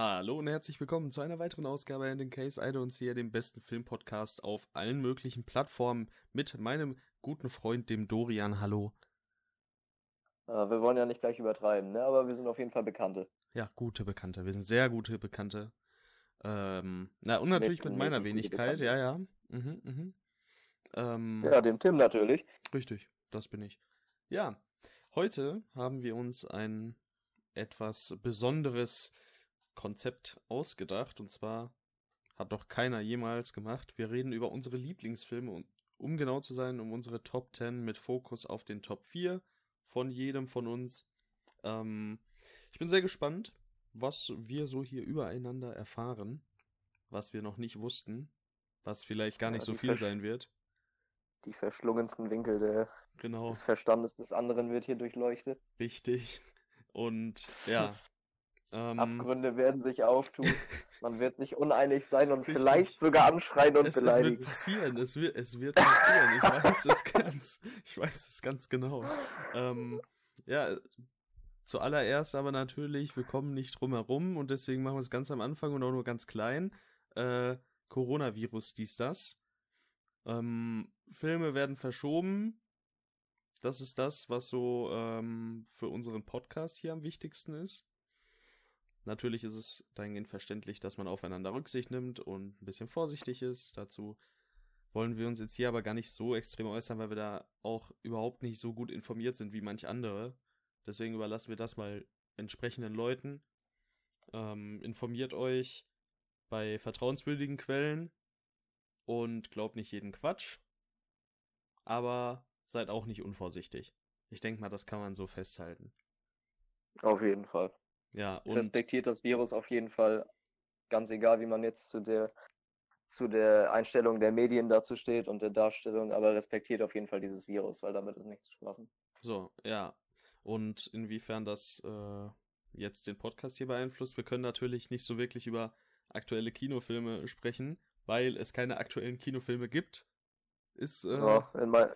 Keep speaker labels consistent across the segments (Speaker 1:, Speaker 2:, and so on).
Speaker 1: Hallo und herzlich willkommen zu einer weiteren Ausgabe in den Case I Don't See, dem besten Filmpodcast auf allen möglichen Plattformen mit meinem guten Freund, dem Dorian. Hallo.
Speaker 2: Äh, wir wollen ja nicht gleich übertreiben, ne? aber wir sind auf jeden Fall Bekannte.
Speaker 1: Ja, gute Bekannte. Wir sind sehr gute Bekannte. Ähm, na, und natürlich mit, mit meiner Wenigkeit, ja, ja. Mhm, mhm.
Speaker 2: Ähm, ja, dem Tim natürlich.
Speaker 1: Richtig, das bin ich. Ja, heute haben wir uns ein etwas besonderes Konzept ausgedacht. Und zwar hat doch keiner jemals gemacht. Wir reden über unsere Lieblingsfilme und um genau zu sein, um unsere Top 10 mit Fokus auf den Top 4 von jedem von uns. Ähm, ich bin sehr gespannt, was wir so hier übereinander erfahren, was wir noch nicht wussten, was vielleicht gar nicht ja, so viel sein wird.
Speaker 2: Die verschlungensten Winkel der, genau. des Verstandes des anderen wird hier durchleuchtet.
Speaker 1: Richtig. Und ja,
Speaker 2: Ähm, Abgründe werden sich auftun. Man wird sich uneinig sein und richtig. vielleicht sogar anschreien und
Speaker 1: es,
Speaker 2: beleidigen.
Speaker 1: Es wird passieren. Es wird, es wird passieren. Ich weiß es ganz. Ich weiß es ganz genau. Ähm, ja, zuallererst aber natürlich, wir kommen nicht drum herum und deswegen machen wir es ganz am Anfang und auch nur ganz klein. Äh, Coronavirus, dies, das. Ähm, Filme werden verschoben. Das ist das, was so ähm, für unseren Podcast hier am wichtigsten ist. Natürlich ist es dahingehend verständlich, dass man aufeinander Rücksicht nimmt und ein bisschen vorsichtig ist. Dazu wollen wir uns jetzt hier aber gar nicht so extrem äußern, weil wir da auch überhaupt nicht so gut informiert sind wie manch andere. Deswegen überlassen wir das mal entsprechenden Leuten. Ähm, informiert euch bei vertrauenswürdigen Quellen und glaubt nicht jeden Quatsch. Aber seid auch nicht unvorsichtig. Ich denke mal, das kann man so festhalten.
Speaker 2: Auf jeden Fall.
Speaker 1: Ja,
Speaker 2: und respektiert das Virus auf jeden Fall, ganz egal, wie man jetzt zu der zu der Einstellung der Medien dazu steht und der Darstellung, aber respektiert auf jeden Fall dieses Virus, weil damit ist nichts zu lassen.
Speaker 1: So, ja. Und inwiefern das äh, jetzt den Podcast hier beeinflusst, wir können natürlich nicht so wirklich über aktuelle Kinofilme sprechen, weil es keine aktuellen Kinofilme gibt. Ist, äh,
Speaker 2: ja, in, mein,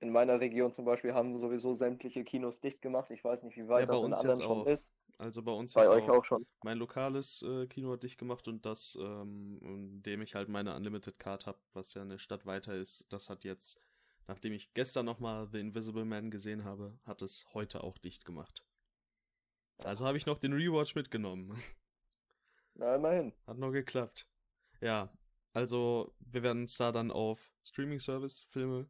Speaker 2: in meiner Region zum Beispiel haben sowieso sämtliche Kinos dicht gemacht. Ich weiß nicht, wie weit ja, das in anderen schon ist.
Speaker 1: Also bei uns
Speaker 2: bei euch auch, auch, schon.
Speaker 1: Mein lokales äh, Kino hat dicht gemacht und das, ähm, in dem ich halt meine Unlimited Card habe, was ja eine Stadt weiter ist, das hat jetzt, nachdem ich gestern nochmal The Invisible Man gesehen habe, hat es heute auch dicht gemacht. Also habe ich noch den Rewatch mitgenommen.
Speaker 2: Na, immerhin.
Speaker 1: Hat noch geklappt. Ja, also wir werden uns da dann auf Streaming-Service-Filme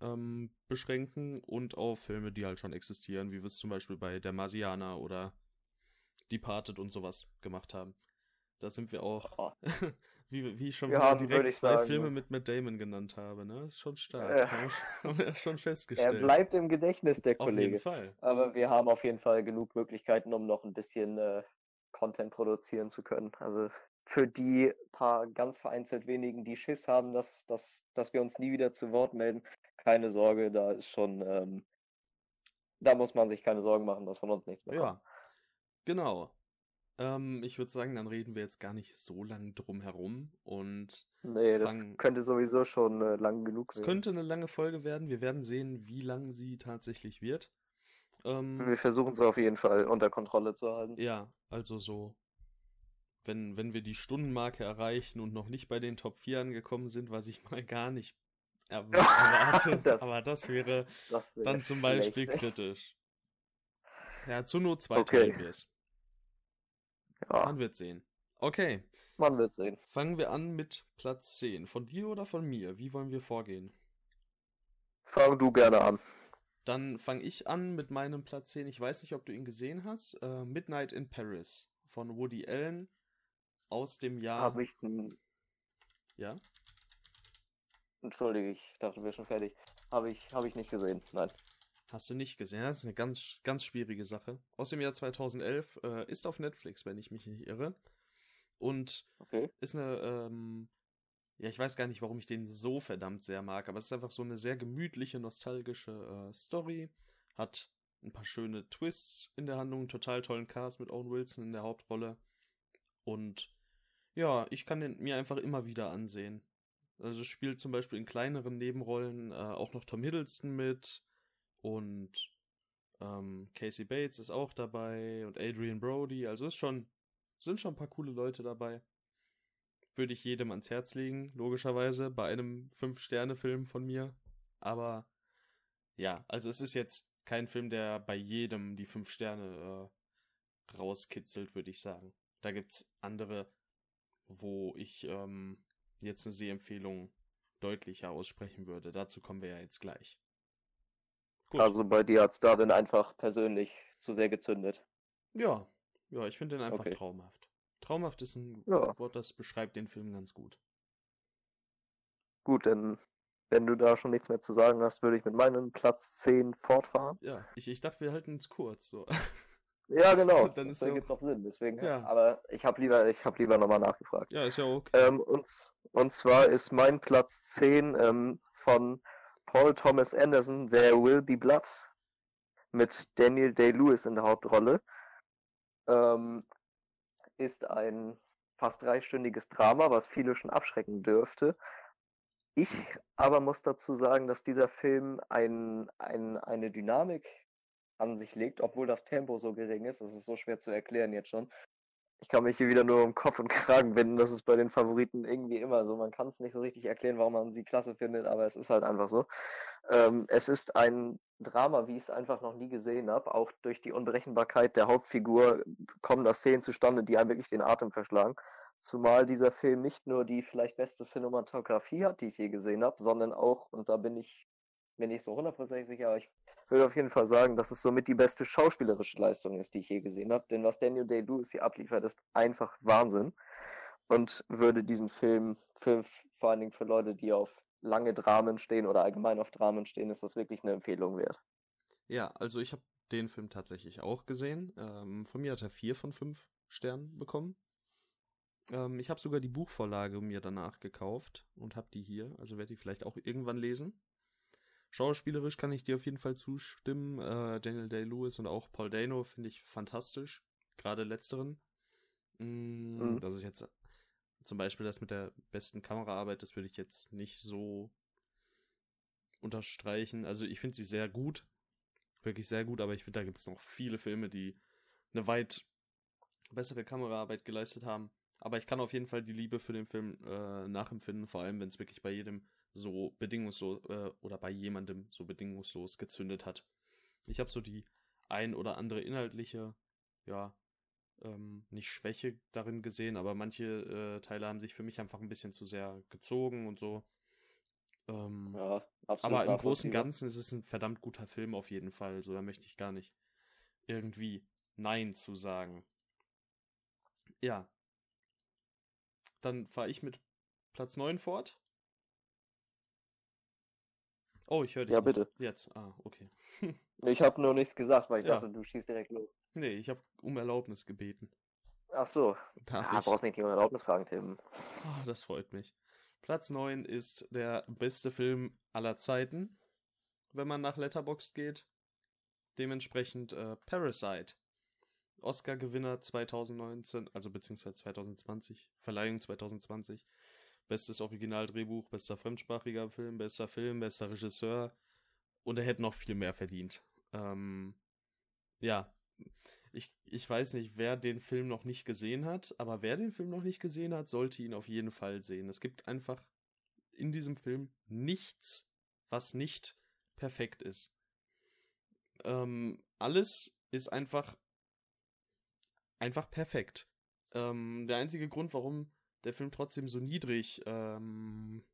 Speaker 1: ähm, beschränken und auf Filme, die halt schon existieren, wie wir es zum Beispiel bei Der Marsianer oder Departed und sowas gemacht haben. Da sind wir auch, oh. wie, wie ich schon
Speaker 2: wir direkt
Speaker 1: zwei
Speaker 2: sagen,
Speaker 1: Filme mit Matt Damon genannt habe, ne? Das ist schon stark. Äh, haben wir schon festgestellt.
Speaker 2: Er bleibt im Gedächtnis, der
Speaker 1: Kollege. Auf jeden Fall.
Speaker 2: Aber wir haben auf jeden Fall genug Möglichkeiten, um noch ein bisschen äh, Content produzieren zu können. Also für die paar ganz vereinzelt wenigen, die Schiss haben, dass, dass, dass wir uns nie wieder zu Wort melden, keine Sorge, da ist schon, ähm, da muss man sich keine Sorgen machen, dass von uns nichts mehr kommt.
Speaker 1: Ja, Genau. Ähm, ich würde sagen, dann reden wir jetzt gar nicht so lang drum herum und.
Speaker 2: Nee, das könnte sowieso schon äh, lang genug
Speaker 1: werden. Es könnte eine lange Folge werden. Wir werden sehen, wie lang sie tatsächlich wird.
Speaker 2: Ähm, wir versuchen es auf jeden Fall unter Kontrolle zu halten.
Speaker 1: Ja, also so. Wenn, wenn wir die Stundenmarke erreichen und noch nicht bei den Top 4 angekommen sind, was ich mal gar nicht erwarte, das, aber das wäre das dann zum Beispiel schlecht. kritisch. Ja, zu nur zwei okay. teilen wir es. Ja. Man wird sehen. Okay.
Speaker 2: Man wird sehen.
Speaker 1: Fangen wir an mit Platz 10. Von dir oder von mir? Wie wollen wir vorgehen?
Speaker 2: Fang du gerne an.
Speaker 1: Dann fange ich an mit meinem Platz 10. Ich weiß nicht, ob du ihn gesehen hast. Äh, Midnight in Paris von Woody Allen aus dem Jahr.
Speaker 2: Hab ich. N...
Speaker 1: Ja?
Speaker 2: Entschuldige, ich dachte, wir wären schon fertig. Habe ich, hab ich nicht gesehen. Nein.
Speaker 1: Hast du nicht gesehen? Das ist eine ganz, ganz schwierige Sache. Aus dem Jahr 2011 äh, ist auf Netflix, wenn ich mich nicht irre. Und
Speaker 2: okay.
Speaker 1: ist eine, ähm, ja, ich weiß gar nicht, warum ich den so verdammt sehr mag, aber es ist einfach so eine sehr gemütliche, nostalgische äh, Story. Hat ein paar schöne Twists in der Handlung, einen total tollen Cast mit Owen Wilson in der Hauptrolle. Und ja, ich kann den mir einfach immer wieder ansehen. Also spielt zum Beispiel in kleineren Nebenrollen äh, auch noch Tom Hiddleston mit und ähm, Casey Bates ist auch dabei und Adrian Brody. Also ist schon sind schon ein paar coole Leute dabei. Würde ich jedem ans Herz legen, logischerweise, bei einem Fünf-Sterne-Film von mir. Aber ja, also es ist jetzt kein Film, der bei jedem die fünf Sterne äh, rauskitzelt, würde ich sagen. Da gibt's andere, wo ich ähm, jetzt eine Sehempfehlung deutlicher aussprechen würde. Dazu kommen wir ja jetzt gleich.
Speaker 2: Gut. Also bei dir hat's da dann einfach persönlich zu sehr gezündet.
Speaker 1: Ja, ja, ich finde den einfach okay. traumhaft. Traumhaft ist ein
Speaker 2: ja.
Speaker 1: Wort, das beschreibt den Film ganz gut.
Speaker 2: Gut, dann wenn du da schon nichts mehr zu sagen hast, würde ich mit meinem Platz 10 fortfahren.
Speaker 1: Ja, ich, ich dachte, wir halten uns kurz. So.
Speaker 2: Ja, genau.
Speaker 1: Dann ist
Speaker 2: das
Speaker 1: ergibt
Speaker 2: so... noch Sinn. Deswegen,
Speaker 1: ja.
Speaker 2: Aber ich habe lieber, ich hab lieber nochmal nachgefragt.
Speaker 1: Ja, ist ja okay.
Speaker 2: Ähm, und, und zwar ist mein Platz 10 ähm, von Paul Thomas Anderson, There Will Be Blood, mit Daniel Day-Lewis in der Hauptrolle. Ähm, ist ein fast dreistündiges Drama, was viele schon abschrecken dürfte. Ich aber muss dazu sagen, dass dieser Film ein, ein, eine Dynamik an sich legt, obwohl das Tempo so gering ist. Das ist so schwer zu erklären jetzt schon. Ich kann mich hier wieder nur um Kopf und Kragen wenden. Das ist bei den Favoriten irgendwie immer so. Man kann es nicht so richtig erklären, warum man sie klasse findet, aber es ist halt einfach so. Ähm, es ist ein Drama, wie ich es einfach noch nie gesehen habe. Auch durch die Unberechenbarkeit der Hauptfigur kommen da Szenen zustande, die einem wirklich den Atem verschlagen. Zumal dieser Film nicht nur die vielleicht beste Cinematografie hat, die ich je gesehen habe, sondern auch, und da bin ich mir nicht so hundertprozentig sicher, aber ich würde auf jeden Fall sagen, dass es somit die beste schauspielerische Leistung ist, die ich je gesehen habe. Denn was Daniel Day-Lewis hier abliefert, ist einfach Wahnsinn. Und würde diesen Film, für, vor allen Dingen für Leute, die auf lange Dramen stehen oder allgemein auf Dramen stehen, ist das wirklich eine Empfehlung wert.
Speaker 1: Ja, also ich habe den Film tatsächlich auch gesehen. Ähm, von mir hat er vier von fünf Sternen bekommen. Ähm, ich habe sogar die Buchvorlage mir danach gekauft und habe die hier, also werde die vielleicht auch irgendwann lesen. Schauspielerisch kann ich dir auf jeden Fall zustimmen. Äh, Daniel Day-Lewis und auch Paul Dano finde ich fantastisch. Gerade letzteren. Mm, mhm. Das ist jetzt zum Beispiel das mit der besten Kameraarbeit, das würde ich jetzt nicht so unterstreichen. Also ich finde sie sehr gut. Wirklich sehr gut, aber ich finde, da gibt es noch viele Filme, die eine weit bessere Kameraarbeit geleistet haben. Aber ich kann auf jeden Fall die Liebe für den Film äh, nachempfinden, vor allem wenn es wirklich bei jedem so bedingungslos äh, oder bei jemandem so bedingungslos gezündet hat. Ich habe so die ein oder andere inhaltliche, ja, ähm, nicht Schwäche darin gesehen, aber manche äh, Teile haben sich für mich einfach ein bisschen zu sehr gezogen und so. Ähm,
Speaker 2: ja,
Speaker 1: aber im Großen und Ganzen ist es ein verdammt guter Film auf jeden Fall. So, da möchte ich gar nicht irgendwie Nein zu sagen. Ja, dann fahre ich mit Platz 9 fort. Oh, ich höre dich.
Speaker 2: Ja, nicht. bitte.
Speaker 1: Jetzt. Ah, okay.
Speaker 2: ich habe nur nichts gesagt, weil ich ja. dachte, du schießt direkt los.
Speaker 1: Nee, ich habe um Erlaubnis gebeten.
Speaker 2: Ach so.
Speaker 1: Darf
Speaker 2: ah,
Speaker 1: ich?
Speaker 2: brauchst nicht um Erlaubnis fragen, Tim.
Speaker 1: Oh, das freut mich. Platz 9 ist der beste Film aller Zeiten, wenn man nach Letterboxd geht. Dementsprechend äh, Parasite. Oscar-Gewinner 2019, also beziehungsweise 2020, Verleihung 2020. Bestes Originaldrehbuch, bester fremdsprachiger Film, bester Film, bester Regisseur. Und er hätte noch viel mehr verdient. Ähm, ja, ich, ich weiß nicht, wer den Film noch nicht gesehen hat, aber wer den Film noch nicht gesehen hat, sollte ihn auf jeden Fall sehen. Es gibt einfach in diesem Film nichts, was nicht perfekt ist. Ähm, alles ist einfach einfach perfekt. Ähm, der einzige Grund, warum der Film trotzdem so niedrig, ähm,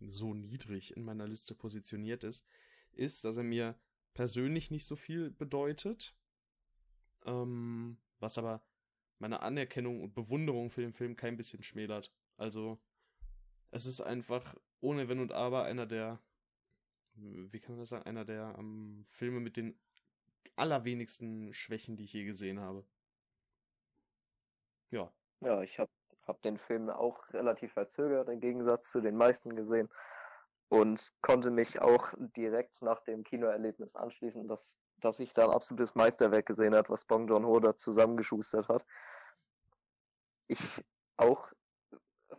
Speaker 1: so niedrig in meiner Liste positioniert ist, ist, dass er mir persönlich nicht so viel bedeutet. Ähm, was aber meine Anerkennung und Bewunderung für den Film kein bisschen schmälert. Also, es ist einfach ohne Wenn und Aber einer der, wie kann man das sagen, einer der ähm, Filme mit den allerwenigsten Schwächen, die ich je gesehen habe. Ja.
Speaker 2: Ja, ich habe hab den Film auch relativ verzögert im Gegensatz zu den meisten gesehen und konnte mich auch direkt nach dem Kinoerlebnis anschließen, dass, dass ich da ein absolutes Meisterwerk gesehen habe, was Bong Joon-ho da zusammengeschustert hat. Ich auch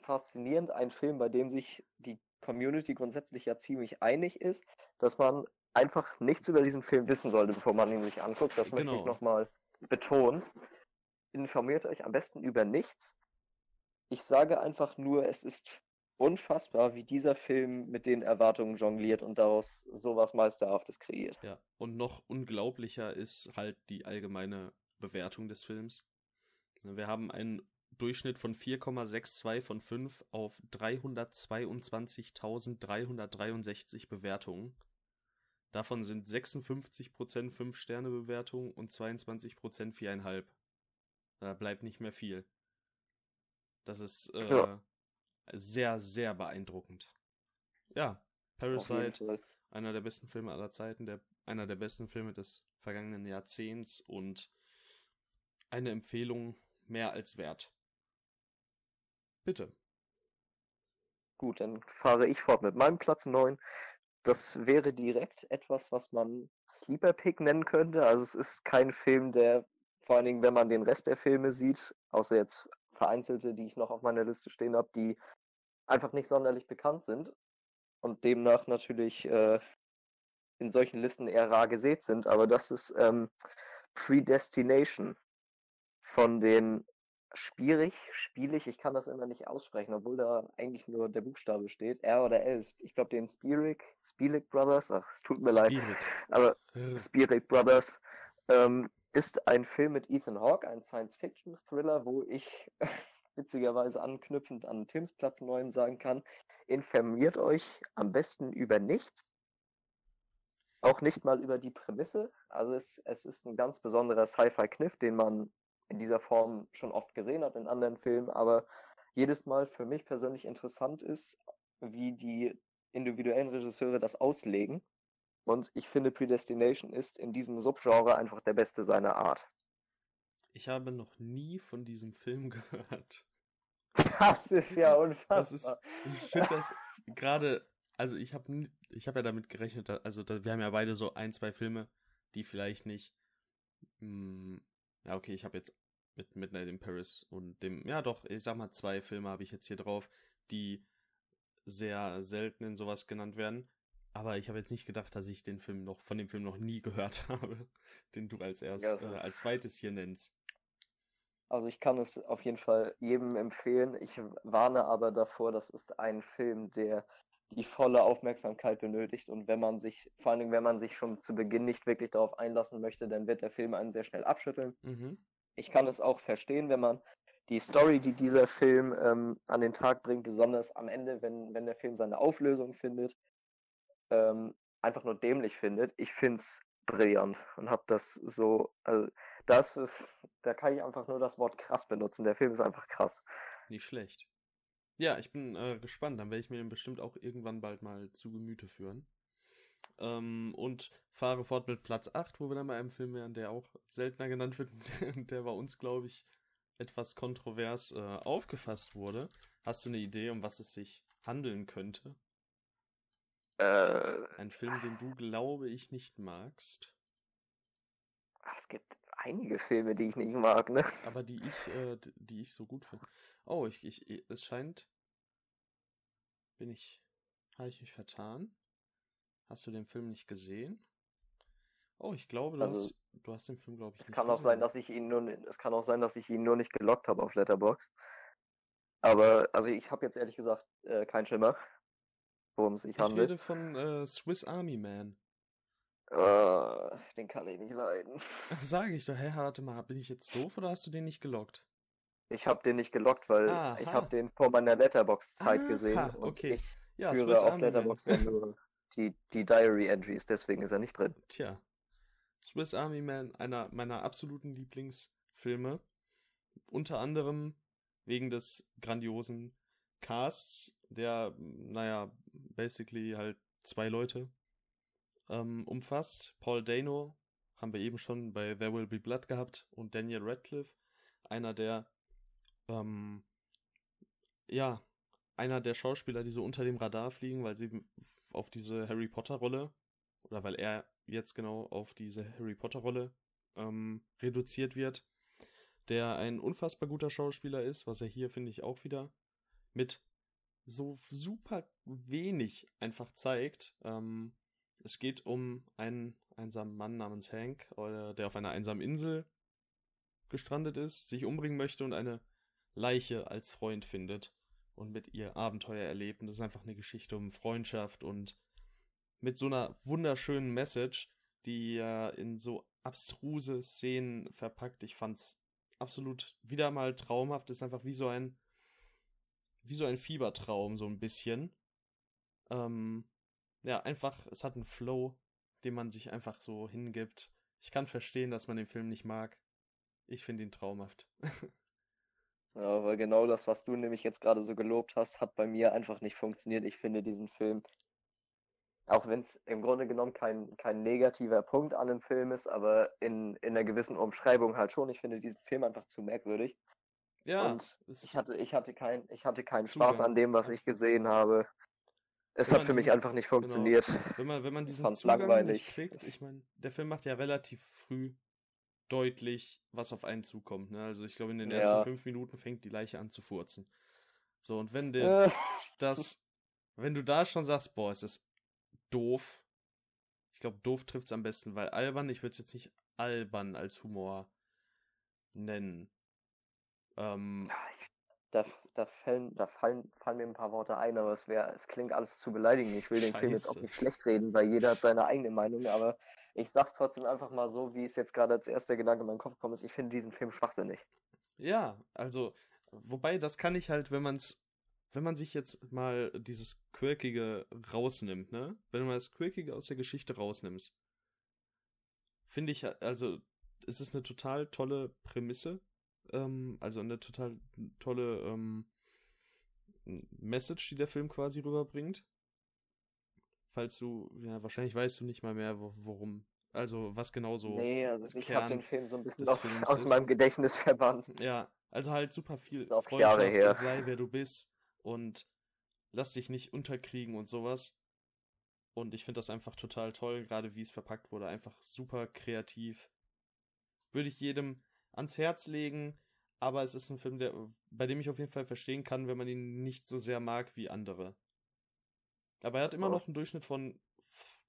Speaker 2: faszinierend, ein Film, bei dem sich die Community grundsätzlich ja ziemlich einig ist, dass man einfach nichts über diesen Film wissen sollte, bevor man ihn sich anguckt. Das genau. möchte ich genau. nochmal betonen. informiert euch am besten über nichts. Ich sage einfach nur, es ist unfassbar, wie dieser Film mit den Erwartungen jongliert und daraus sowas Meisterhaftes kreiert.
Speaker 1: Ja, und noch unglaublicher ist halt die allgemeine Bewertung des Films. Wir haben einen Durchschnitt von 4,62 von 5 auf 322.363 Bewertungen. Davon sind 56% 5-Sterne-Bewertung und 22% 4,5. Da bleibt nicht mehr viel. Das ist äh, ja. sehr, sehr beeindruckend. Ja, Parasite, einer der besten Filme aller Zeiten, der, einer der besten Filme des vergangenen Jahrzehnts und eine Empfehlung mehr als wert. Bitte.
Speaker 2: Gut, dann fahre ich fort mit meinem Platz 9. Das wäre direkt etwas, was man Sleeper Pick nennen könnte. Also es ist kein Film, der vor allen Dingen, wenn man den Rest der Filme sieht, außer jetzt vereinzelte, die ich noch auf meiner Liste stehen habe, die einfach nicht sonderlich bekannt sind und demnach natürlich äh, in solchen Listen eher rar gesät sind. Aber das ist ähm, Predestination von den schwierig, spielig, ich kann das immer nicht aussprechen, obwohl da eigentlich nur der Buchstabe steht, R oder L. Ich glaube den Spirik, Spirik Brothers, ach, es tut mir Spirit. leid, aber Spirik Brothers ähm, ist ein Film mit Ethan Hawke, ein Science-Fiction-Thriller, wo ich witzigerweise anknüpfend an Tims Platz 9 sagen kann, informiert euch am besten über nichts, auch nicht mal über die Prämisse. Also es, es ist ein ganz besonderer Sci-Fi-Kniff, den man in dieser Form schon oft gesehen hat in anderen Filmen, aber jedes Mal für mich persönlich interessant ist, wie die individuellen Regisseure das auslegen. Und ich finde, Predestination ist in diesem Subgenre einfach der beste seiner Art.
Speaker 1: Ich habe noch nie von diesem Film gehört.
Speaker 2: Das ist ja unfassbar. Das ist,
Speaker 1: ich finde das gerade, also ich habe ich hab ja damit gerechnet, also wir haben ja beide so ein, zwei Filme, die vielleicht nicht mh, hm, ja, okay, ich habe jetzt mit Midnight in Paris und dem, ja doch, ich sag mal, zwei Filme habe ich jetzt hier drauf, die sehr selten in sowas genannt werden. Aber ich habe jetzt nicht gedacht, dass ich den Film noch, von dem Film noch nie gehört habe, den du als erst, ja, äh, als zweites hier nennst.
Speaker 2: Also ich kann es auf jeden Fall jedem empfehlen. Ich warne aber davor, das ist ein Film, der die volle Aufmerksamkeit benötigt. Und wenn man sich, vor allen Dingen, wenn man sich schon zu Beginn nicht wirklich darauf einlassen möchte, dann wird der Film einen sehr schnell abschütteln. Mhm. Ich kann es auch verstehen, wenn man die Story, die dieser Film ähm, an den Tag bringt, besonders am Ende, wenn, wenn der Film seine Auflösung findet, ähm, einfach nur dämlich findet. Ich finde es brillant und habe das so, also das ist, da kann ich einfach nur das Wort krass benutzen. Der Film ist einfach krass.
Speaker 1: Nicht schlecht. Ja, ich bin äh, gespannt. Dann werde ich mir den bestimmt auch irgendwann bald mal zu Gemüte führen. Ähm, und fahre fort mit Platz 8, wo wir dann bei einem Film wären, der auch seltener genannt wird, der bei uns, glaube ich, etwas kontrovers äh, aufgefasst wurde. Hast du eine Idee, um was es sich handeln könnte?
Speaker 2: Äh,
Speaker 1: Ein Film, den du, glaube ich, nicht magst.
Speaker 2: Es gibt einige Filme, die ich nicht mag, ne?
Speaker 1: Aber die ich, äh, die ich so gut finde. Oh, ich, ich, es scheint. Bin ich. Habe ich mich vertan? Hast du den Film nicht gesehen? Oh, ich glaube, du, also, hast, du hast den Film, glaube ich,
Speaker 2: es nicht kann gesehen. Auch sein, dass ich ihn nur, es kann auch sein, dass ich ihn nur nicht gelockt habe auf Letterbox. Aber, also ich habe jetzt ehrlich gesagt äh, keinen Schimmer, worum es sich handelt.
Speaker 1: Ich rede von äh, Swiss Army Man.
Speaker 2: Uh, den kann ich nicht leiden.
Speaker 1: Sage ich doch, hä, warte mal, bin ich jetzt doof oder hast du den nicht gelockt?
Speaker 2: Ich habe den nicht gelockt, weil Aha. ich habe den vor meiner Letterbox-Zeit gesehen. Und
Speaker 1: okay.
Speaker 2: Ich ja, führe auf Letterbox nur die, die Diary-Entries, deswegen ist er nicht drin.
Speaker 1: Tja. Swiss Army Man, einer meiner absoluten Lieblingsfilme. Unter anderem wegen des grandiosen Casts, der, naja, basically halt zwei Leute ähm, umfasst. Paul Dano haben wir eben schon bei There Will Be Blood gehabt und Daniel Radcliffe, einer der, ähm, ja, einer der Schauspieler, die so unter dem Radar fliegen, weil sie auf diese Harry Potter Rolle oder weil er jetzt genau auf diese Harry Potter Rolle ähm, reduziert wird, der ein unfassbar guter Schauspieler ist, was er hier finde ich auch wieder mit so super wenig einfach zeigt. Ähm, es geht um einen einsamen Mann namens Hank, der auf einer einsamen Insel gestrandet ist, sich umbringen möchte und eine Leiche als Freund findet und mit ihr Abenteuer erlebt. Und das ist einfach eine Geschichte um Freundschaft und mit so einer wunderschönen Message, die ja in so abstruse Szenen verpackt. Ich fand's absolut wieder mal traumhaft. Ist einfach wie so ein wie so ein Fiebertraum so ein bisschen. Ähm, ja, einfach, es hat einen Flow, den man sich einfach so hingibt. Ich kann verstehen, dass man den Film nicht mag. Ich finde ihn traumhaft.
Speaker 2: ja, aber genau das, was du nämlich jetzt gerade so gelobt hast, hat bei mir einfach nicht funktioniert. Ich finde diesen Film, auch wenn es im Grunde genommen kein, kein negativer Punkt an dem Film ist, aber in, in einer gewissen Umschreibung halt schon. Ich finde diesen Film einfach zu merkwürdig. Ja. Und ich hatte, ich hatte kein, ich hatte keinen Spaß an dem, was ich gesehen habe. Es hat für mich einfach nicht genau. funktioniert.
Speaker 1: Genau. Wenn man, wenn man diesen Zugang langweilig. nicht kriegt, ich meine, der Film macht ja relativ früh deutlich, was auf einen zukommt. Ne? Also ich glaube, in den ersten ja. fünf Minuten fängt die Leiche an zu furzen. So, und wenn der äh. das, wenn du da schon sagst, boah, es ist doof. Ich glaube, doof trifft es am besten, weil albern, ich würde es jetzt nicht albern als Humor nennen. Ähm,
Speaker 2: da, da, fallen, da fallen, fallen mir ein paar Worte ein, aber es wäre, es klingt alles zu beleidigend. Ich will den Film jetzt auch nicht schlecht reden, weil jeder hat seine eigene Meinung, aber ich sag's trotzdem einfach mal so, wie es jetzt gerade als erster Gedanke in meinen Kopf gekommen ist. Ich finde diesen Film schwachsinnig.
Speaker 1: Ja, also, wobei, das kann ich halt, wenn man's, wenn man sich jetzt mal dieses Quirkige rausnimmt, ne? Wenn du mal das Quirkige aus der Geschichte rausnimmst, finde ich, also, es ist eine total tolle Prämisse, ähm, also eine total tolle ähm, Message, die der Film quasi rüberbringt. Falls du, ja, wahrscheinlich weißt du nicht mal mehr, worum, also was genau so.
Speaker 2: Nee, also ich habe den Film so ein bisschen aus, aus meinem Gedächtnis verbannt.
Speaker 1: Ja, also halt super viel auf Freundschaft Jahre her. und sei wer du bist und lass dich nicht unterkriegen und sowas. Und ich finde das einfach total toll, gerade wie es verpackt wurde. Einfach super kreativ. Würde ich jedem ans Herz legen, aber es ist ein Film, der, bei dem ich auf jeden Fall verstehen kann, wenn man ihn nicht so sehr mag wie andere. Aber er hat immer oh. noch einen Durchschnitt von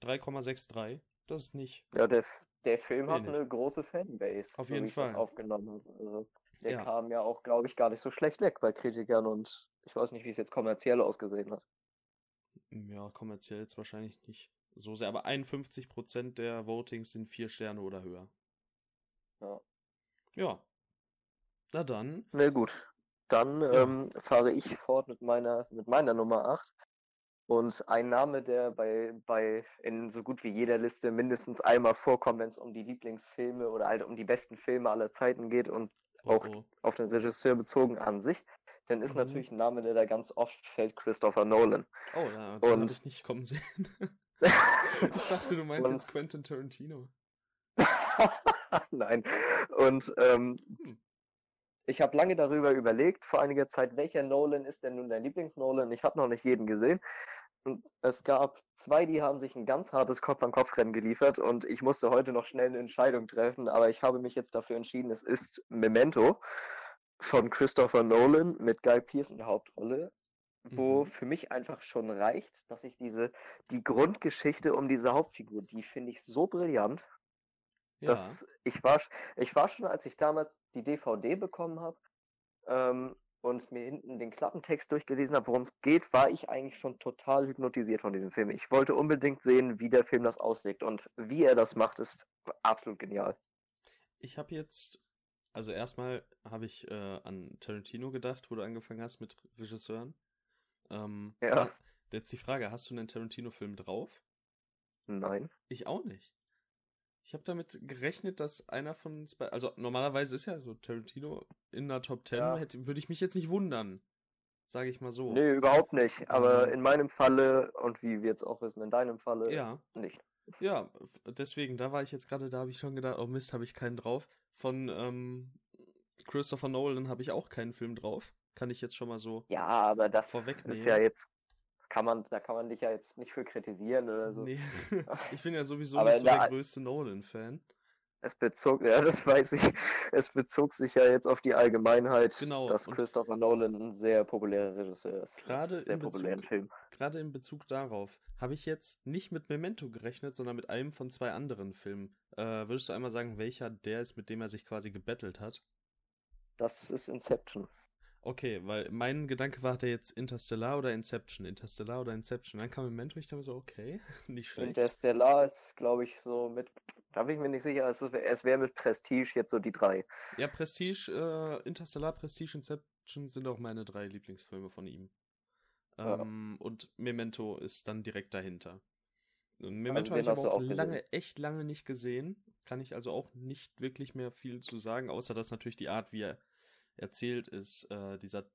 Speaker 1: 3,63. Das ist nicht.
Speaker 2: Ja, der, der Film hat eine große Fanbase.
Speaker 1: Auf jeden Fall.
Speaker 2: aufgenommen Also, der ja. kam ja auch, glaube ich, gar nicht so schlecht weg bei Kritikern und ich weiß nicht, wie es jetzt kommerziell ausgesehen hat.
Speaker 1: Ja, kommerziell jetzt wahrscheinlich nicht so sehr, aber 51% der Votings sind vier Sterne oder höher.
Speaker 2: Ja.
Speaker 1: Ja. Na dann.
Speaker 2: Na gut. Dann ja. ähm, fahre ich fort mit meiner, mit meiner Nummer 8. Und ein Name, der bei, bei in so gut wie jeder Liste mindestens einmal vorkommt, wenn es um die Lieblingsfilme oder halt um die besten Filme aller Zeiten geht und oh, auch oh. auf den Regisseur bezogen an sich, dann ist mhm. natürlich ein Name, der da ganz oft fällt, Christopher Nolan.
Speaker 1: Oh, ja, den ich nicht kommen sehen. ich dachte, du meinst und, jetzt Quentin Tarantino.
Speaker 2: Nein. Und ähm, hm. ich habe lange darüber überlegt, vor einiger Zeit, welcher Nolan ist denn nun dein Lieblings-Nolan? Ich habe noch nicht jeden gesehen. Und es gab zwei, die haben sich ein ganz hartes Kopf-an-Kopf-Rennen geliefert und ich musste heute noch schnell eine Entscheidung treffen, aber ich habe mich jetzt dafür entschieden, es ist Memento von Christopher Nolan mit Guy Pearce in der Hauptrolle, wo mhm. für mich einfach schon reicht, dass ich diese, die Grundgeschichte um diese Hauptfigur, die finde ich so brillant ja. Das, ich, war, ich war schon, als ich damals die DVD bekommen habe ähm, und mir hinten den Klappentext durchgelesen habe, worum es geht, war ich eigentlich schon total hypnotisiert von diesem Film. Ich wollte unbedingt sehen, wie der Film das auslegt und wie er das macht, ist absolut genial.
Speaker 1: Ich habe jetzt, also erstmal habe ich äh, an Tarantino gedacht, wo du angefangen hast mit Regisseuren. Ähm,
Speaker 2: ja.
Speaker 1: Jetzt die Frage, hast du einen Tarantino-Film drauf?
Speaker 2: Nein.
Speaker 1: Ich auch nicht. Ich habe damit gerechnet, dass einer von uns bei, also normalerweise ist ja so Tarantino in der Top 10, ja. hätte, würde ich mich jetzt nicht wundern. Sage ich mal so.
Speaker 2: Nee, überhaupt nicht. Aber ähm, in meinem Falle und wie wir jetzt auch wissen, in deinem Falle
Speaker 1: ja.
Speaker 2: nicht.
Speaker 1: Ja, deswegen, da war ich jetzt gerade, da habe ich schon gedacht, oh Mist, habe ich keinen drauf. Von ähm, Christopher Nolan habe ich auch keinen Film drauf. Kann ich jetzt schon mal so
Speaker 2: Ja, aber das ist ja jetzt kann man, da kann man dich ja jetzt nicht für kritisieren oder so.
Speaker 1: Nee. ich bin ja sowieso nicht so der, der größte Nolan-Fan.
Speaker 2: Es bezog, ja, das weiß ich. Es bezog sich ja jetzt auf die Allgemeinheit,
Speaker 1: Genau,
Speaker 2: dass Christopher Nolan ein sehr populärer Regisseur ist.
Speaker 1: Gerade
Speaker 2: sehr
Speaker 1: in
Speaker 2: populären
Speaker 1: Bezug,
Speaker 2: Film.
Speaker 1: gerade in Bezug darauf habe ich jetzt nicht mit Memento gerechnet, sondern mit einem von zwei anderen Filmen. Äh, würdest du einmal sagen, welcher der ist, mit dem er sich quasi gebettelt hat?
Speaker 2: Das ist Inception.
Speaker 1: Okay, weil mein Gedanke war, hat er jetzt Interstellar oder Inception? Interstellar oder Inception? Dann kam Memento, ich dachte mir so, okay, nicht schlecht.
Speaker 2: Interstellar ist, glaube ich, so mit, da bin ich mir nicht sicher, es, es wäre mit Prestige jetzt so die drei.
Speaker 1: Ja, Prestige, äh, Interstellar, Prestige, Inception sind auch meine drei Lieblingsfilme von ihm.
Speaker 2: Ja.
Speaker 1: Ähm, Und Memento ist dann direkt dahinter. Und Memento
Speaker 2: Also
Speaker 1: habe ich auch
Speaker 2: auch gesehen.
Speaker 1: lange, echt lange nicht gesehen. Kann ich also auch nicht wirklich mehr viel zu sagen, außer dass natürlich die Art, wie er erzählt ist, äh, dieser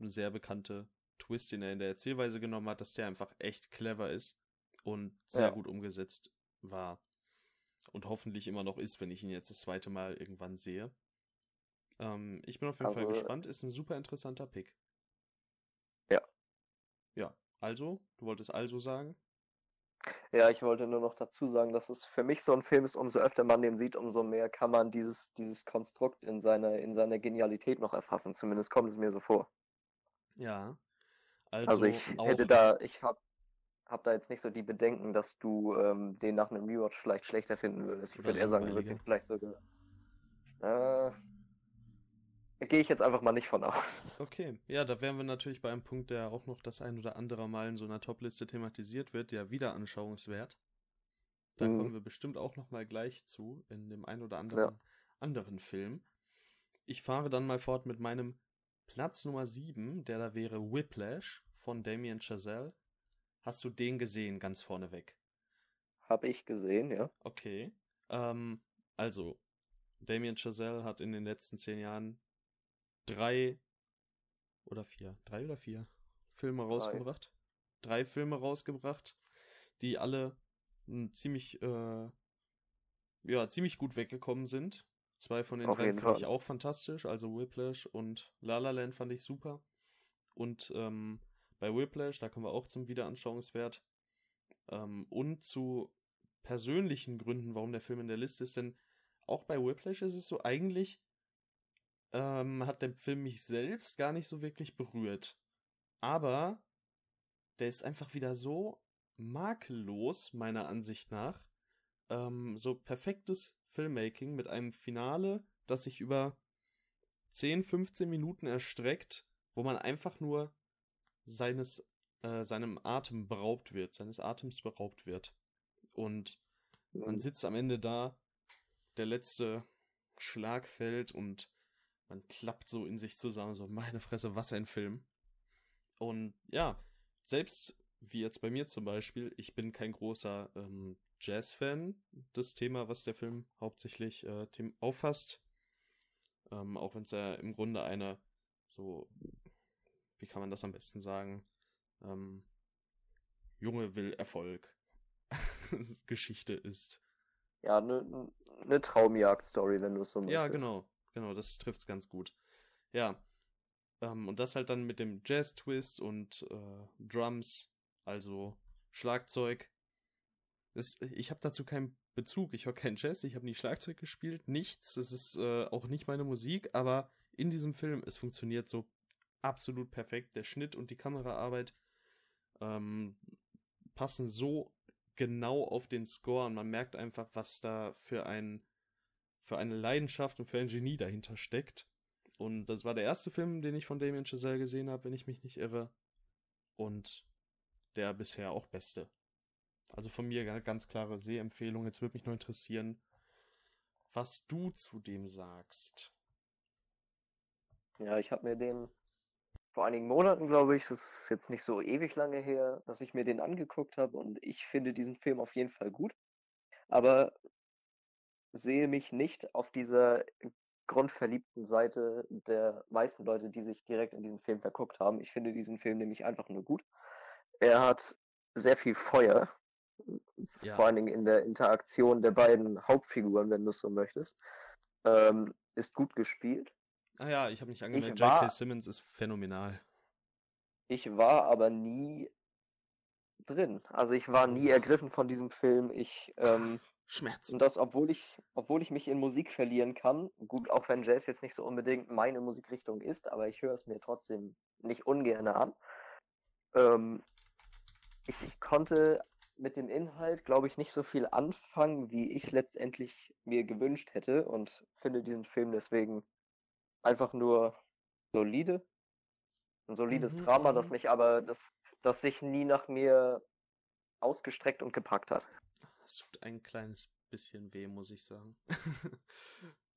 Speaker 1: sehr bekannte Twist, den er in der Erzählweise genommen hat, dass der einfach echt clever ist und sehr
Speaker 2: Ja.
Speaker 1: gut umgesetzt war. Und hoffentlich immer noch ist, wenn ich ihn jetzt das zweite Mal irgendwann sehe. Ähm, ich bin auf jeden Fall
Speaker 2: Also-
Speaker 1: gespannt. Ist ein super interessanter Pick.
Speaker 2: Ja.
Speaker 1: Ja, also, du wolltest also sagen?
Speaker 2: Ja, ich wollte nur noch dazu sagen, dass es für mich so ein Film ist, umso öfter man den sieht, umso mehr kann man dieses, dieses Konstrukt in seiner, in seiner Genialität noch erfassen. Zumindest kommt es mir so vor.
Speaker 1: Ja. Also,
Speaker 2: Also ich hätte da, ich hab, hab da jetzt nicht so die Bedenken, dass du ähm, den nach einem Rewatch vielleicht schlechter finden würdest. Ich würde eher sagen, du würdest ihn vielleicht sogar. Äh, Gehe ich jetzt einfach mal nicht von aus.
Speaker 1: Okay, ja, da wären wir natürlich bei einem Punkt, der auch noch das ein oder andere Mal in so einer Topliste thematisiert wird, der Wiederanschauungswert. Da
Speaker 2: Mhm.
Speaker 1: kommen wir bestimmt auch noch mal gleich zu, in dem ein oder anderen anderen Film. Ich fahre dann mal fort mit meinem Platz Nummer 7, der da wäre Whiplash von Damien Chazelle. Hast du den gesehen, ganz vorneweg?
Speaker 2: Hab ich gesehen, ja.
Speaker 1: Okay. Ähm, also, Damien Chazelle hat in den letzten zehn Jahren drei oder vier, drei oder vier Filme rausgebracht. Drei Filme rausgebracht, die alle mh, ziemlich, äh, ja, ziemlich gut weggekommen sind. Zwei von den
Speaker 2: Auf
Speaker 1: drei finde ich auch fantastisch, also Whiplash und La La Land fand ich super. Und ähm, bei Whiplash, da kommen wir auch zum Wiederanschauungswert ähm, und zu persönlichen Gründen, warum der Film in der Liste ist, denn auch bei Whiplash ist es so, eigentlich ähm, hat der Film mich selbst gar nicht so wirklich berührt. Aber der ist einfach wieder so makellos, meiner Ansicht nach. Ähm, so perfektes Filmmaking mit einem Finale, das sich über 10, 15 Minuten erstreckt, wo man einfach nur seines, äh, seinem Atem beraubt wird, seines Atems beraubt wird. Und man sitzt am Ende da, der letzte Schlag fällt und man klappt so in sich zusammen, so meine Fresse, was ein Film. Und ja, selbst wie jetzt bei mir zum Beispiel, ich bin kein großer ähm, Jazz-Fan, das Thema, was der Film hauptsächlich äh, auffasst. Ähm, auch wenn es ja im Grunde eine so, wie kann man das am besten sagen? Ähm, Junge will Erfolg. Geschichte ist.
Speaker 2: Ja, eine ne Traumjagd-Story, wenn du es so möchtest.
Speaker 1: Ja, genau, genau, das trifft's ganz gut. Ja. Ähm, und das halt dann mit dem Jazz-Twist und äh, Drums, also Schlagzeug. Das, ich habe dazu keinen Bezug. Ich höre kein Jazz, ich habe nie Schlagzeug gespielt, nichts. Es ist äh, auch nicht meine Musik, aber in diesem Film, es funktioniert so absolut perfekt. Der Schnitt und die Kameraarbeit ähm, passen so genau auf den Score und man merkt einfach, was da für ein für eine Leidenschaft und für ein Genie dahinter steckt. Und das war der erste Film, den ich von Damien Chazelle gesehen habe, wenn ich mich nicht irre. Und der bisher auch beste. Also von mir ga- ganz klare Sehempfehlung. Jetzt würde mich nur interessieren, was du zu dem sagst.
Speaker 2: Ja, ich habe mir den vor einigen Monaten, glaube ich, das ist jetzt nicht so ewig lange her, dass ich mir den angeguckt habe und ich finde diesen Film auf jeden Fall gut, aber sehe mich nicht auf dieser grundverliebten Seite der meisten Leute, die sich direkt in diesen Film verguckt haben. Ich finde diesen Film nämlich einfach nur gut. Er hat sehr viel Feuer,
Speaker 1: Ja.
Speaker 2: vor allen Dingen in der Interaktion der beiden Hauptfiguren, wenn du es so möchtest. Ähm, ist gut gespielt.
Speaker 1: Ah ja, ich habe mich angemeldet.
Speaker 2: war-
Speaker 1: J.K. Simmons ist phänomenal.
Speaker 2: Ich war aber nie drin. Also ich war nie ergriffen von diesem Film. Ich ähm,
Speaker 1: Schmerz.
Speaker 2: Und das, obwohl ich, obwohl ich mich in Musik verlieren kann. Gut, auch wenn Jazz jetzt nicht so unbedingt meine Musikrichtung ist, aber ich höre es mir trotzdem nicht ungern an. Ähm, ich konnte mit dem Inhalt, glaube ich, nicht so viel anfangen, wie ich letztendlich mir gewünscht hätte und finde diesen Film deswegen einfach nur solide. Ein solides
Speaker 1: Mhm,
Speaker 2: Drama, das
Speaker 1: mhm.
Speaker 2: mich aber, das, das sich nie nach mir ausgestreckt und gepackt hat.
Speaker 1: Es tut ein kleines bisschen weh, muss ich sagen.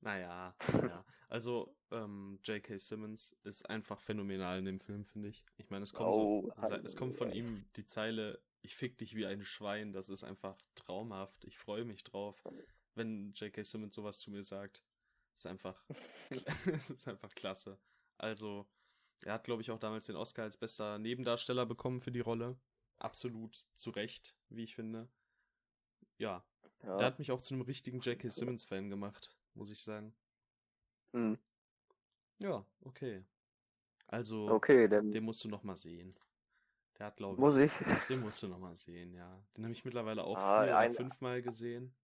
Speaker 1: naja, ja. Also, ähm, J.K. Simmons ist einfach phänomenal in dem Film, finde ich. Ich meine, es kommt
Speaker 2: Oh,
Speaker 1: so, es kommt von ihm die Zeile, ich fick dich wie ein Schwein, das ist einfach traumhaft. Ich freue mich drauf, wenn J.K. Simmons sowas zu mir sagt. Ist einfach, es ist einfach klasse. Also, er hat, glaube ich, auch damals den Oscar als bester Nebendarsteller bekommen für die Rolle. Absolut zu Recht, wie ich finde. Ja, der
Speaker 2: Ja.
Speaker 1: hat mich auch zu einem richtigen J.K. Simmons-Fan gemacht, muss ich sagen.
Speaker 2: Hm.
Speaker 1: Ja, okay. Also,
Speaker 2: Okay, dann
Speaker 1: den musst du noch mal sehen. Der hat, glaube
Speaker 2: muss
Speaker 1: ich,
Speaker 2: ich.
Speaker 1: den musst du noch mal sehen, ja. Den habe ich mittlerweile auch
Speaker 2: Ah,
Speaker 1: vier oder
Speaker 2: ein-
Speaker 1: fünfmal gesehen.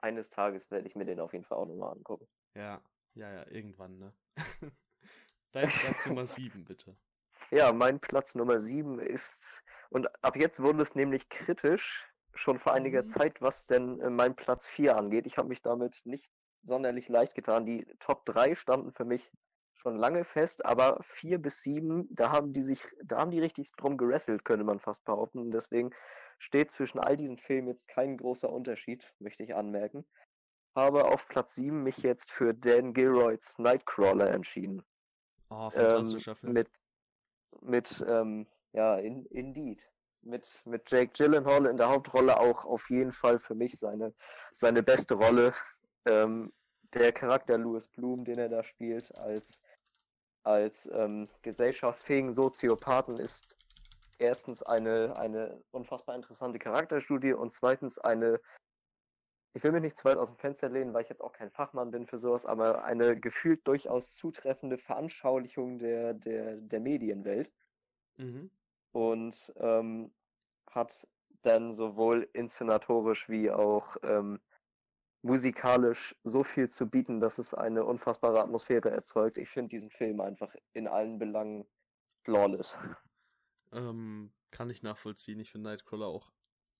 Speaker 2: Eines Tages werde ich mir den auf jeden Fall auch nochmal angucken.
Speaker 1: Ja, ja, ja, irgendwann, ne? Dein Platz Nummer sieben, bitte.
Speaker 2: Ja, mein Platz Nummer 7 ist, und ab jetzt wurde es nämlich kritisch, schon vor einiger
Speaker 1: Mhm.
Speaker 2: Zeit, was denn äh, mein Platz 4 angeht. Ich habe mich damit nicht sonderlich leicht getan. Die Top 3 standen für mich schon lange fest, aber 4 bis 7, da haben die sich, da haben die richtig drum gerasselt, könnte man fast behaupten. Und deswegen steht zwischen all diesen Filmen jetzt kein großer Unterschied, möchte ich anmerken. Habe auf Platz 7 mich jetzt für Dan Gilroys Nightcrawler entschieden.
Speaker 1: Oh,
Speaker 2: Ähm,
Speaker 1: fantastischer Film.
Speaker 2: mit, mit, ähm, ja, in, Indeed. Mit, mit Jake Gyllenhaal in der Hauptrolle auch auf jeden Fall für mich seine, seine beste Rolle. Ähm, der Charakter Louis Bloom, den er da spielt, als, als ähm, gesellschaftsfähigen Soziopathen, ist erstens eine, eine unfassbar interessante Charakterstudie und zweitens eine, ich will mich nicht zu weit aus dem Fenster lehnen, weil ich jetzt auch kein Fachmann bin für sowas, aber eine gefühlt durchaus zutreffende Veranschaulichung der, der, der Medienwelt
Speaker 1: Mhm.
Speaker 2: Und ähm, hat dann sowohl inszenatorisch wie auch ähm, musikalisch so viel zu bieten, dass es eine unfassbare Atmosphäre erzeugt. Ich finde diesen Film einfach in allen Belangen flawless.
Speaker 1: Ähm, kann ich nachvollziehen. Ich finde Nightcrawler auch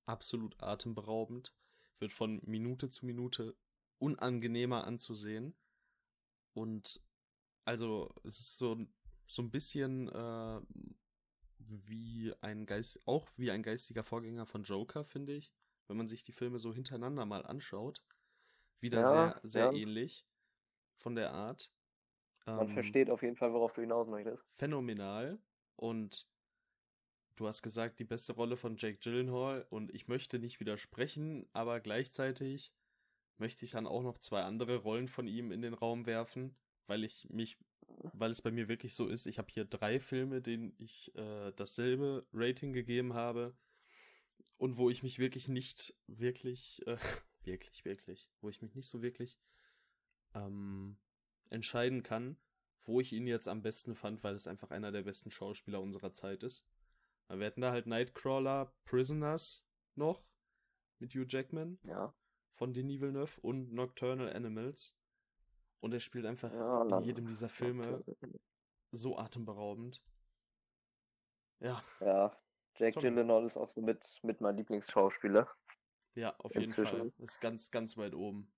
Speaker 1: absolut atemberaubend. Wird von Minute zu Minute unangenehmer anzusehen. Und also es ist so, so ein bisschen äh, wie ein Geist, auch wie ein geistiger Vorgänger von Joker, finde ich. Wenn man sich die Filme so hintereinander mal anschaut. Wieder
Speaker 2: Ja,
Speaker 1: sehr, sehr
Speaker 2: ja.
Speaker 1: ähnlich von der Art.
Speaker 2: Man
Speaker 1: Ähm,
Speaker 2: versteht auf jeden Fall, worauf du hinaus möchtest.
Speaker 1: phänomenal und du hast gesagt, die beste Rolle von Jake Gyllenhaal und ich möchte nicht widersprechen, aber gleichzeitig möchte ich dann auch noch zwei andere Rollen von ihm in den Raum werfen, weil ich mich, weil es bei mir wirklich so ist, ich habe hier drei Filme, denen ich äh, dasselbe Rating gegeben habe und wo ich mich wirklich nicht wirklich, äh, wirklich, wirklich, wo ich mich nicht so wirklich ähm, entscheiden kann, wo ich ihn jetzt am besten fand, weil es einfach einer der besten Schauspieler unserer Zeit ist. Wir hatten da halt Nightcrawler, Prisoners noch mit Hugh Jackman
Speaker 2: Ja,
Speaker 1: von Denis Villeneuve und Nocturnal Animals. Und er spielt einfach
Speaker 2: ja,
Speaker 1: in jedem dieser Filme so atemberaubend. Ja,
Speaker 2: Ja, Jake
Speaker 1: Sorry.
Speaker 2: Gyllenhaal ist auch so mit, mit mein Lieblingsschauspieler.
Speaker 1: ja, auf jeden
Speaker 2: Inzwischen.
Speaker 1: Fall. Ist ganz, ganz weit oben.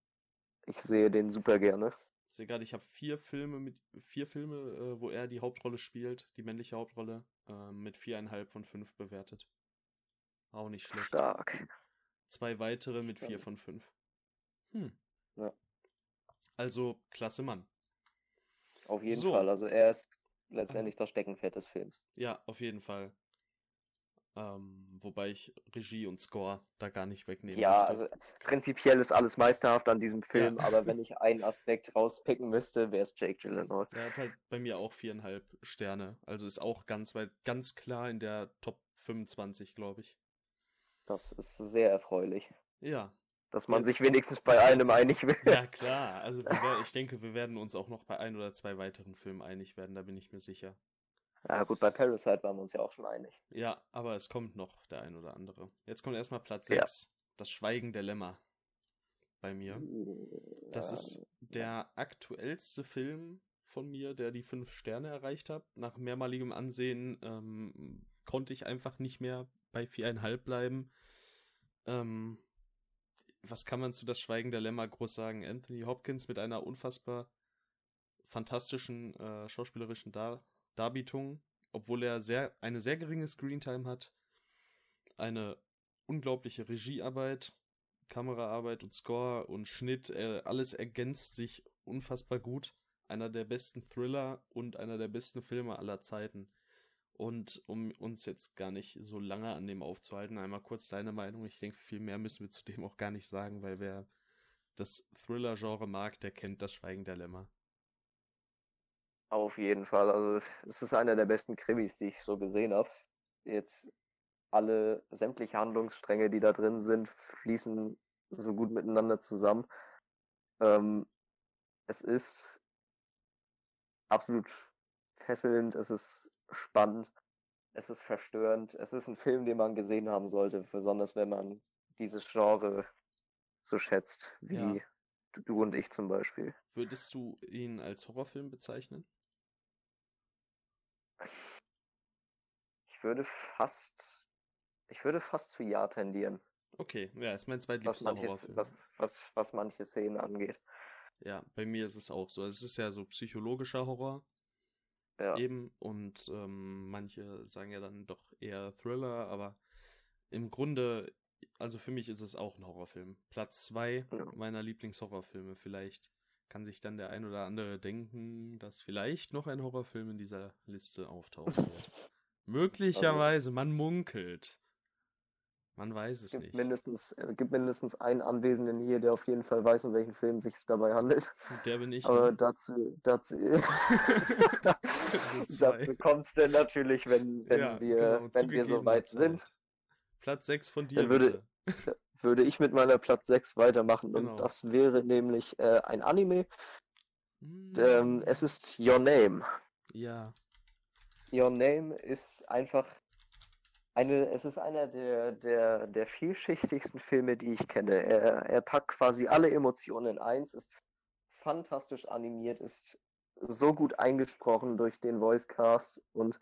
Speaker 2: Ich sehe den super gerne.
Speaker 1: Ich sehe gerade, ich habe vier Filme mit vier Filme, äh, wo er die Hauptrolle spielt, die männliche Hauptrolle, äh, mit viereinhalb von fünf bewertet. Auch nicht schlecht.
Speaker 2: Stark.
Speaker 1: Zwei weitere mit vier
Speaker 2: Stark.
Speaker 1: von fünf. Hm.
Speaker 2: Ja.
Speaker 1: Also, klasse Mann.
Speaker 2: Auf jeden
Speaker 1: So.
Speaker 2: Fall. Also er ist letztendlich das Steckenpferd des Films.
Speaker 1: Ja, auf jeden Fall. Ähm, wobei ich Regie und Score da gar nicht wegnehmen
Speaker 2: Ja,
Speaker 1: möchte.
Speaker 2: also prinzipiell ist alles meisterhaft an diesem Film,
Speaker 1: Ja.
Speaker 2: aber wenn ich einen Aspekt rauspicken müsste, wäre es Jake Gyllenhaal.
Speaker 1: Der hat halt bei mir auch viereinhalb Sterne. Also ist auch ganz weit, ganz klar in der Top 25, glaube ich.
Speaker 2: Das ist sehr erfreulich,
Speaker 1: Ja,
Speaker 2: dass man
Speaker 1: Jetzt-
Speaker 2: sich wenigstens bei einem
Speaker 1: jetzt-
Speaker 2: einig wird.
Speaker 1: Ja, klar. Also wir ich denke, wir werden uns auch noch bei ein oder zwei weiteren Filmen einig werden, da bin ich mir sicher.
Speaker 2: Ja gut, bei Parasite waren wir uns ja auch schon einig.
Speaker 1: Ja, aber es kommt noch der ein oder andere. Jetzt kommt erstmal Platz
Speaker 2: Ja.
Speaker 1: 6. Das Schweigen der Lämmer. bei mir. Das ist der aktuellste Film von mir, der die fünf Sterne erreicht hat. Nach mehrmaligem Ansehen ähm, konnte ich einfach nicht mehr bei viereinhalb bleiben. Ähm, was kann man zu Das Schweigen der Lämmer groß sagen? Anthony Hopkins mit einer unfassbar fantastischen äh, schauspielerischen Dar Darbietung, obwohl er sehr, eine sehr geringe Screentime hat, eine unglaubliche Regiearbeit, Kameraarbeit und Score und Schnitt, äh, alles ergänzt sich unfassbar gut. Einer der besten Thriller und einer der besten Filme aller Zeiten. Und um uns jetzt gar nicht so lange an dem aufzuhalten, einmal kurz deine Meinung. Ich denke, viel mehr müssen wir zu dem auch gar nicht sagen, weil wer das Thriller-Genre mag, der kennt das Schweigen der Lämmer.
Speaker 2: Auf jeden Fall. Also es ist einer der besten Krimis, die ich so gesehen habe. Jetzt alle sämtliche Handlungsstränge, die da drin sind, fließen so gut miteinander zusammen. Ähm, es ist absolut fesselnd, es ist spannend, es ist verstörend, es ist ein Film, den man gesehen haben sollte, besonders wenn man dieses Genre so schätzt, wie ja. du und ich zum Beispiel.
Speaker 1: Würdest du ihn als Horrorfilm bezeichnen?
Speaker 2: Ich würde fast, ich würde fast zu Ja tendieren.
Speaker 1: Okay, ja, ist mein zweitliebster
Speaker 2: was manches, Horrorfilm. Was, was, was manche Szenen angeht.
Speaker 1: Ja, bei mir ist es auch so. Es ist ja so psychologischer Horror. Ja. Eben. Und ähm, manche sagen ja dann doch eher Thriller, aber im Grunde, also für mich ist es auch ein Horrorfilm. Platz zwei ja. meiner Lieblingshorrorfilme. Vielleicht kann sich dann der ein oder andere denken, dass vielleicht noch ein Horrorfilm in dieser Liste auftauchen wird. Möglicherweise, man munkelt. Man weiß es
Speaker 2: gibt
Speaker 1: nicht.
Speaker 2: Mindestens, äh, gibt mindestens einen Anwesenden hier, der auf jeden Fall weiß, um welchen Film sich es dabei handelt.
Speaker 1: Der bin ich.
Speaker 2: Aber ne? dazu, dazu, dazu kommt es denn natürlich, wenn, wenn ja, wir, genau, wenn wir so weit sind.
Speaker 1: Platz 6 von dir.
Speaker 2: Dann würde, würde ich mit meiner Platz 6 weitermachen. Genau. Und das wäre nämlich äh, ein Anime. Mm. Ähm, es ist Your Name.
Speaker 1: Ja.
Speaker 2: Your Name ist einfach eine, es ist einer der, der, der vielschichtigsten Filme, die ich kenne. Er, er packt quasi alle Emotionen in eins, ist fantastisch animiert, ist so gut eingesprochen durch den Voicecast und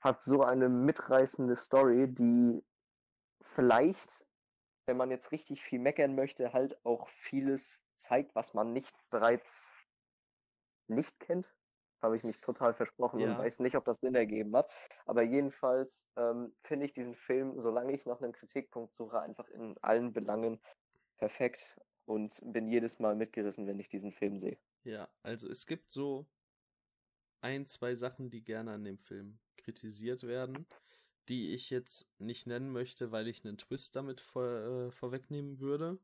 Speaker 2: hat so eine mitreißende Story, die vielleicht, wenn man jetzt richtig viel meckern möchte, halt auch vieles zeigt, was man nicht bereits nicht kennt habe ich mich total versprochen ja. und weiß nicht, ob das Sinn ergeben hat. Aber jedenfalls ähm, finde ich diesen Film, solange ich nach einem Kritikpunkt suche, einfach in allen Belangen perfekt und bin jedes Mal mitgerissen, wenn ich diesen Film sehe.
Speaker 1: Ja, also es gibt so ein, zwei Sachen, die gerne an dem Film kritisiert werden, die ich jetzt nicht nennen möchte, weil ich einen Twist damit vor, äh, vorwegnehmen würde.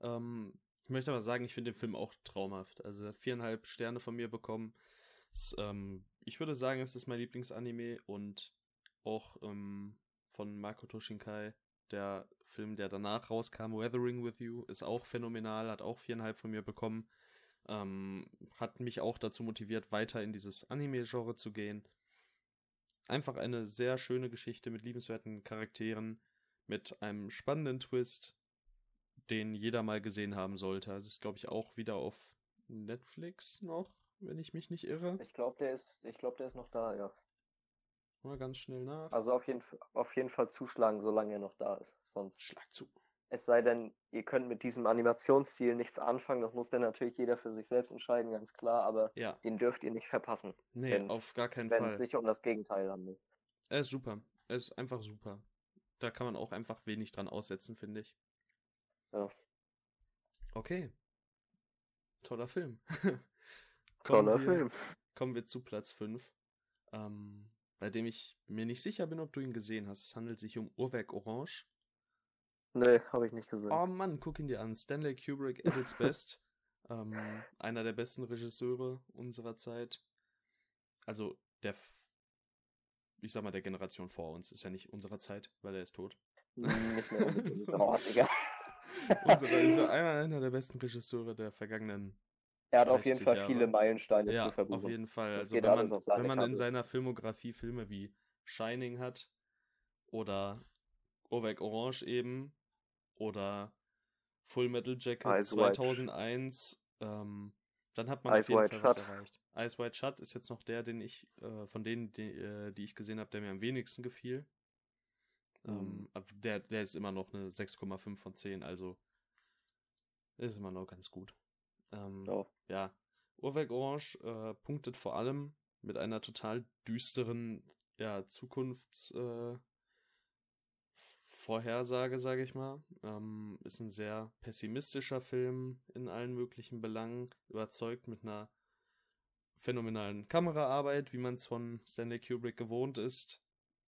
Speaker 1: Ähm, ich möchte aber sagen, ich finde den Film auch traumhaft. Also viereinhalb Sterne von mir bekommen. Es, ähm, ich würde sagen, es ist mein Lieblingsanime und auch ähm, von Makoto Shinkai, der Film, der danach rauskam, Weathering with You, ist auch phänomenal, hat auch viereinhalb von mir bekommen. Ähm, hat mich auch dazu motiviert, weiter in dieses Anime-Genre zu gehen. Einfach eine sehr schöne Geschichte mit liebenswerten Charakteren, mit einem spannenden Twist, den jeder mal gesehen haben sollte. Also ist, glaube ich, auch wieder auf Netflix noch wenn ich mich nicht irre.
Speaker 2: Ich glaube, der ist, ich glaube, der ist noch da, ja.
Speaker 1: Mal ganz schnell nach.
Speaker 2: Also auf jeden, auf jeden Fall zuschlagen, solange er noch da ist. Sonst.
Speaker 1: Schlag zu.
Speaker 2: Es sei denn, ihr könnt mit diesem Animationsstil nichts anfangen. Das muss dann natürlich jeder für sich selbst entscheiden, ganz klar. Aber
Speaker 1: ja.
Speaker 2: den dürft ihr nicht verpassen.
Speaker 1: Nee, auf gar keinen Fall. Wenn
Speaker 2: es sich um das Gegenteil handelt.
Speaker 1: Er ist super. Er ist einfach super. Da kann man auch einfach wenig dran aussetzen, finde ich.
Speaker 2: Ja.
Speaker 1: Okay. Toller Film.
Speaker 2: Toller Film.
Speaker 1: Kommen wir zu Platz 5, ähm, bei dem ich mir nicht sicher bin, ob du ihn gesehen hast. Es handelt sich um Uhrwerk Orange.
Speaker 2: Nee, habe ich nicht gesehen.
Speaker 1: Oh Mann, guck ihn dir an. Stanley Kubrick at its best. ähm, einer der besten Regisseure unserer Zeit. Also der, ich sag mal, der Generation vor uns. Ist ja nicht unserer Zeit, weil er ist tot.
Speaker 2: Nicht mehr. oh, Digga.
Speaker 1: Unserer ist einer, einer der besten Regisseure der vergangenen
Speaker 2: er hat auf jeden Fall Jahre. viele Meilensteine
Speaker 1: ja,
Speaker 2: zu verbuchen.
Speaker 1: auf jeden Fall. also wenn man, wenn man in seiner Filmografie Filme wie Shining hat oder Ovek Orange eben oder Full Metal Jacket
Speaker 2: Eyes
Speaker 1: 2001. Ähm, dann hat man
Speaker 2: Eyes
Speaker 1: auf jeden
Speaker 2: Wide
Speaker 1: Fall was
Speaker 2: Shut.
Speaker 1: erreicht. Eyes Wide Shut ist jetzt noch der, den ich, äh, von denen, die, äh, die ich gesehen habe, der mir am wenigsten gefiel. Ähm,
Speaker 2: Mhm.
Speaker 1: aber der, der ist immer noch eine 6,5 von 10, also ist immer noch ganz gut. Ähm,
Speaker 2: Ja.
Speaker 1: ja, Uhrwerk Orange äh, punktet vor allem mit einer total düsteren ja, Zukunfts äh, Vorhersage, sage ich mal. Ähm, ist ein sehr pessimistischer Film in allen möglichen Belangen, überzeugt mit einer phänomenalen Kameraarbeit, wie man es von Stanley Kubrick gewohnt ist.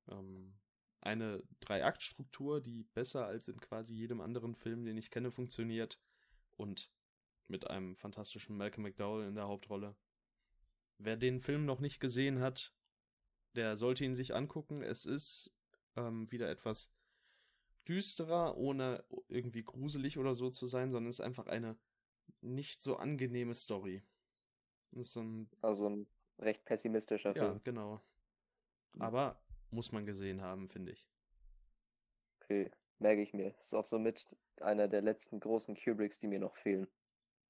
Speaker 1: Ähm, eine Drei-Akt-Struktur, die besser als in quasi jedem anderen Film, den ich kenne, funktioniert. Und mit einem fantastischen Malcolm McDowell in der Hauptrolle. Wer den Film noch nicht gesehen hat, der sollte ihn sich angucken. Es ist ähm, wieder etwas düsterer, ohne irgendwie gruselig oder so zu sein, sondern es ist einfach eine nicht so angenehme Story. So ein,
Speaker 2: Also ein recht pessimistischer
Speaker 1: ja,
Speaker 2: Film.
Speaker 1: genau. Aber muss man gesehen haben, finde ich.
Speaker 2: Okay, merke ich mir. Ist auch somit einer der letzten großen Kubricks, die mir noch fehlen.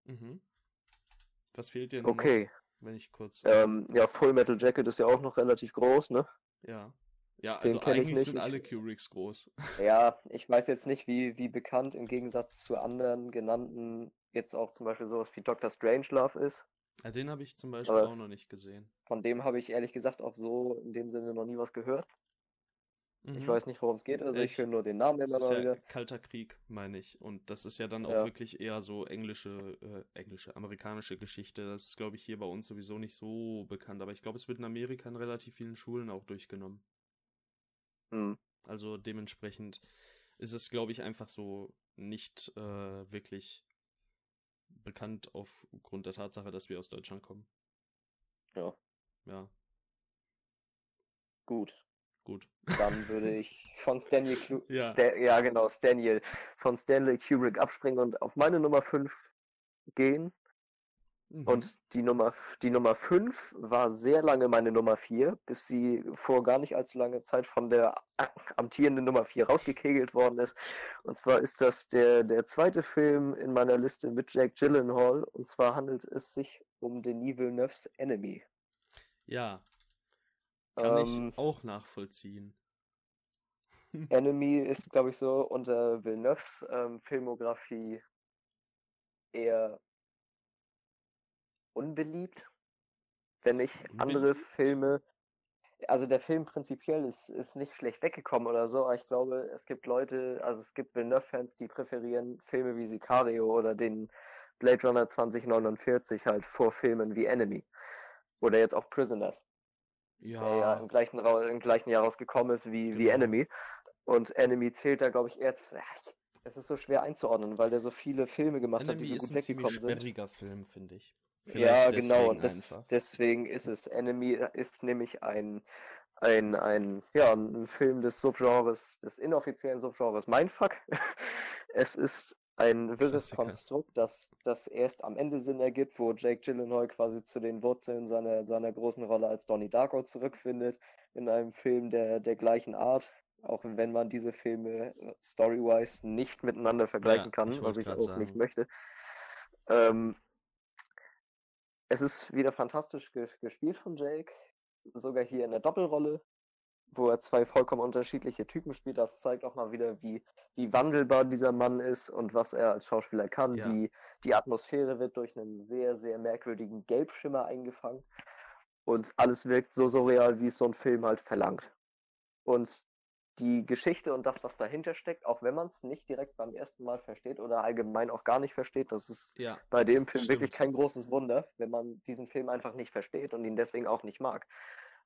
Speaker 1: Mhm. Was fehlt dir noch,
Speaker 2: Okay,
Speaker 1: wenn ich kurz.
Speaker 2: ähm, ja, Full Metal Jacket ist ja auch noch relativ groß, ne?
Speaker 1: ja. Ja,
Speaker 2: den
Speaker 1: also
Speaker 2: ich
Speaker 1: eigentlich
Speaker 2: nicht.
Speaker 1: sind
Speaker 2: Ich-
Speaker 1: alle Kubricks groß.
Speaker 2: Ja, ich weiß jetzt nicht, wie, wie bekannt im Gegensatz zu anderen genannten jetzt auch zum Beispiel sowas wie Dr. Strangelove ist.
Speaker 1: Ja, den habe ich zum Beispiel
Speaker 2: Aber-
Speaker 1: auch noch nicht gesehen.
Speaker 2: Von dem habe ich ehrlich gesagt auch so in dem Sinne noch nie was gehört. Ich
Speaker 1: Mhm.
Speaker 2: weiß nicht, worum es geht, also ich
Speaker 1: Ich-
Speaker 2: höre nur den Namen immer mal
Speaker 1: ja
Speaker 2: wieder.
Speaker 1: Kalter Krieg, meine ich. Und das ist ja dann auch
Speaker 2: Ja.
Speaker 1: wirklich eher so englische, äh, englische, amerikanische Geschichte. Das ist, glaube ich, hier bei uns sowieso nicht so bekannt. Aber ich glaube, es wird in Amerika in relativ vielen Schulen auch durchgenommen.
Speaker 2: Hm.
Speaker 1: Also dementsprechend ist es, glaube ich, einfach so nicht äh, wirklich bekannt aufgrund der Tatsache, dass wir aus Deutschland kommen.
Speaker 2: Ja,
Speaker 1: Ja,
Speaker 2: gut.
Speaker 1: gut.
Speaker 2: Dann würde ich von Stanley Klu
Speaker 1: Ja.
Speaker 2: Sta ja genau, Staniel von Stanley Kubrick abspringen und auf meine Nummer 5 gehen.
Speaker 1: Mhm.
Speaker 2: Und die Nummer, die Nummer 5 war sehr lange meine Nummer 4, bis sie vor gar nicht allzu langer Zeit von der amtierenden Nummer 4 rausgekegelt worden ist. Und zwar ist das der, der zweite Film in meiner Liste mit Jack Gyllenhaal. Und zwar handelt es sich um Denis Villeneuve's Enemy.
Speaker 1: Ja, kann
Speaker 2: Ähm,
Speaker 1: ich auch nachvollziehen.
Speaker 2: Enemy ist, glaube ich, so unter Villeneuve's ähm, Filmografie eher unbeliebt, wenn nicht andere? Filme. Also der Film prinzipiell ist, ist nicht schlecht weggekommen oder so, aber ich glaube, es gibt Leute, also es gibt Villeneuve-Fans, die präferieren Filme wie Sicario oder den Blade Runner 2049 halt vor Filmen wie Enemy. Oder jetzt auch Prisoners der ja
Speaker 1: Ja,
Speaker 2: im gleichen, im gleichen Jahr rausgekommen ist wie, wie
Speaker 1: Genau.
Speaker 2: Enemy. Und Enemy zählt da, glaube ich, eher zu. Ja, Es ist so schwer einzuordnen, weil der so viele Filme gemacht hat, die
Speaker 1: Enemy
Speaker 2: so
Speaker 1: ist
Speaker 2: gut
Speaker 1: ein
Speaker 2: weggekommen sind.
Speaker 1: sperriger Film, finde ich.
Speaker 2: Ja,
Speaker 1: Vielleicht
Speaker 2: genau.
Speaker 1: deswegen
Speaker 2: Und
Speaker 1: einfach.
Speaker 2: deswegen ist es. Enemy ist nämlich ein, ein, ein, ja, ein Film des Subgenres, des inoffiziellen Subgenres Mindfuck. es ist ein wirres. Konstrukt, das, das erst am Ende Sinn ergibt, wo Jake Gyllenhaal quasi zu den Wurzeln seiner, seiner großen Rolle als Donnie Darko zurückfindet, in einem Film der, der gleichen Art. Auch wenn man diese Filme äh, story-wise nicht miteinander vergleichen
Speaker 1: Ja,
Speaker 2: kann,
Speaker 1: ich
Speaker 2: was ich auch nicht
Speaker 1: sagen.
Speaker 2: möchte. Ähm, es ist wieder fantastisch ge gespielt von Jake, sogar hier in der Doppelrolle, wo er zwei vollkommen unterschiedliche Typen spielt. Das zeigt auch mal wieder, wie, wie wandelbar dieser Mann ist und was er als Schauspieler kann.
Speaker 1: Ja.
Speaker 2: Die, die Atmosphäre wird durch einen sehr, sehr merkwürdigen Gelbschimmer eingefangen und alles wirkt so surreal, wie es so ein Film halt verlangt. Und die Geschichte und das, was dahinter steckt, auch wenn man es nicht direkt beim ersten Mal versteht oder allgemein auch gar nicht versteht, das ist
Speaker 1: Ja,
Speaker 2: bei dem Film wirklich
Speaker 1: Stimmt.
Speaker 2: kein großes Wunder, wenn man diesen Film einfach nicht versteht und ihn deswegen auch nicht mag.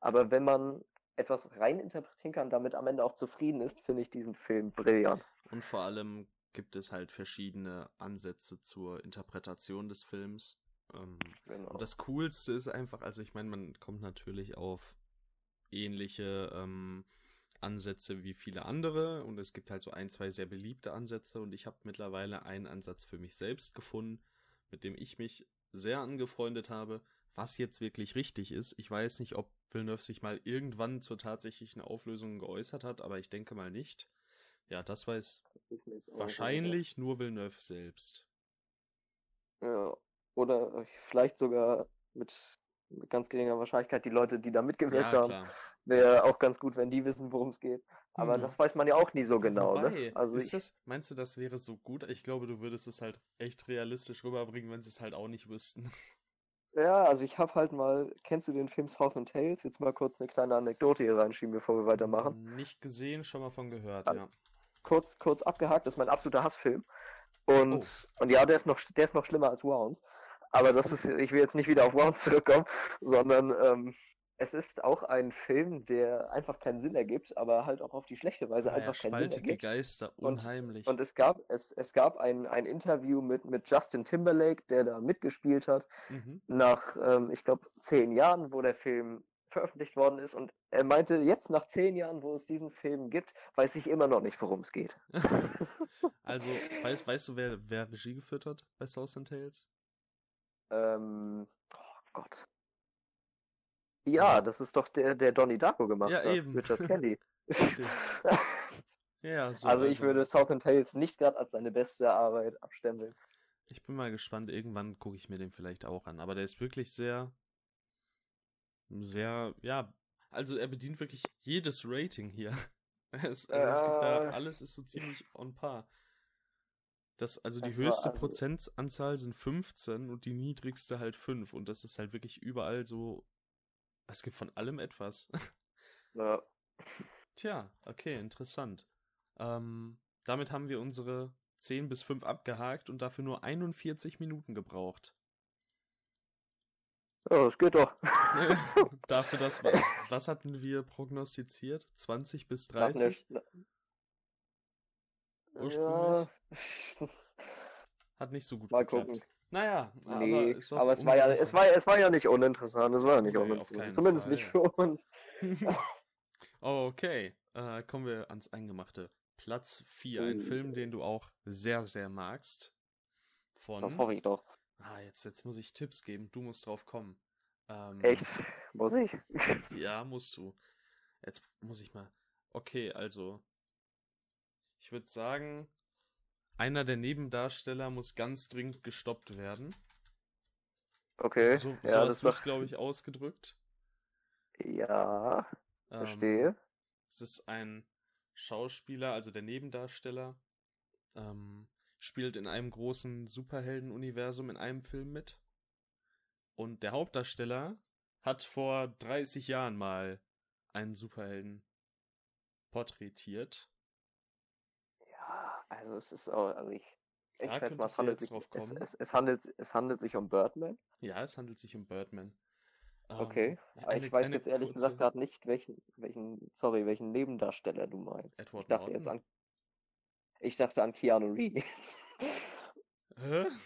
Speaker 2: Aber wenn man etwas reininterpretieren kann, damit am Ende auch zufrieden ist, finde ich diesen Film brillant.
Speaker 1: und vor allem gibt es halt verschiedene Ansätze zur Interpretation des Films. Ähm,
Speaker 2: Genau.
Speaker 1: Und das Coolste ist einfach, also ich meine, man kommt natürlich auf ähnliche ähm, Ansätze wie viele andere und es gibt halt so ein, zwei sehr beliebte Ansätze und ich habe mittlerweile einen Ansatz für mich selbst gefunden, mit dem ich mich sehr angefreundet habe, was jetzt wirklich richtig ist. Ich weiß nicht, ob Villeneuve sich mal irgendwann zur tatsächlichen Auflösung geäußert hat, aber ich denke mal nicht. Ja, das weiß Wahrscheinlich nur Villeneuve selbst.
Speaker 2: Ja. Oder vielleicht sogar mit, mit ganz geringer Wahrscheinlichkeit die Leute, die da mitgewirkt
Speaker 1: Ja,
Speaker 2: haben. Wäre auch ganz gut, wenn die wissen, worum es geht. Aber
Speaker 1: Mhm.
Speaker 2: das weiß man ja auch nie so genau. Ne? Also
Speaker 1: ist
Speaker 2: ich,
Speaker 1: das, meinst du, das wäre so gut? Ich glaube, du würdest es halt echt realistisch rüberbringen, wenn sie es halt auch nicht wüssten.
Speaker 2: ja, also ich habe halt mal, kennst du den Film Southern Tales? Jetzt mal kurz eine kleine Anekdote hier reinschieben, bevor wir weitermachen.
Speaker 1: Nicht gesehen, schon mal von gehört,
Speaker 2: Ah,
Speaker 1: ja.
Speaker 2: Kurz, kurz abgehakt, das ist mein absoluter Hassfilm. Und, und ja, der ist noch, der ist noch schlimmer als Wounds. Aber das ist, ich will jetzt nicht wieder auf Wounds zurückkommen, sondern ähm, es ist auch ein Film, der einfach keinen Sinn ergibt, aber halt auch auf die schlechte Weise
Speaker 1: er
Speaker 2: einfach keinen Sinn
Speaker 1: spaltet die
Speaker 2: ergibt.
Speaker 1: Geister
Speaker 2: Und-
Speaker 1: unheimlich.
Speaker 2: Und es gab, es, es gab ein, ein Interview mit, mit Justin Timberlake, der da mitgespielt hat,
Speaker 1: mhm.
Speaker 2: nach, ähm, ich glaube, zehn Jahren, wo der Film veröffentlicht worden ist. Und er meinte, jetzt nach zehn Jahren, wo es diesen Film gibt, weiß ich immer noch nicht, worum es geht.
Speaker 1: Also, weißt, weißt du, wer, wer Regie geführt hat bei South and Tales?
Speaker 2: Ähm, oh Gott. Ja, das ist doch der, der Donnie Darko gemacht
Speaker 1: Ja,
Speaker 2: hat.
Speaker 1: eben.
Speaker 2: Richard Kelly.
Speaker 1: Ja, so,
Speaker 2: also ich würde Southern Tales nicht gerade als seine beste Arbeit abstempeln.
Speaker 1: Ich bin mal gespannt, irgendwann gucke ich mir den vielleicht auch an. Aber der ist wirklich sehr, sehr, ja, also er bedient wirklich jedes Rating hier. Es, also es gibt da,
Speaker 2: Äh.
Speaker 1: alles ist so ziemlich on par. Das, also die
Speaker 2: Das war
Speaker 1: höchste
Speaker 2: also-
Speaker 1: Prozentanzahl sind 15 und die niedrigste halt 5. Und das ist halt wirklich überall so, es gibt von allem etwas.
Speaker 2: Ja.
Speaker 1: Tja, okay, interessant. Ähm, damit haben wir unsere 10 bis 5 abgehakt und dafür nur 41 Minuten gebraucht.
Speaker 2: ja, das geht doch.
Speaker 1: dafür, wir, was hatten wir prognostiziert? 20 bis
Speaker 2: Nach einer
Speaker 1: 30? Ursprünglich?
Speaker 2: Ja,
Speaker 1: Hat nicht so gut
Speaker 2: mal
Speaker 1: geklappt.
Speaker 2: gucken.
Speaker 1: Naja, aber,
Speaker 2: Nee,
Speaker 1: doch
Speaker 2: aber es war ja, es war, es war ja nicht uninteressant. Es war ja nicht
Speaker 1: Nee,
Speaker 2: uninteressant. Zumindest
Speaker 1: Fall.
Speaker 2: nicht für uns.
Speaker 1: okay, äh, kommen wir ans Eingemachte. Platz 4, ein
Speaker 2: Uh.
Speaker 1: Film, den du auch sehr, sehr magst. Von.
Speaker 2: Das hoffe ich doch.
Speaker 1: Ah, jetzt, jetzt muss ich Tipps geben. Du musst drauf kommen. Ähm,
Speaker 2: Echt? Muss ich?
Speaker 1: Ja, musst du. Jetzt muss ich mal. Okay, also. Ich würde sagen, einer der Nebendarsteller muss ganz dringend gestoppt werden.
Speaker 2: Okay.
Speaker 1: So, so
Speaker 2: ja,
Speaker 1: hast
Speaker 2: das
Speaker 1: du es, glaube ich, ausgedrückt.
Speaker 2: Ja,
Speaker 1: Ähm,
Speaker 2: verstehe.
Speaker 1: Es ist ein Schauspieler, also der Nebendarsteller, ähm, spielt in einem großen Superhelden-Universum in einem Film mit. Und der Hauptdarsteller hat vor 30 Jahren mal einen Superhelden porträtiert.
Speaker 2: Also es ist auch, also ich. Ich
Speaker 1: Da
Speaker 2: schätze mal, es handelt,
Speaker 1: jetzt
Speaker 2: sich, es, es, es, handelt, es handelt sich um Birdman.
Speaker 1: Ja, es handelt sich um Birdman. Ähm,
Speaker 2: Okay. Aber
Speaker 1: eine-
Speaker 2: ich weiß jetzt ehrlich
Speaker 1: kurze-
Speaker 2: gesagt gerade nicht, welchen, welchen, sorry, welchen Nebendarsteller du meinst.
Speaker 1: Edward
Speaker 2: ich dachte jetzt
Speaker 1: Norton?
Speaker 2: an. Ich dachte an Keanu Reeves.
Speaker 1: Hä?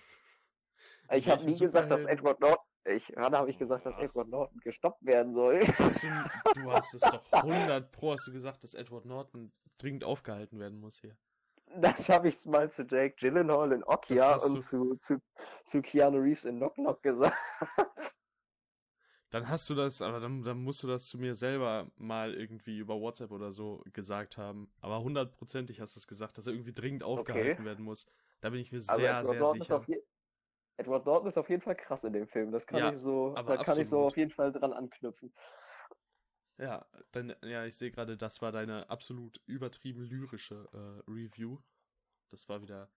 Speaker 2: Ich habe nie gesagt, dass? Edward Norton. Ich, wann habe ich gesagt, dass
Speaker 1: Was?
Speaker 2: Edward Norton gestoppt werden soll?
Speaker 1: Du, du hast es doch 100 pro hast du gesagt, dass Edward Norton dringend aufgehalten werden muss hier.
Speaker 2: Das habe ich mal zu Jake Gyllenhaal in
Speaker 1: hast
Speaker 2: und zu, zu, zu Keanu Reeves in Knock Knock gesagt.
Speaker 1: Dann hast du das, aber dann, dann musst du das zu mir selber mal irgendwie über WhatsApp oder so gesagt haben. Aber hundertprozentig hast du es gesagt, dass er irgendwie dringend aufgehalten werden muss. Da bin ich mir
Speaker 2: Also
Speaker 1: sehr,
Speaker 2: Edward
Speaker 1: sehr
Speaker 2: Norton,
Speaker 1: sicher.
Speaker 2: Edward Norton ist auf jeden Fall krass in dem Film. Das kann
Speaker 1: Ja,
Speaker 2: ich so,
Speaker 1: aber
Speaker 2: da kann ich so auf jeden Fall dran anknüpfen.
Speaker 1: Ja, dann, ja, ich sehe gerade, das war deine absolut übertrieben lyrische äh, Review. Das war wieder.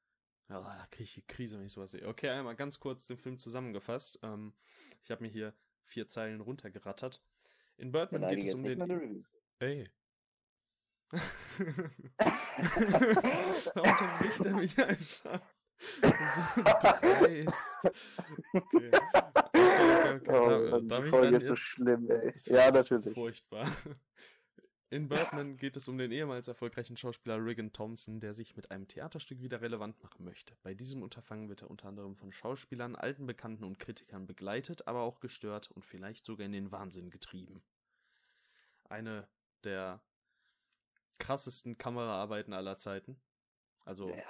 Speaker 1: Ja, da kriege ich die Krise, wenn ich sowas sehe. Okay, einmal ganz kurz den Film zusammengefasst. Ähm, ich habe mir hier vier Zeilen runtergerattert. In Birdman geht es um den. Ey. unterbricht er mich einfach. So dreist. Okay. Okay.
Speaker 2: Oh,
Speaker 1: Da- darf
Speaker 2: die Folge ist so schlimm, ey.
Speaker 1: ist
Speaker 2: Ja, natürlich.
Speaker 1: Furchtbar. In Birdman geht es um den ehemals erfolgreichen Schauspieler Regan Thompson, der sich mit einem Theaterstück wieder relevant machen möchte. Bei diesem Unterfangen wird er unter anderem von Schauspielern, alten Bekannten und Kritikern begleitet, aber auch gestört und vielleicht sogar in den Wahnsinn getrieben. Eine der krassesten Kameraarbeiten aller Zeiten. Also
Speaker 2: Ja.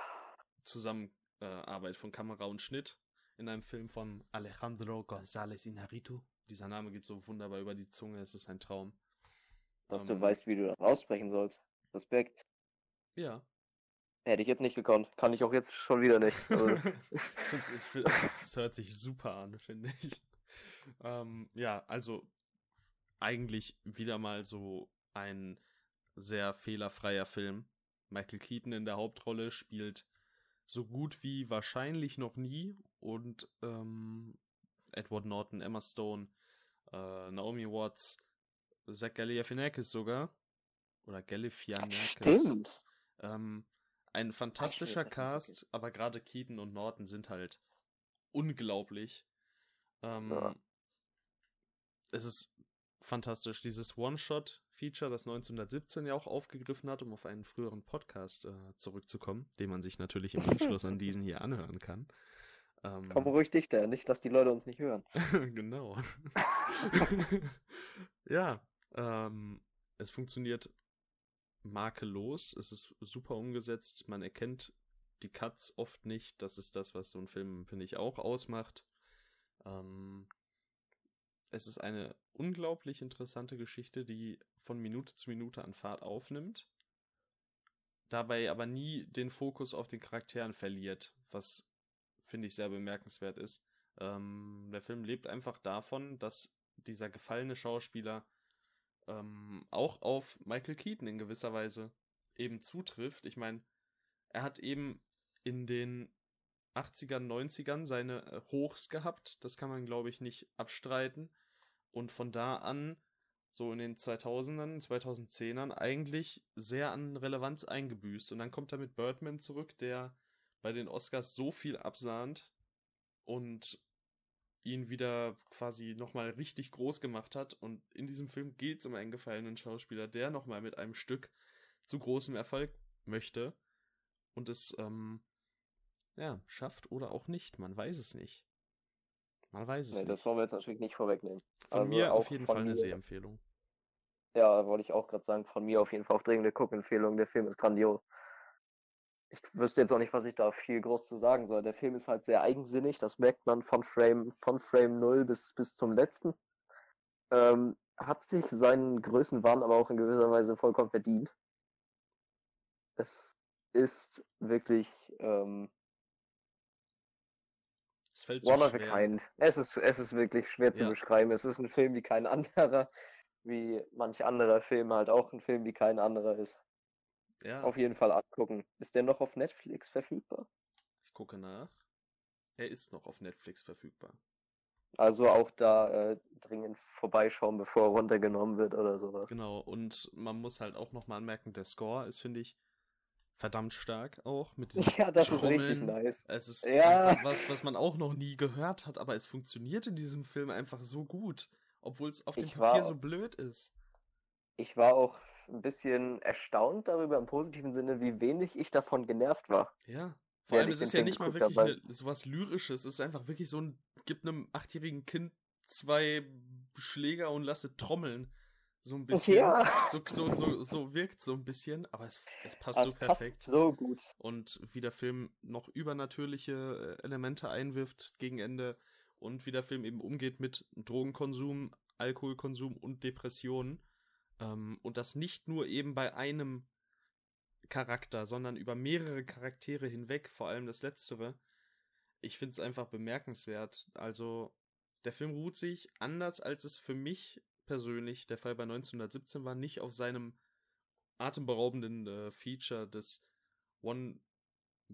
Speaker 1: Zusammenarbeit von Kamera und Schnitt in einem Film von Alejandro González Inarritu. Dieser Name geht so wunderbar über die Zunge, es ist ein Traum.
Speaker 2: Dass
Speaker 1: Ähm,
Speaker 2: du weißt, wie du das aussprechen sollst. Respekt.
Speaker 1: Ja.
Speaker 2: Hätte ich jetzt nicht gekonnt. Kann ich auch jetzt schon wieder nicht. Also,
Speaker 1: es hört sich super an, finde ich. Ähm, ja, also eigentlich wieder mal so ein sehr fehlerfreier Film. Michael Keaton in der Hauptrolle spielt so gut wie wahrscheinlich noch nie und ähm, Edward Norton, Emma Stone, äh, Naomi Watts, Zach Galifianakis sogar oder Galifianakis.
Speaker 2: Stimmt.
Speaker 1: Ähm, ein fantastischer Cast, aber gerade Keaton und Norton sind halt unglaublich. Ähm, ja. Es ist fantastisch. Dieses One-Shot-Feature, das 1917 ja auch aufgegriffen hat, um auf einen früheren Podcast äh, zurückzukommen, den man sich natürlich im Anschluss an diesen hier anhören kann.
Speaker 2: Ähm, Komm ruhig dichter, nicht, dass die Leute uns nicht hören.
Speaker 1: genau. ja, ähm, es funktioniert makellos. Es ist super umgesetzt. Man erkennt die Cuts oft nicht. Das ist das, was so ein Film, finde ich, auch ausmacht. Ähm, es ist eine unglaublich interessante Geschichte, die von Minute zu Minute an Fahrt aufnimmt, dabei aber nie den Fokus auf den Charakteren verliert, was finde ich sehr bemerkenswert ist. Ähm, der Film lebt einfach davon, dass dieser gefallene Schauspieler ähm, auch auf Michael Keaton in gewisser Weise eben zutrifft. Ich meine, er hat eben in den 80ern, 90ern seine äh, Hochs gehabt. Das kann man, glaube ich, nicht abstreiten. Und von da an, so in den 2000ern, 2010ern, eigentlich sehr an Relevanz eingebüßt. Und dann kommt er mit Birdman zurück, der bei den Oscars so viel absahnt und ihn wieder quasi nochmal richtig groß gemacht hat. Und in diesem Film geht es um einen gefallenen Schauspieler, der nochmal mit einem Stück zu großem Erfolg möchte und es ähm, ja, schafft oder auch nicht. Man weiß es nicht. Man weiß es nee, nicht.
Speaker 2: Das wollen wir jetzt natürlich nicht vorwegnehmen.
Speaker 1: Von also mir auf jeden Fall eine Sehempfehlung.
Speaker 2: Ja, wollte ich auch gerade sagen. Von mir auf jeden Fall auch dringende Guckempfehlung. Der Film ist grandios ich wüsste jetzt auch nicht, was ich da viel groß zu sagen soll. Der Film ist halt sehr eigensinnig, das merkt man von Frame, von Frame 0 bis, bis zum letzten. Ähm, hat sich seinen Größenwahn aber auch in gewisser Weise vollkommen verdient. Es ist wirklich ähm,
Speaker 1: es fällt so one
Speaker 2: schwer. of a kind. Es ist, es ist wirklich schwer zu ja. beschreiben. Es ist ein Film wie kein anderer, wie manch anderer Film halt auch ein Film wie kein anderer ist. Ja. Auf jeden Fall angucken. Ist der noch auf Netflix verfügbar?
Speaker 1: Ich gucke nach. Er ist noch auf Netflix verfügbar.
Speaker 2: Also auch da äh, dringend vorbeischauen, bevor er runtergenommen wird oder sowas.
Speaker 1: Genau, und man muss halt auch nochmal anmerken, der Score ist, finde ich, verdammt stark auch mit
Speaker 2: Ja, das Trommeln. ist richtig nice.
Speaker 1: Es ist ja. was, was man auch noch nie gehört hat, aber es funktioniert in diesem Film einfach so gut, obwohl es auf dem Papier war, so blöd ist.
Speaker 2: Ich war auch ein bisschen erstaunt darüber im positiven Sinne, wie wenig ich davon genervt war.
Speaker 1: Ja. Vor allem, es ist ja nicht mal wirklich eine, sowas Lyrisches. Es ist einfach wirklich so ein, gibt einem achtjährigen Kind zwei Schläger und lasse trommeln. So ein bisschen. Ja. So, so, so, so wirkt so ein bisschen, aber es, es passt das so perfekt. Passt
Speaker 2: so gut.
Speaker 1: Und wie der Film noch übernatürliche äh, Elemente einwirft gegen Ende und wie der Film eben umgeht mit Drogenkonsum, Alkoholkonsum und Depressionen ähm, und das nicht nur eben bei einem Charakter, sondern über mehrere Charaktere hinweg, vor allem das letztere. Ich finde es einfach bemerkenswert. Also, der Film ruht sich, anders als es für mich persönlich der Fall bei 1917 war, nicht auf seinem atemberaubenden äh, Feature des One,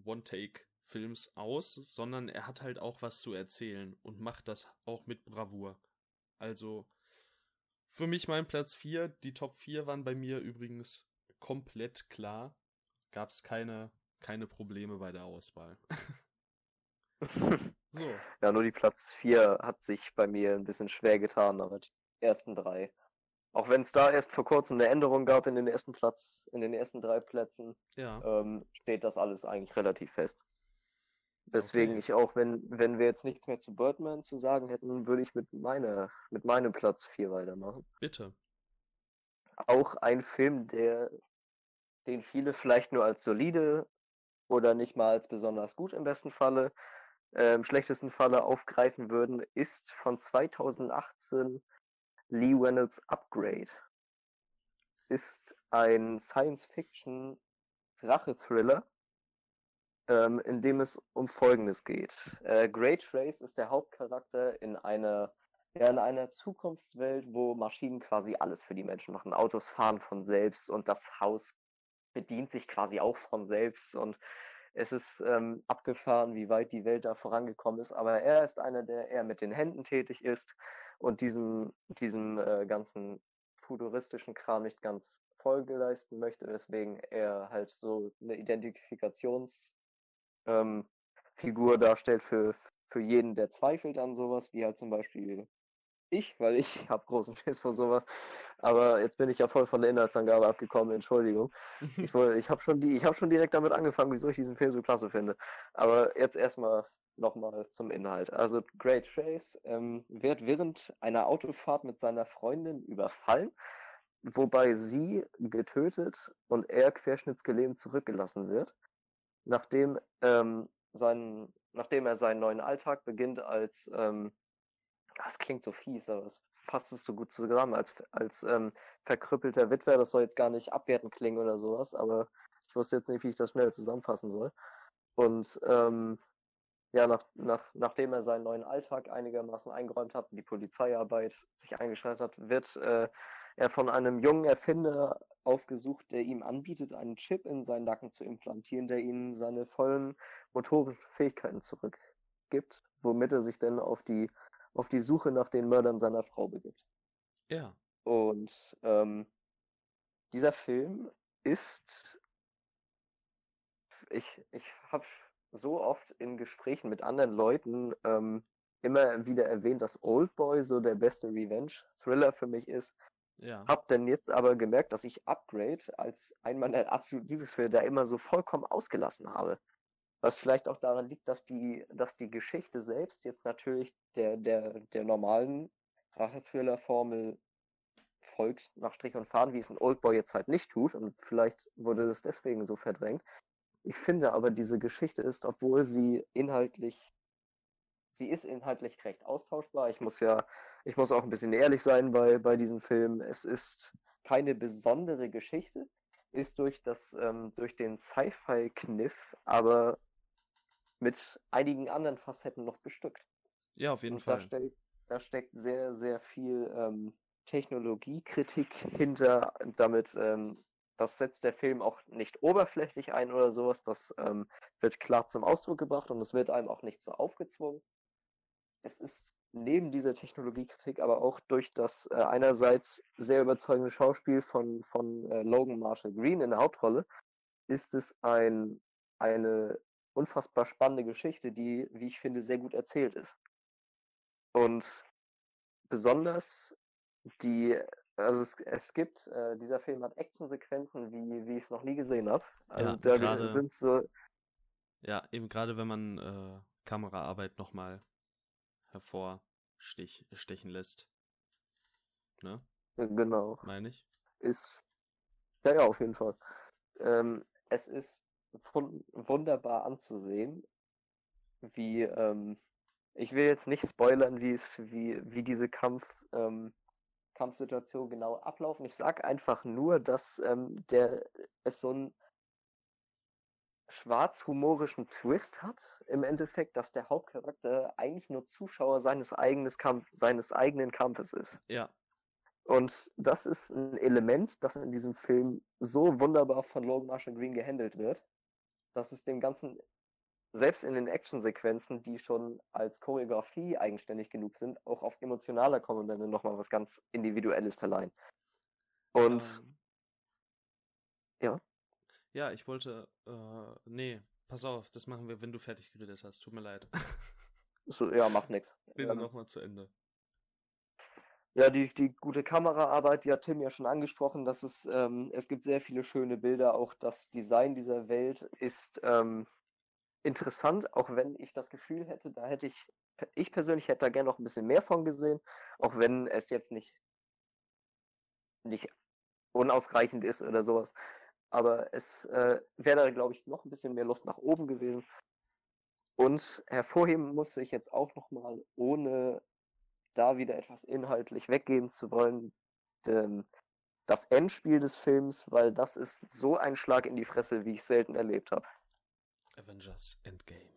Speaker 1: One-Take-Films aus, sondern er hat halt auch was zu erzählen und macht das auch mit Bravour. Also, für mich mein Platz 4. Die Top 4 waren bei mir übrigens komplett klar. Gab es keine, keine Probleme bei der Auswahl.
Speaker 2: so. Ja, nur die Platz 4 hat sich bei mir ein bisschen schwer getan, aber die ersten drei. Auch wenn es da erst vor kurzem eine Änderung gab in den ersten Platz, in den ersten drei Plätzen,
Speaker 1: ja.
Speaker 2: ähm, steht das alles eigentlich relativ fest. Deswegen okay. ich auch, wenn, wenn wir jetzt nichts mehr zu Birdman zu sagen hätten, würde ich mit meiner, mit meinem Platz 4 weitermachen.
Speaker 1: Bitte.
Speaker 2: Auch ein Film, der, den viele vielleicht nur als solide oder nicht mal als besonders gut im besten Falle, äh, im schlechtesten Falle aufgreifen würden, ist von 2018 Lee Reynolds Upgrade. Ist ein Science-Fiction Rache-Thriller ähm, in dem es um Folgendes geht. Äh, Great Trace ist der Hauptcharakter in einer, ja, in einer Zukunftswelt, wo Maschinen quasi alles für die Menschen machen. Autos fahren von selbst und das Haus bedient sich quasi auch von selbst und es ist ähm, abgefahren, wie weit die Welt da vorangekommen ist. Aber er ist einer, der eher mit den Händen tätig ist und diesen, diesen äh, ganzen futuristischen Kram nicht ganz Folge leisten möchte, weswegen er halt so eine Identifikationsfigur ähm, darstellt für, für jeden, der zweifelt an sowas, wie halt zum Beispiel ich, weil ich habe großen Schiss vor sowas. Aber jetzt bin ich ja voll von der Inhaltsangabe abgekommen, Entschuldigung. Ich, ich habe schon, die, hab schon direkt damit angefangen, wieso ich diesen Film so klasse finde. Aber jetzt erstmal nochmal zum Inhalt. Also Great Trace ähm, wird während einer Autofahrt mit seiner Freundin überfallen, wobei sie getötet und er querschnittsgelähmt zurückgelassen wird, nachdem, ähm, sein, nachdem er seinen neuen Alltag beginnt als ähm, das klingt so fies, aber es passt es so gut zusammen als, als ähm, verkrüppelter Witwer. Das soll jetzt gar nicht abwertend klingen oder sowas, aber ich wusste jetzt nicht, wie ich das schnell zusammenfassen soll. Und ähm, ja, nach, nach, nachdem er seinen neuen Alltag einigermaßen eingeräumt hat die Polizeiarbeit sich eingeschaltet hat, wird äh, er von einem jungen Erfinder aufgesucht, der ihm anbietet, einen Chip in seinen Nacken zu implantieren, der ihm seine vollen motorischen Fähigkeiten zurückgibt, womit er sich dann auf die auf die Suche nach den Mördern seiner Frau begibt.
Speaker 1: Ja.
Speaker 2: Und ähm, dieser Film ist, ich, ich habe so oft in Gesprächen mit anderen Leuten ähm, immer wieder erwähnt, dass Old Boy so der beste Revenge-Thriller für mich ist.
Speaker 1: Ja.
Speaker 2: Hab dann jetzt aber gemerkt, dass ich Upgrade als ein meiner absoluten Lieblingsfilme da immer so vollkommen ausgelassen habe. Was vielleicht auch daran liegt, dass die, dass die Geschichte selbst jetzt natürlich der, der, der normalen Rachethriller-Formel folgt, nach Strich und Faden, wie es ein Oldboy jetzt halt nicht tut. Und vielleicht wurde es deswegen so verdrängt. Ich finde aber, diese Geschichte ist, obwohl sie inhaltlich, sie ist inhaltlich recht austauschbar. Ich muss ja, ich muss auch ein bisschen ehrlich sein bei, bei diesem Film. Es ist keine besondere Geschichte, ist durch das, ähm, durch den Sci-Fi-Kniff aber mit einigen anderen Facetten noch bestückt.
Speaker 1: Ja, auf jeden
Speaker 2: Und
Speaker 1: Fall.
Speaker 2: Da, steck, da steckt sehr, sehr viel ähm, Technologiekritik hinter. Damit, ähm, das setzt der Film auch nicht oberflächlich ein oder sowas. Das ähm, wird klar zum Ausdruck gebracht und es wird einem auch nicht so aufgezwungen. Es ist neben dieser Technologiekritik aber auch durch das äh, einerseits sehr überzeugende Schauspiel von, von äh, Logan Marshall Green in der Hauptrolle, ist es ein, eine unfassbar spannende Geschichte, die, wie ich finde, sehr gut erzählt ist. Und besonders die, also es, es gibt, äh, dieser Film hat Actionsequenzen, wie, wie ich es noch nie gesehen habe. Also
Speaker 1: Ja,
Speaker 2: da
Speaker 1: gerade-
Speaker 2: sind so,
Speaker 1: Ja, eben gerade wenn man äh, Kameraarbeit nochmal hervorstechen lässt. Ne,
Speaker 2: genau,
Speaker 1: meine ich?
Speaker 2: ist, ja, ja, auf jeden Fall. Ähm, es ist wun wunderbar anzusehen, wie, ähm, ich will jetzt nicht spoilern, wie es, wie, wie diese Kampf, ähm, Kampfsituation genau ablaufen. Ich sag einfach nur, dass ähm, der es so einen schwarzhumorischen Twist hat, im Endeffekt, dass der Hauptcharakter eigentlich nur Zuschauer seines, eigenes Kampf, seines eigenen Kampfes ist.
Speaker 1: Ja,
Speaker 2: Und das ist ein Element, das in diesem Film so wunderbar von Logan Marshall Green gehandelt wird, dass es dem Ganzen, selbst in den Actionsequenzen, die schon als Choreografie eigenständig genug sind, auch auf emotionaler Komponente nochmal was ganz Individuelles verleihen. Und
Speaker 1: ähm,
Speaker 2: ja.
Speaker 1: Ja, ich wollte, äh, nee, pass auf, das machen wir, wenn du fertig geredet hast. Tut mir leid.
Speaker 2: so, ja, macht nix.
Speaker 1: Rede
Speaker 2: Ähm,
Speaker 1: nochmal zu Ende.
Speaker 2: Ja, die, die gute Kameraarbeit, die hat Tim ja schon angesprochen, dass es, ähm, es gibt sehr viele schöne Bilder, auch das Design dieser Welt ist ähm, interessant, auch wenn ich das Gefühl hätte, da hätte ich, ich persönlich hätte da gerne noch ein bisschen mehr von gesehen, auch wenn es jetzt nicht, nicht unausreichend ist oder sowas. Aber es äh, wäre da, glaube ich, noch ein bisschen mehr Luft nach oben gewesen. Und hervorheben musste ich jetzt auch nochmal, ohne da wieder etwas inhaltlich weggehen zu wollen, denn das Endspiel des Films, weil das ist so ein Schlag in die Fresse, wie ich selten erlebt habe.
Speaker 1: Avengers Endgame.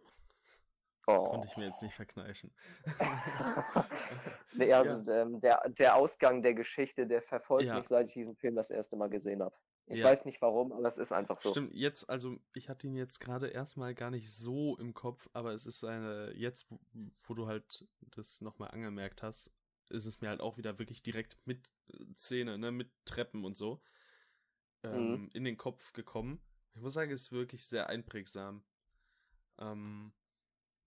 Speaker 2: Oh.
Speaker 1: Konnte ich mir jetzt nicht verkneifen.
Speaker 2: nee, also ja. der, der Ausgang der Geschichte, der verfolgt
Speaker 1: Ja.
Speaker 2: mich, seit ich diesen Film das erste Mal gesehen habe. Ich
Speaker 1: Ja.
Speaker 2: weiß nicht warum, aber es ist einfach so.
Speaker 1: Stimmt, jetzt, also ich hatte ihn jetzt gerade erstmal gar nicht so im Kopf, aber es ist eine, jetzt, wo- du halt das nochmal angemerkt hast, ist es mir halt auch wieder wirklich direkt mit äh, Szene, ne, mit Treppen und so, ähm, in den Kopf gekommen. Ich muss sagen, es ist wirklich sehr einprägsam. Ähm,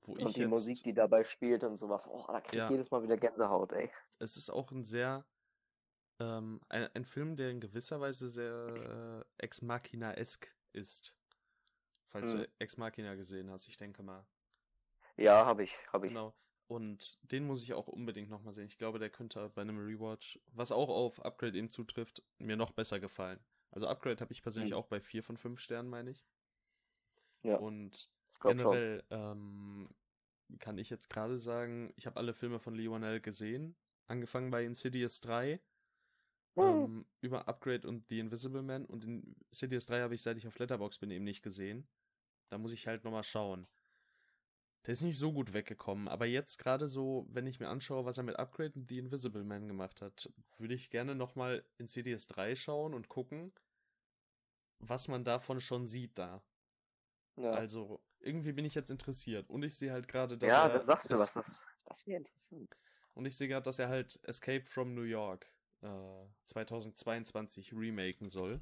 Speaker 1: wo ich
Speaker 2: Und die
Speaker 1: jetzt,
Speaker 2: Musik, die dabei spielt und sowas. Oh, da krieg ich
Speaker 1: Ja.
Speaker 2: jedes Mal wieder Gänsehaut, ey.
Speaker 1: es ist auch ein sehr, ähm, ein, ein Film, der in gewisser Weise sehr äh, Ex Machina-esk ist. Falls
Speaker 2: Mhm.
Speaker 1: du Ex Machina gesehen hast, ich denke mal.
Speaker 2: Ja, habe ich, habe ich.
Speaker 1: Genau. Und den muss ich auch unbedingt nochmal sehen. Ich glaube, der könnte bei einem Rewatch, was auch auf Upgrade eben zutrifft, mir noch besser gefallen. Also Upgrade habe ich persönlich
Speaker 2: Mhm.
Speaker 1: auch bei 4 von 5 Sternen, meine ich.
Speaker 2: Ja,
Speaker 1: Und generell ähm, kann ich jetzt gerade sagen, ich habe alle Filme von Lionel gesehen. Angefangen bei Insidious 3,
Speaker 2: Hm.
Speaker 1: Ähm, über Upgrade und The Invisible Man. Und in Insidious 3 habe ich, seit ich auf Letterbox bin, eben nicht gesehen. Da muss ich halt nochmal schauen. Der ist nicht so gut weggekommen, aber jetzt gerade so, wenn ich mir anschaue, was er mit Upgrade und The Invisible Man gemacht hat, würde ich gerne nochmal Insidious 3 schauen und gucken, was man davon schon sieht da.
Speaker 2: Ja,
Speaker 1: Also, irgendwie bin ich jetzt interessiert. Und ich sehe halt gerade, dass
Speaker 2: ja
Speaker 1: er.
Speaker 2: dann sagst du was. Das, das wäre interessant.
Speaker 1: Und ich sehe gerade, dass er halt Escape from New York äh, 2022 remaken soll.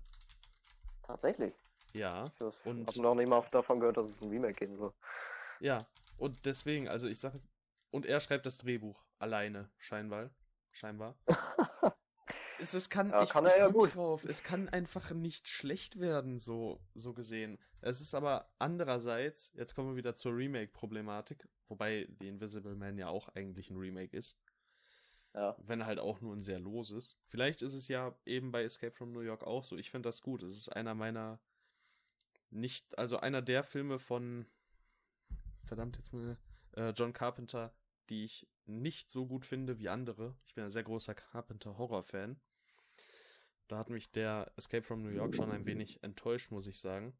Speaker 2: Tatsächlich.
Speaker 1: Ja.
Speaker 2: Ich habe noch nicht mal davon gehört, dass es ein Remake geben soll.
Speaker 1: Ja. Und deswegen, also ich sage Und er schreibt das Drehbuch alleine, scheinbar. Scheinbar. Es, es kann,
Speaker 2: Ja,
Speaker 1: ich,
Speaker 2: kann er ja gut.
Speaker 1: drauf. Es kann einfach nicht schlecht werden, so, so gesehen. Es ist aber andererseits, jetzt kommen wir wieder zur Remake-Problematik, wobei The Invisible Man ja auch eigentlich ein Remake ist.
Speaker 2: Ja.
Speaker 1: wenn halt auch nur ein sehr loses. Vielleicht ist es ja eben bei Escape from New York auch so. Ich finde das gut. Es ist einer meiner nicht, also einer der Filme von verdammt jetzt mal äh, John Carpenter, die ich nicht so gut finde wie andere. Ich bin ein sehr großer Carpenter Horror Fan. Da hat mich der Escape from New York schon ein wenig enttäuscht, muss ich sagen.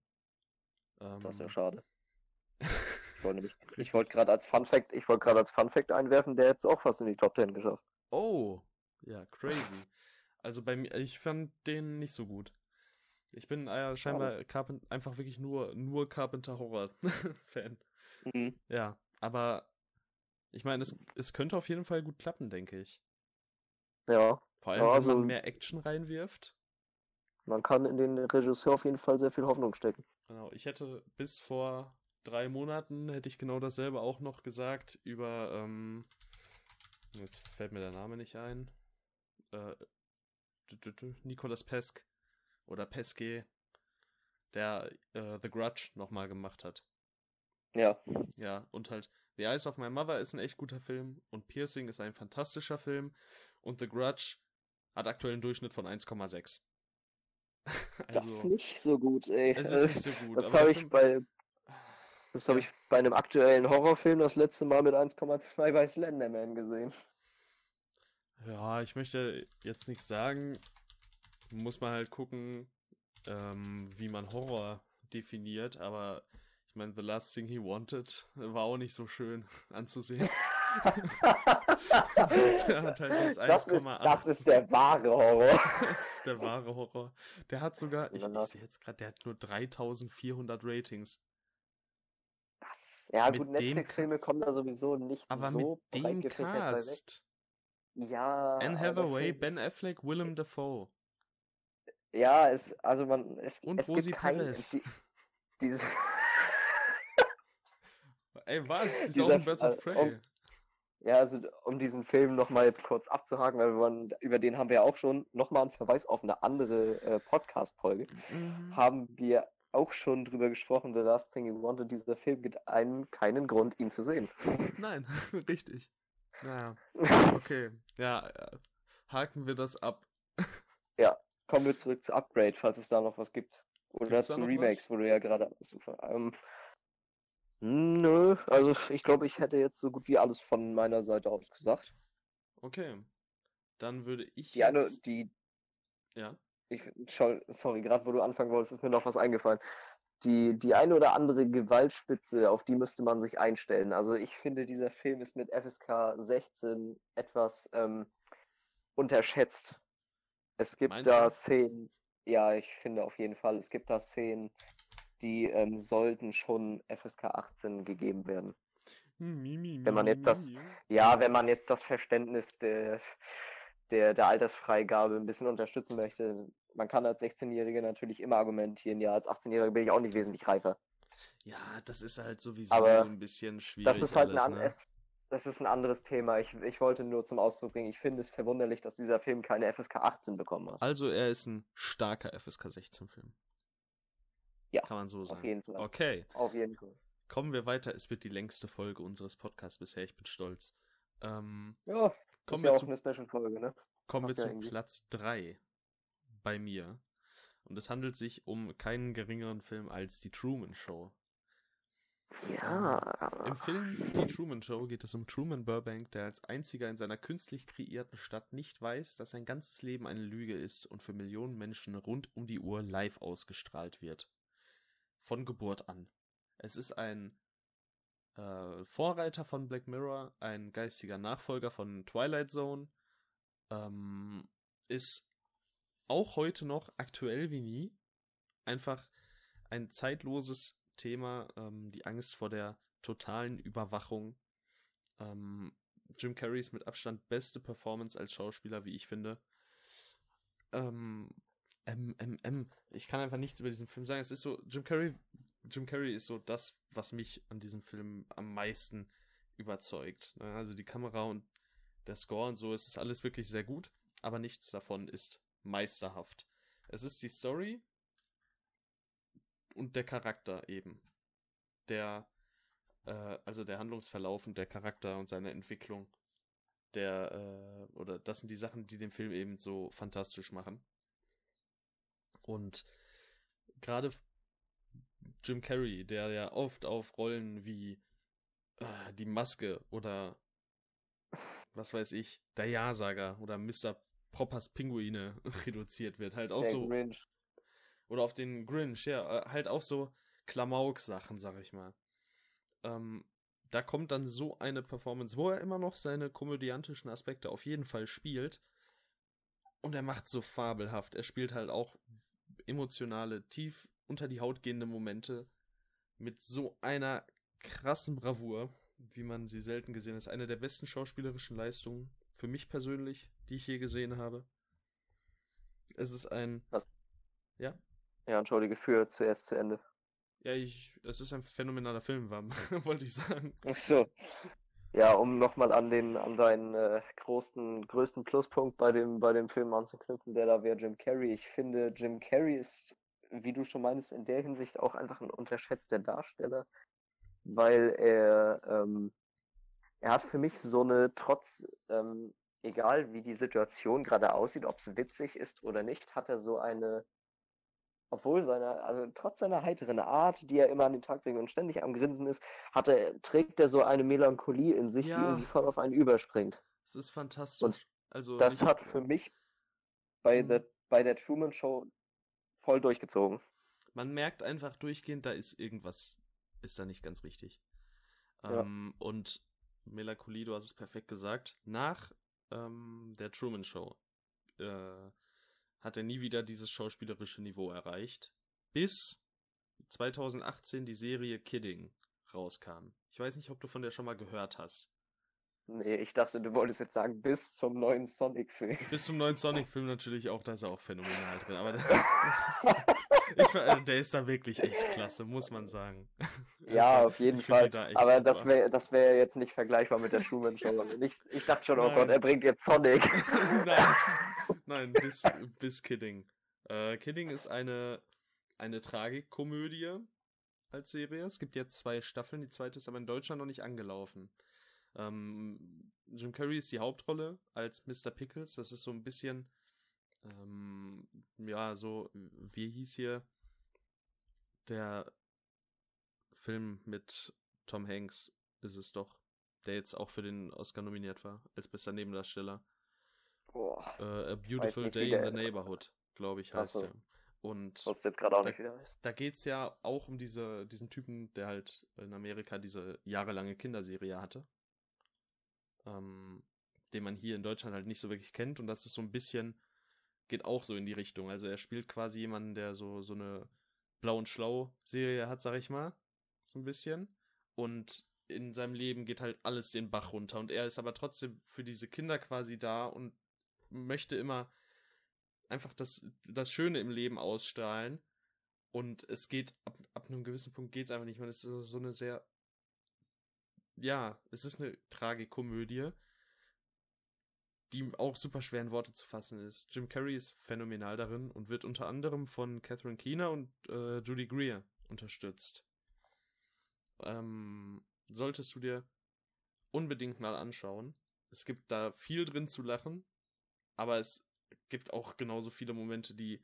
Speaker 1: Ähm,
Speaker 2: Das ist ja schade. Ich wollte wollte gerade als Fun Fact, ich wollte gerade als Fun Fact einwerfen, der jetzt auch fast in die Top 10 geschafft.
Speaker 1: Oh, ja, crazy. Also bei mir, ich fand den nicht so gut. Ich bin äh, scheinbar Carpent einfach wirklich nur, nur Carpenter Horror Fan.
Speaker 2: Mhm.
Speaker 1: Ja, aber ich meine, es, es könnte auf jeden Fall gut klappen, denke ich.
Speaker 2: Ja,
Speaker 1: Vor allem,
Speaker 2: Ja,
Speaker 1: wenn
Speaker 2: also-
Speaker 1: man mehr Action reinwirft.
Speaker 2: man kann in den Regisseur auf jeden Fall sehr viel Hoffnung stecken.
Speaker 1: Genau, ich hätte bis vor drei Monaten hätte ich genau dasselbe auch noch gesagt über, ähm, jetzt fällt mir der Name nicht ein, äh, Nicolas Pesk oder Pesque, der äh, The Grudge nochmal gemacht hat.
Speaker 2: Ja,
Speaker 1: Ja, und halt The Eyes of My Mother ist ein echt guter Film und Piercing ist ein fantastischer Film und The Grudge hat aktuell einen Durchschnitt von 1,6.
Speaker 2: das ist nicht so gut, ey.
Speaker 1: es ist nicht so gut.
Speaker 2: das habe ich
Speaker 1: Film-
Speaker 2: bei das habe ich bei einem aktuellen Horrorfilm das letzte Mal mit 1,2 bei Slenderman gesehen.
Speaker 1: Ja, ich möchte jetzt nichts sagen. Muss man halt gucken, ähm, wie man Horror definiert, aber ich meine, The Last Thing He Wanted war auch nicht so schön anzusehen. Der hat halt jetzt
Speaker 2: das, ist,
Speaker 1: 1,8.
Speaker 2: das ist der wahre Horror.
Speaker 1: Das ist der wahre Horror. Der hat sogar, ich, ich sehe jetzt gerade, der hat nur 3400 Ratings.
Speaker 2: Ja
Speaker 1: Mit
Speaker 2: gut, Netflix-Filme kommen da sowieso nicht
Speaker 1: Aber
Speaker 2: so
Speaker 1: mit
Speaker 2: breit
Speaker 1: dem. Cast.
Speaker 2: Ja.
Speaker 1: Anne
Speaker 2: der
Speaker 1: Hathaway, Ben Affleck, Willem Dafoe.
Speaker 2: Ja, es, also man, es,
Speaker 1: Und
Speaker 2: es
Speaker 1: Rosie
Speaker 2: gibt kein,
Speaker 1: Perez.
Speaker 2: die, diese,
Speaker 1: Ey, was? Ist
Speaker 2: Dieser
Speaker 1: auch in Birds of Prey.
Speaker 2: um- ja, also um diesen Film nochmal jetzt kurz abzuhaken, weil wollen, über den haben wir ja auch schon nochmal einen Verweis auf eine andere äh, Podcast-Folge.
Speaker 1: Mhm.
Speaker 2: Haben wir auch schon drüber gesprochen, The Last Thing You Wanted, dieser Film gibt einem keinen Grund, ihn zu sehen.
Speaker 1: Nein, richtig. Naja, okay. Ja, äh, haken wir das ab.
Speaker 2: Kommen wir zurück zu Upgrade, falls es da noch was gibt. Oder
Speaker 1: Gibt's
Speaker 2: zu Remakes,
Speaker 1: was?
Speaker 2: wo du ja gerade suchst. Ähm, nö, also ich glaube, ich hätte jetzt so gut wie alles von meiner Seite aus gesagt.
Speaker 1: Okay. Dann würde ich
Speaker 2: Die eine,
Speaker 1: jetzt...
Speaker 2: die,
Speaker 1: Ja.
Speaker 2: Ich, sorry, gerade wo du anfangen wolltest, ist mir noch was eingefallen. die, die eine oder andere Gewaltspitze, auf die müsste man sich einstellen. Also ich finde, dieser Film ist mit FSK 16 etwas ähm, unterschätzt. Es gibt
Speaker 1: Meinst
Speaker 2: da? Szenen, ja, ich finde auf jeden Fall, es gibt da Szenen, die ähm, sollten schon FSK 18 gegeben werden. Wenn man jetzt das- Ja, wenn man jetzt das Verständnis der, der, der Altersfreigabe ein bisschen unterstützen möchte, man kann als 16-Jähriger natürlich immer argumentieren, ja, als 18-Jähriger bin ich auch nicht wesentlich reifer.
Speaker 1: Ja, das ist halt sowieso
Speaker 2: Aber
Speaker 1: so ein bisschen schwierig.
Speaker 2: Das ist halt ein,
Speaker 1: alles,
Speaker 2: an,
Speaker 1: ne?
Speaker 2: es, das ist ein anderes Thema. Ich, ich wollte nur zum Ausdruck bringen, ich finde es verwunderlich, dass dieser Film keine FSK 18 bekommen hat.
Speaker 1: Also er ist ein starker FSK 16 Film.
Speaker 2: Ja,
Speaker 1: Kann man so sagen.
Speaker 2: Auf jeden Fall.
Speaker 1: Okay,
Speaker 2: Auf jeden Fall.
Speaker 1: kommen wir weiter. Es wird die längste Folge unseres Podcasts bisher. Ich bin stolz. Ähm,
Speaker 2: Ja,
Speaker 1: kommen
Speaker 2: ist
Speaker 1: wir
Speaker 2: ja auch
Speaker 1: zu
Speaker 2: eine Special-Folge, ne?
Speaker 1: Kommen wir
Speaker 2: Passt ja
Speaker 1: zu
Speaker 2: irgendwie.
Speaker 1: Platz 3 bei mir. Und es handelt sich um keinen geringeren Film als die Truman Show.
Speaker 2: Ja.
Speaker 1: Im Film Die Truman Show geht es um Truman Burbank, der als einziger in seiner künstlich kreierten Stadt nicht weiß, dass sein ganzes Leben eine Lüge ist und für Millionen Menschen rund um die Uhr live ausgestrahlt wird. Von Geburt an. Es ist ein äh, Vorreiter von Black Mirror, ein geistiger Nachfolger von Twilight Zone, ähm, ist auch heute noch aktuell wie nie. Einfach ein zeitloses Thema, ähm, die Angst vor der totalen Überwachung. Ähm, Jim Carreys mit Abstand beste Performance als Schauspieler, wie ich finde. Ähm, ähm, ähm, ähm, ich kann einfach nichts über diesen Film sagen. Es ist so, Jim Carrey, Jim Carrey ist so das, was mich an diesem Film am meisten überzeugt. Ne? Also die Kamera und der Score und so, es ist alles wirklich sehr gut, aber nichts davon ist meisterhaft. Es ist die Story und der Charakter eben. Der, äh, also der Handlungsverlauf und der Charakter und seine Entwicklung. Der, äh, oder das sind die Sachen, die den Film eben so fantastisch machen. Und gerade Jim Carrey, der ja oft auf Rollen wie äh, die Maske oder was weiß ich, der Ja-Sager oder Mr. Poppers Pinguine reduziert wird. Halt auch
Speaker 2: der
Speaker 1: so.
Speaker 2: Grinch.
Speaker 1: Oder auf den Grinch, ja, äh, halt auch so Klamauk-Sachen, sag ich mal. Ähm, da kommt dann so eine Performance, wo er immer noch seine komödiantischen Aspekte auf jeden Fall spielt. Und er macht so fabelhaft. Er spielt halt auch emotionale, tief unter die Haut gehende Momente mit so einer krassen Bravour, wie man sie selten gesehen hat. Eine der besten schauspielerischen Leistungen für mich persönlich, die ich je gesehen habe. Es ist ein.
Speaker 2: Was?
Speaker 1: Ja?
Speaker 2: Ja, entschuldige, für zuerst zu Ende.
Speaker 1: Ja, ich, es ist ein phänomenaler Film, wollte ich sagen.
Speaker 2: Ach so. Ja, um nochmal an den, an deinen äh, großen, größten Pluspunkt bei dem, bei dem Film anzuknüpfen, der da wäre Jim Carrey. Ich finde, Jim Carrey ist, wie du schon meinst, in der Hinsicht auch einfach ein unterschätzter Darsteller, weil er, ähm, er hat für mich so eine, trotz, ähm, egal wie die Situation gerade aussieht, ob es witzig ist oder nicht, hat er so eine, obwohl seiner, also trotz seiner heiteren Art, die er immer an den Tag bringt und ständig am Grinsen ist, hat er, trägt er so eine Melancholie in sich, die
Speaker 1: Ja.
Speaker 2: irgendwie voll auf einen überspringt.
Speaker 1: Es ist fantastisch. also
Speaker 2: Das hat für mich bei,
Speaker 1: Mhm.
Speaker 2: der, bei der Truman Show voll durchgezogen.
Speaker 1: man merkt einfach durchgehend, da ist irgendwas, ist da nicht ganz richtig.
Speaker 2: Ja.
Speaker 1: Ähm, und Melancholie, du hast es perfekt gesagt, nach ähm, der Truman Show äh, hat er nie wieder dieses schauspielerische Niveau erreicht, bis 2018 die Serie Kidding rauskam. Ich weiß nicht, ob du von der schon mal gehört hast.
Speaker 2: Nee, ich dachte, du wolltest jetzt sagen, bis zum neuen Sonic-Film.
Speaker 1: Bis zum neuen Sonic-Film natürlich auch, da ist er auch phänomenal drin. Aber der, ich, der ist da wirklich echt klasse, muss man sagen.
Speaker 2: Ja,
Speaker 1: da-
Speaker 2: auf jeden Fall.
Speaker 1: da
Speaker 2: Aber
Speaker 1: super.
Speaker 2: das wäre das wär jetzt nicht vergleichbar mit der Truman Show. Und Ich, ich dachte schon, oh
Speaker 1: Nein.
Speaker 2: Gott, er bringt jetzt Sonic.
Speaker 1: Nein, nein, bis, bis Kidding. Äh, Kidding ist eine, eine Tragikkomödie als Serie. Es gibt jetzt zwei Staffeln, die zweite ist aber in Deutschland noch nicht angelaufen. Ähm, Jim Carrey ist die Hauptrolle als Mr. Pickles. Das ist so ein bisschen, ähm, ja, so, wie hieß hier der Film mit Tom Hanks, ist es doch, der jetzt auch für den Oscar nominiert war, als bester Nebendarsteller.
Speaker 2: Boah.
Speaker 1: Äh, A Beautiful Day in the Neighborhood, glaube ich, heißt
Speaker 2: so.
Speaker 1: er. Und
Speaker 2: Was jetzt gerade auch
Speaker 1: da,
Speaker 2: nicht wieder ist.
Speaker 1: da geht's ja auch um diese, diesen Typen, der halt in Amerika diese jahrelange Kinderserie hatte. Ähm, den man hier in Deutschland halt nicht so wirklich kennt. Und das ist so ein bisschen, geht auch so in die Richtung. Also er spielt quasi jemanden, der so, so eine Blau und Schlau-Serie hat, sag ich mal. So ein bisschen. Und in seinem Leben geht halt alles den Bach runter. Und er ist aber trotzdem für diese Kinder quasi da und möchte immer einfach das, das Schöne im Leben ausstrahlen. Und es geht, ab, ab einem gewissen Punkt geht es einfach nicht mehr. Es ist so, so eine sehr, ja, es ist eine Tragikomödie, die auch super schwer in Worte zu fassen ist. Jim Carrey ist phänomenal darin und wird unter anderem von Catherine Keener und äh, Judy Greer unterstützt. Ähm, solltest du dir unbedingt mal anschauen. Es gibt da viel drin zu lachen, aber es gibt auch genauso viele Momente, die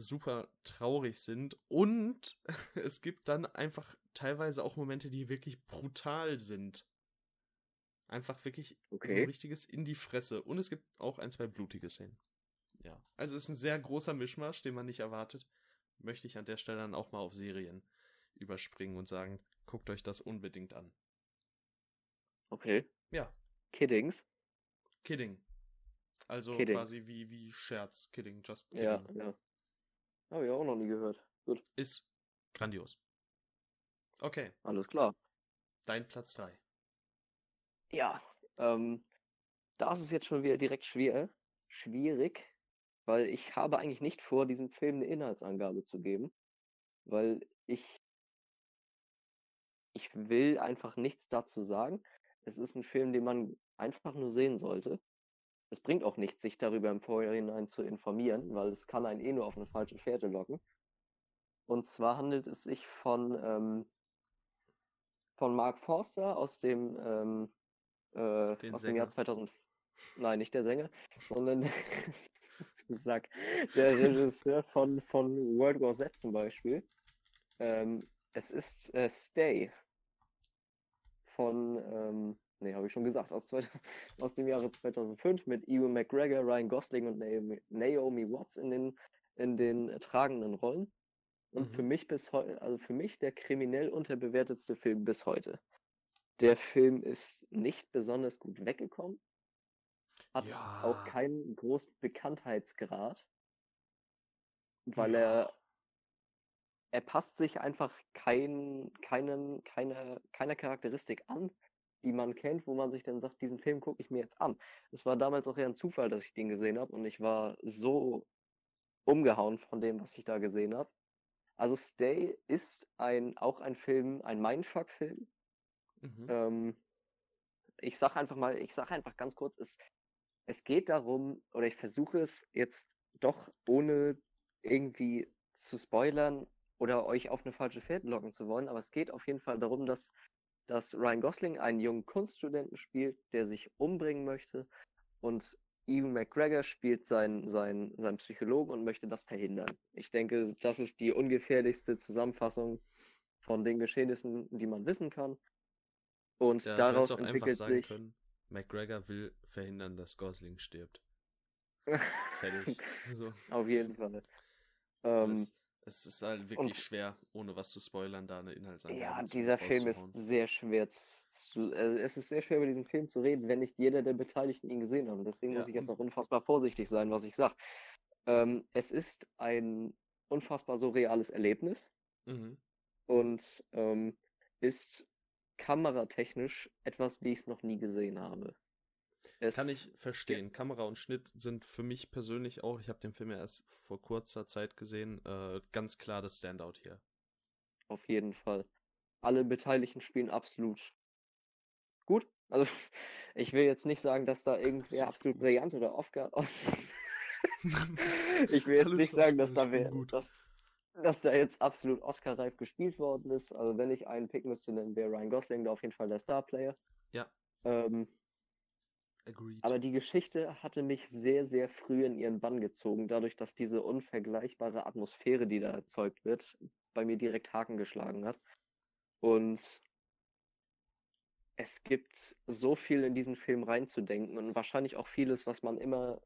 Speaker 1: super traurig sind und es gibt dann einfach teilweise auch Momente, die wirklich brutal sind. Einfach wirklich so
Speaker 2: Okay.
Speaker 1: ein richtiges in die Fresse. Und es gibt auch ein, zwei blutige Szenen. Ja. Also es ist ein sehr großer Mischmasch, den man nicht erwartet. Möchte ich an der Stelle dann auch mal auf Serien überspringen und sagen, guckt euch das unbedingt an.
Speaker 2: Okay.
Speaker 1: Ja,
Speaker 2: Kiddings.
Speaker 1: Kidding. Also
Speaker 2: Kidding.
Speaker 1: quasi wie, wie Scherz. Kidding, just kidding.
Speaker 2: Ja, ja. Habe ich auch noch nie gehört. Gut,
Speaker 1: Ist grandios. Okay,
Speaker 2: alles klar.
Speaker 1: dein Platz 3.
Speaker 2: Ja, ähm, da ist es jetzt schon wieder direkt schwer, schwierig, weil ich habe eigentlich nicht vor, diesem Film eine Inhaltsangabe zu geben, weil ich ich will einfach nichts dazu sagen. Es ist ein Film, den man einfach nur sehen sollte. Es bringt auch nichts, sich darüber im Vorhinein zu informieren, weil es kann einen eh nur auf eine falsche Fährte locken. Und zwar handelt es sich von, ähm, von Mark Forster aus dem, ähm, äh, aus dem Jahr
Speaker 1: Sänger.
Speaker 2: 2000. Nein, nicht der Sänger, sondern Sack, der Regisseur von, von World War Z zum Beispiel. Ähm, es ist äh, Stay von, ähm, nee, habe ich schon gesagt, aus, zwei, aus dem Jahre 2005 mit Ewan McGregor, Ryan Gosling und Naomi, Naomi Watts in den, in den tragenden Rollen. Und
Speaker 1: Mhm.
Speaker 2: für mich bis heute, also für mich der kriminell unterbewertetste Film bis heute. Der Film ist nicht besonders gut weggekommen, hat
Speaker 1: Ja.
Speaker 2: auch keinen großen Bekanntheitsgrad, weil
Speaker 1: Ja.
Speaker 2: er er passt sich einfach kein, keinen, keine, keiner Charakteristik an, die man kennt, wo man sich dann sagt, diesen Film gucke ich mir jetzt an. Es war damals auch eher ein Zufall, dass ich den gesehen habe und ich war so umgehauen von dem, was ich da gesehen habe. Also Stay ist ein, auch ein Film, ein Mindfuck-Film.
Speaker 1: Mhm.
Speaker 2: Ähm, ich sag einfach mal, ich sag einfach ganz kurz, es, es geht darum, oder ich versuche es jetzt doch ohne irgendwie zu spoilern oder euch auf eine falsche Fährte locken zu wollen, aber es geht auf jeden Fall darum, dass, dass Ryan Gosling einen jungen Kunststudenten spielt, der sich umbringen möchte und Ewan McGregor spielt seinen, seinen, seinen Psychologen und möchte das verhindern. Ich denke, das ist die ungefährlichste Zusammenfassung von den Geschehnissen, die man wissen kann. Und
Speaker 1: Ja,
Speaker 2: daraus
Speaker 1: auch einfach
Speaker 2: entwickelt
Speaker 1: sagen
Speaker 2: sich.
Speaker 1: können, McGregor will verhindern, dass Gosling stirbt. Fertig. So.
Speaker 2: Auf jeden Fall. Ähm,
Speaker 1: es, ist halt wirklich
Speaker 2: und-
Speaker 1: schwer, ohne was zu spoilern, da eine Inhaltsangabe
Speaker 2: ja, dieser Film ist sehr schwer zu, also es ist sehr schwer über diesen Film zu reden, wenn nicht jeder der Beteiligten ihn gesehen hat. Und deswegen
Speaker 1: Ja,
Speaker 2: muss ich jetzt auch unfassbar vorsichtig sein, was ich sage. Ähm, es ist ein unfassbar surreales Erlebnis
Speaker 1: Mhm.
Speaker 2: und ähm, ist kameratechnisch etwas, wie ich es noch nie gesehen habe. Es,
Speaker 1: Kann ich verstehen. Kamera und Schnitt sind für mich persönlich auch, ich habe den Film ja erst vor kurzer Zeit gesehen, äh, ganz klar das Standout hier.
Speaker 2: Auf jeden Fall. Alle Beteiligten spielen absolut gut. Also ich will jetzt nicht sagen, dass da irgendwer
Speaker 1: Absolut
Speaker 2: absolut
Speaker 1: gut.
Speaker 2: brillant oder Oscar. ich will jetzt
Speaker 1: Alle
Speaker 2: nicht sagen, dass da wer, dass, dass da jetzt absolut Oscar-reif gespielt worden ist. Also wenn ich einen picken müsste, dann wäre Ryan Gosling da auf jeden Fall der Star-Player.
Speaker 1: Ja.
Speaker 2: Ähm,
Speaker 1: Agreed.
Speaker 2: aber die Geschichte hatte mich sehr, sehr früh in ihren Bann gezogen, dadurch, dass diese unvergleichbare Atmosphäre, die da erzeugt wird, bei mir direkt Haken geschlagen hat. Und es gibt so viel in diesen Film reinzudenken und wahrscheinlich auch vieles, was man immer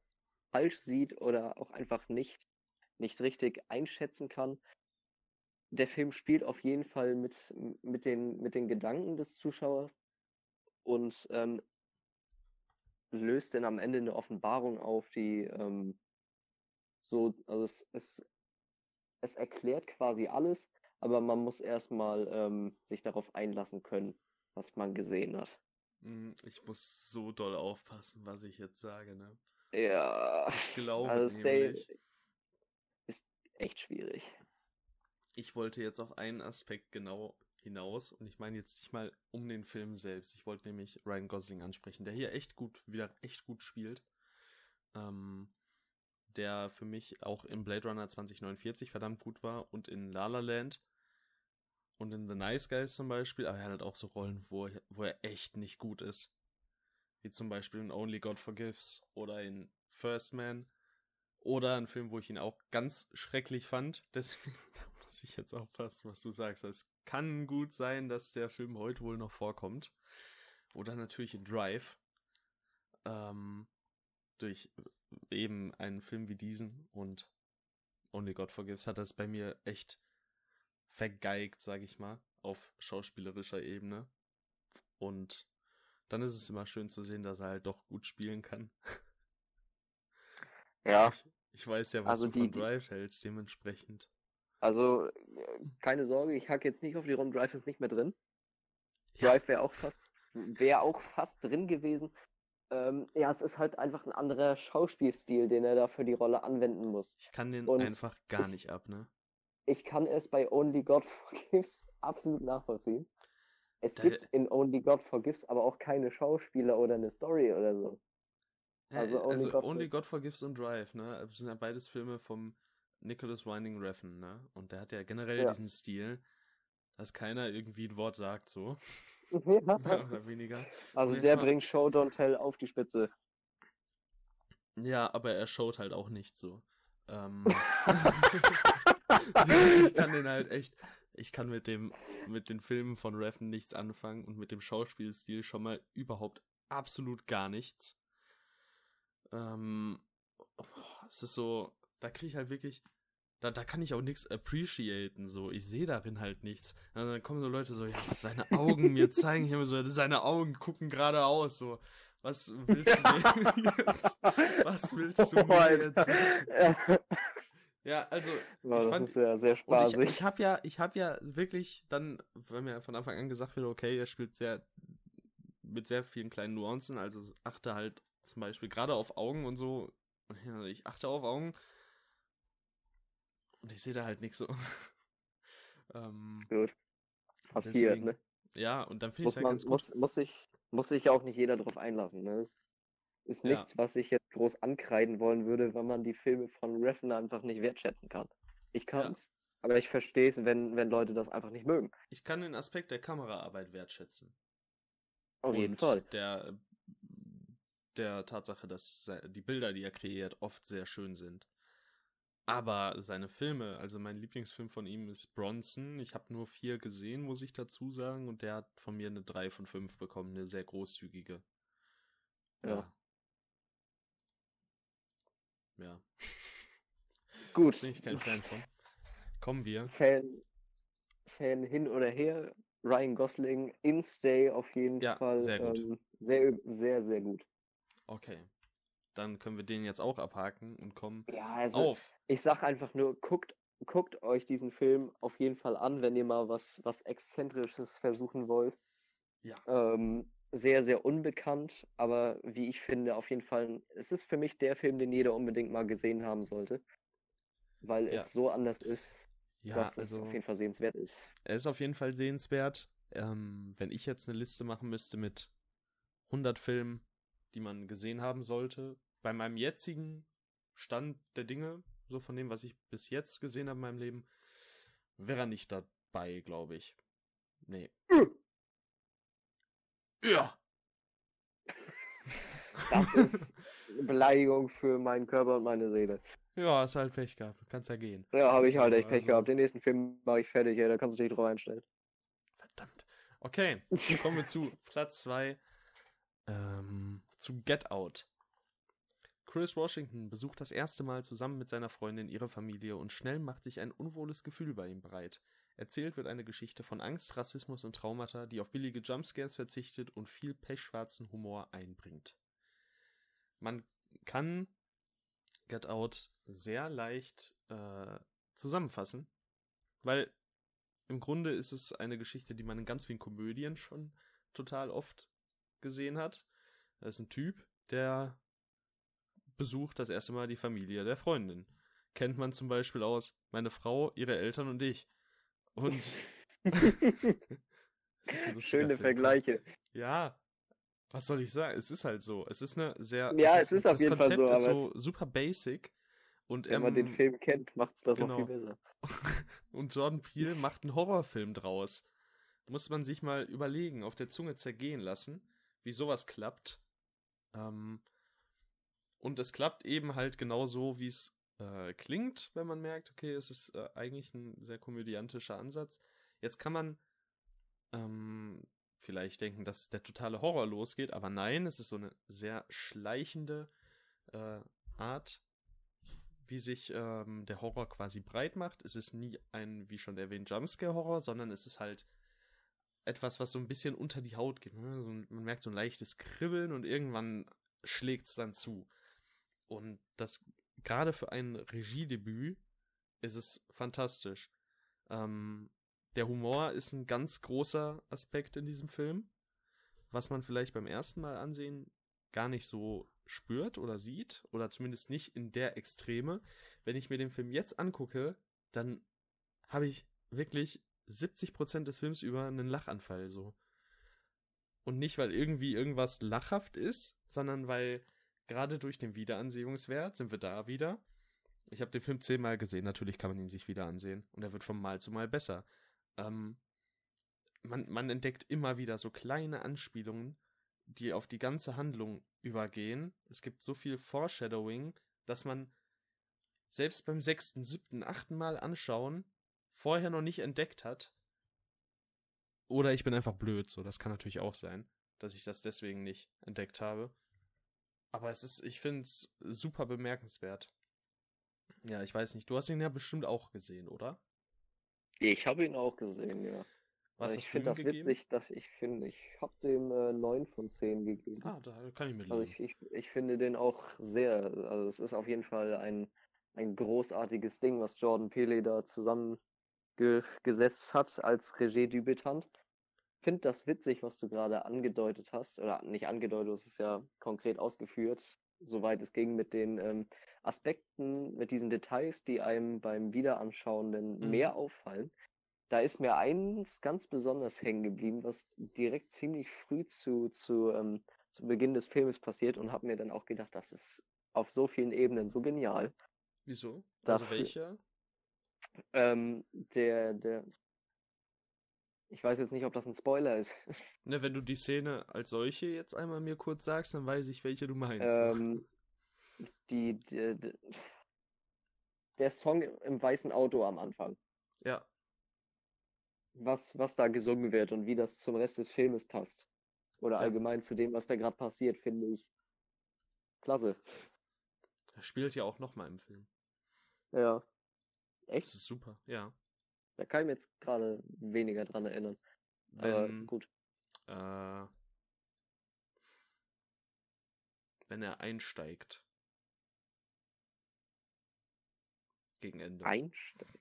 Speaker 2: falsch sieht oder auch einfach nicht, nicht richtig einschätzen kann. Der Film spielt auf jeden Fall mit, mit, den, mit den Gedanken des Zuschauers und ähm, löst dann am Ende eine Offenbarung auf, die ähm, so, also es, es, es erklärt quasi alles, aber man muss erstmal ähm, sich darauf einlassen können, was man gesehen hat.
Speaker 1: Hm, ich muss so doll aufpassen, was ich jetzt sage, ne?
Speaker 2: Ja,
Speaker 1: Ich glaube
Speaker 2: also
Speaker 1: nämlich,
Speaker 2: ist echt schwierig.
Speaker 1: ich wollte jetzt auf einen Aspekt genau hinaus und ich meine jetzt nicht mal um den Film selbst. Ich wollte nämlich Ryan Gosling ansprechen, der hier echt gut, wieder echt gut spielt. Ähm, der für mich auch in Blade Runner 2049 verdammt gut war und in La La Land und in The Nice Guys zum Beispiel, aber er hat halt auch so Rollen, wo er, wo er echt nicht gut ist. Wie zum Beispiel in Only God Forgives oder in First Man. Oder ein Film, wo ich ihn auch ganz schrecklich fand. Deswegen da muss ich jetzt aufpassen, was du sagst. Es kann gut sein, dass der Film heute wohl noch vorkommt. Oder natürlich in Drive. Ähm, durch eben einen Film wie diesen und Only God Forgives hat das bei mir echt vergeigt, sag ich mal, auf schauspielerischer Ebene. Und dann ist es immer schön zu sehen, dass er halt doch gut spielen kann.
Speaker 2: Ja,
Speaker 1: Ich, ich weiß ja, was
Speaker 2: Also
Speaker 1: du
Speaker 2: die-
Speaker 1: von
Speaker 2: die-
Speaker 1: Drive hältst, dementsprechend.
Speaker 2: Also äh, keine Sorge, ich hack jetzt nicht auf die rum, Drive ist nicht mehr drin. Drive wäre auch fast, wäre auch fast drin gewesen. Ähm, ja, es ist halt einfach ein anderer Schauspielstil, den er da für die Rolle anwenden muss.
Speaker 1: Ich kann den
Speaker 2: Und
Speaker 1: einfach gar
Speaker 2: ich-
Speaker 1: nicht ab, ne?
Speaker 2: Ich kann es bei Only God Forgives absolut nachvollziehen. Es
Speaker 1: Da-
Speaker 2: gibt in Only God Forgives aber auch keine Schauspieler oder eine Story oder so. Also
Speaker 1: also
Speaker 2: Only
Speaker 1: Only,
Speaker 2: God
Speaker 1: Only God Forgives und Drive, ne? Das sind ja beides Filme vom Nicholas Winding Refn, ne? Und der hat ja generell
Speaker 2: Ja.
Speaker 1: diesen Stil, dass keiner irgendwie ein Wort sagt, so. Mehr oder weniger.
Speaker 2: also der
Speaker 1: mal-
Speaker 2: bringt Show Don't Tell auf die Spitze.
Speaker 1: Ja, aber er schaut halt auch nicht so. Ähm, ich kann den halt echt, ich kann mit dem, mit den Filmen von Refn nichts anfangen und mit dem Schauspielstil schon mal überhaupt absolut gar nichts. Ähm, oh, es ist so, da kriege ich halt wirklich, da, da kann ich auch nichts appreciaten, so. Ich sehe darin halt nichts. Und dann kommen so Leute so, ja, was seine Augen mir zeigen. Ich habe so, seine Augen gucken geradeaus, so. Was willst du mir jetzt? Was willst du mir jetzt? Ja, also,
Speaker 2: Wow,
Speaker 1: ich
Speaker 2: das
Speaker 1: fand,
Speaker 2: ist ja sehr
Speaker 1: und ich,
Speaker 2: spaßig.
Speaker 1: ich habe ja, ich habe ja wirklich dann, weil mir von Anfang an gesagt wird, okay, er spielt sehr mit sehr vielen kleinen Nuancen, also achte halt zum Beispiel gerade auf Augen und so. Ich achte auf Augen und ich sehe da halt nichts so. ähm,
Speaker 2: Gut. Passiert,
Speaker 1: deswegen-
Speaker 2: ne?
Speaker 1: Ja, und dann finde ich
Speaker 2: Muss
Speaker 1: halt
Speaker 2: man,
Speaker 1: ganz gut.
Speaker 2: muss, sich, muss sich auch nicht jeder drauf einlassen, ne? Das ist
Speaker 1: Ja.
Speaker 2: nichts, was ich jetzt groß ankreiden wollen würde, wenn man die Filme von Refn einfach nicht wertschätzen kann. Ich kann's, aber ich verstehe es, wenn, wenn Leute das einfach nicht mögen.
Speaker 1: Ich kann den Aspekt der Kameraarbeit wertschätzen.
Speaker 2: Auf jeden
Speaker 1: und
Speaker 2: Fall.
Speaker 1: Der, der Tatsache, dass die Bilder, die er kreiert, oft sehr schön sind. Aber seine Filme, also mein Lieblingsfilm von ihm ist Bronson. Ich habe nur vier gesehen, muss ich dazu sagen. Und der hat von mir eine 3 von 5 bekommen, eine sehr großzügige.
Speaker 2: Ja.
Speaker 1: Ja.
Speaker 2: Gut.
Speaker 1: Bin ich kein Fan von. Kommen wir.
Speaker 2: Fan, Fan hin oder her. Ryan Gosling in Stay auf jeden
Speaker 1: Ja,
Speaker 2: Fall
Speaker 1: sehr gut.
Speaker 2: Ähm, sehr, sehr, sehr gut.
Speaker 1: Okay. Dann können wir den jetzt auch abhaken und kommen
Speaker 2: Ja, also
Speaker 1: auf.
Speaker 2: ich sag einfach nur, guckt, guckt euch diesen Film auf jeden Fall an, wenn ihr mal was, was Exzentrisches versuchen wollt.
Speaker 1: Ja.
Speaker 2: Ähm, sehr, sehr unbekannt, aber wie ich finde, auf jeden Fall, es ist für mich der Film, den jeder unbedingt mal gesehen haben sollte. Weil
Speaker 1: Ja.
Speaker 2: es so anders ist,
Speaker 1: Ja,
Speaker 2: dass es
Speaker 1: also.
Speaker 2: auf jeden Fall sehenswert ist.
Speaker 1: Er ist auf jeden Fall sehenswert. Ähm, wenn ich jetzt eine Liste machen müsste mit 100 Filmen, die man gesehen haben sollte, bei meinem jetzigen Stand der Dinge, so von dem, was ich bis jetzt gesehen habe in meinem Leben, wäre er nicht dabei, glaube ich. Nee. Ja.
Speaker 2: Das ist Beleidigung für meinen Körper und meine Seele.
Speaker 1: ja, hast halt Pech gehabt. Kannst ja gehen.
Speaker 2: Ja, habe ich halt echt Pech
Speaker 1: Also-
Speaker 2: gehabt. Den nächsten Film mache ich fertig, ey, da kannst du dich drauf einstellen.
Speaker 1: Verdammt. Okay, kommen wir zu Platz 2. Ähm, zu Get Out. Chris Washington besucht das erste Mal zusammen mit seiner Freundin ihre Familie und schnell macht sich ein unwohles Gefühl bei ihm breit. Erzählt wird eine Geschichte von Angst, Rassismus und Traumata, die auf billige Jumpscares verzichtet und viel pechschwarzen Humor einbringt. Man kann Get Out sehr leicht äh, zusammenfassen, weil im Grunde ist es eine Geschichte, die man in ganz vielen Komödien schon total oft gesehen hat. Da ist ein Typ, der besucht das erste Mal die Familie der Freundin. Kennt man zum Beispiel aus meine Frau, ihre Eltern und ich. Und
Speaker 2: schöne Vergleiche.
Speaker 1: Ja, was soll ich sagen? Es ist halt so. Es ist eine sehr.
Speaker 2: Ja, es ist, es ist auf jeden
Speaker 1: Konzept
Speaker 2: Fall
Speaker 1: so. Ist so super basic. Und,
Speaker 2: wenn ähm, man den Film kennt, macht es das genau. noch viel besser.
Speaker 1: und Jordan Peele macht einen Horrorfilm draus. Muss man sich mal überlegen, auf der Zunge zergehen lassen, wie sowas klappt. Ähm, und es klappt eben halt genau so, wie es äh, klingt, wenn man merkt, okay, es ist äh, eigentlich ein sehr komödiantischer Ansatz. Jetzt kann man ähm, vielleicht denken, dass der totale Horror losgeht, aber nein, es ist so eine sehr schleichende äh, Art, wie sich ähm, der Horror quasi breit macht. Es ist nie ein, wie schon erwähnt, Jumpscare-Horror, sondern es ist halt etwas, was so ein bisschen unter die Haut geht. Ne? Man merkt so ein leichtes Kribbeln und irgendwann schlägt es dann zu. Und das gerade für ein Regiedebüt ist es fantastisch. Ähm, der Humor ist ein ganz großer Aspekt in diesem Film, was man vielleicht beim ersten Mal ansehen gar nicht so spürt oder sieht oder zumindest nicht in der Extreme. Wenn ich mir den Film jetzt angucke, dann habe ich wirklich 70% des Films über einen Lachanfall so. Und nicht, weil irgendwie irgendwas lachhaft ist, sondern weil gerade durch den Wiederansehungswert sind wir da wieder. Ich habe den Film zehnmal gesehen, natürlich kann man ihn sich wieder ansehen. Und er wird vom Mal zu Mal besser. Ähm, man, man entdeckt immer wieder so kleine Anspielungen, die auf die ganze Handlung übergehen. Es gibt so viel Foreshadowing, dass man selbst beim sechsten, siebten, achten Mal anschauen vorher noch nicht entdeckt hat. Oder ich bin einfach blöd, so das kann natürlich auch sein, dass ich das deswegen nicht entdeckt habe. Aber es ist, ich finde es super bemerkenswert. Ja, ich weiß nicht. Du hast ihn ja bestimmt auch gesehen, oder?
Speaker 2: Ich habe ihn auch gesehen, ja. Was ich finde das gegeben? witzig, dass ich finde, ich habe dem äh, 9 von 10 gegeben.
Speaker 1: Ah, da kann ich mit
Speaker 2: Also ich, ich, ich finde den auch sehr, also es ist auf jeden Fall ein, ein großartiges Ding, was Jordan Pele da zusammengesetzt hat als Regiedebütant finde das witzig, was du gerade angedeutet hast, oder nicht angedeutet, es ist ja konkret ausgeführt, soweit es ging mit den ähm, Aspekten, mit diesen Details, die einem beim Wiederanschauen denn mhm. mehr auffallen. Da ist mir eins ganz besonders hängen geblieben, was direkt ziemlich früh zu, zu, ähm, zu Beginn des Films passiert und habe mir dann auch gedacht, das ist auf so vielen Ebenen so genial.
Speaker 1: Wieso? Also Dafür, welcher?
Speaker 2: Ähm, der, der, ich weiß jetzt nicht, ob das ein Spoiler ist.
Speaker 1: Ne, wenn du die Szene als solche jetzt einmal mir kurz sagst, dann weiß ich, welche du meinst.
Speaker 2: Ähm, die, die, die, der Song im weißen Auto am Anfang.
Speaker 1: Ja.
Speaker 2: Was, was da gesungen wird und wie das zum Rest des Filmes passt. Oder ja. allgemein zu dem, was da gerade passiert, finde ich klasse.
Speaker 1: Er spielt ja auch nochmal im Film.
Speaker 2: Ja. Echt?
Speaker 1: Das ist super, ja.
Speaker 2: Da kann ich mir jetzt gerade weniger dran erinnern. Wenn, Aber gut.
Speaker 1: Äh, wenn er einsteigt. Gegen Ende.
Speaker 2: Einsteigt?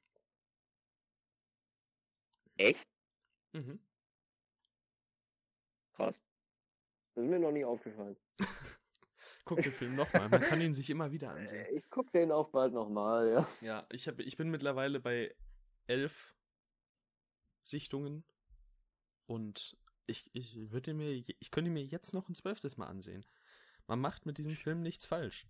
Speaker 2: Echt?
Speaker 1: Mhm.
Speaker 2: Krass. Das ist mir noch nie aufgefallen.
Speaker 1: guck den Film nochmal. Man kann ihn sich immer wieder ansehen.
Speaker 2: Ich guck den auch bald nochmal, ja.
Speaker 1: Ja, ich, hab, ich bin mittlerweile bei elf Sichtungen. Und ich, ich würde mir, ich könnte mir jetzt noch ein zwölftes Mal ansehen. Man macht mit diesem Film nichts falsch.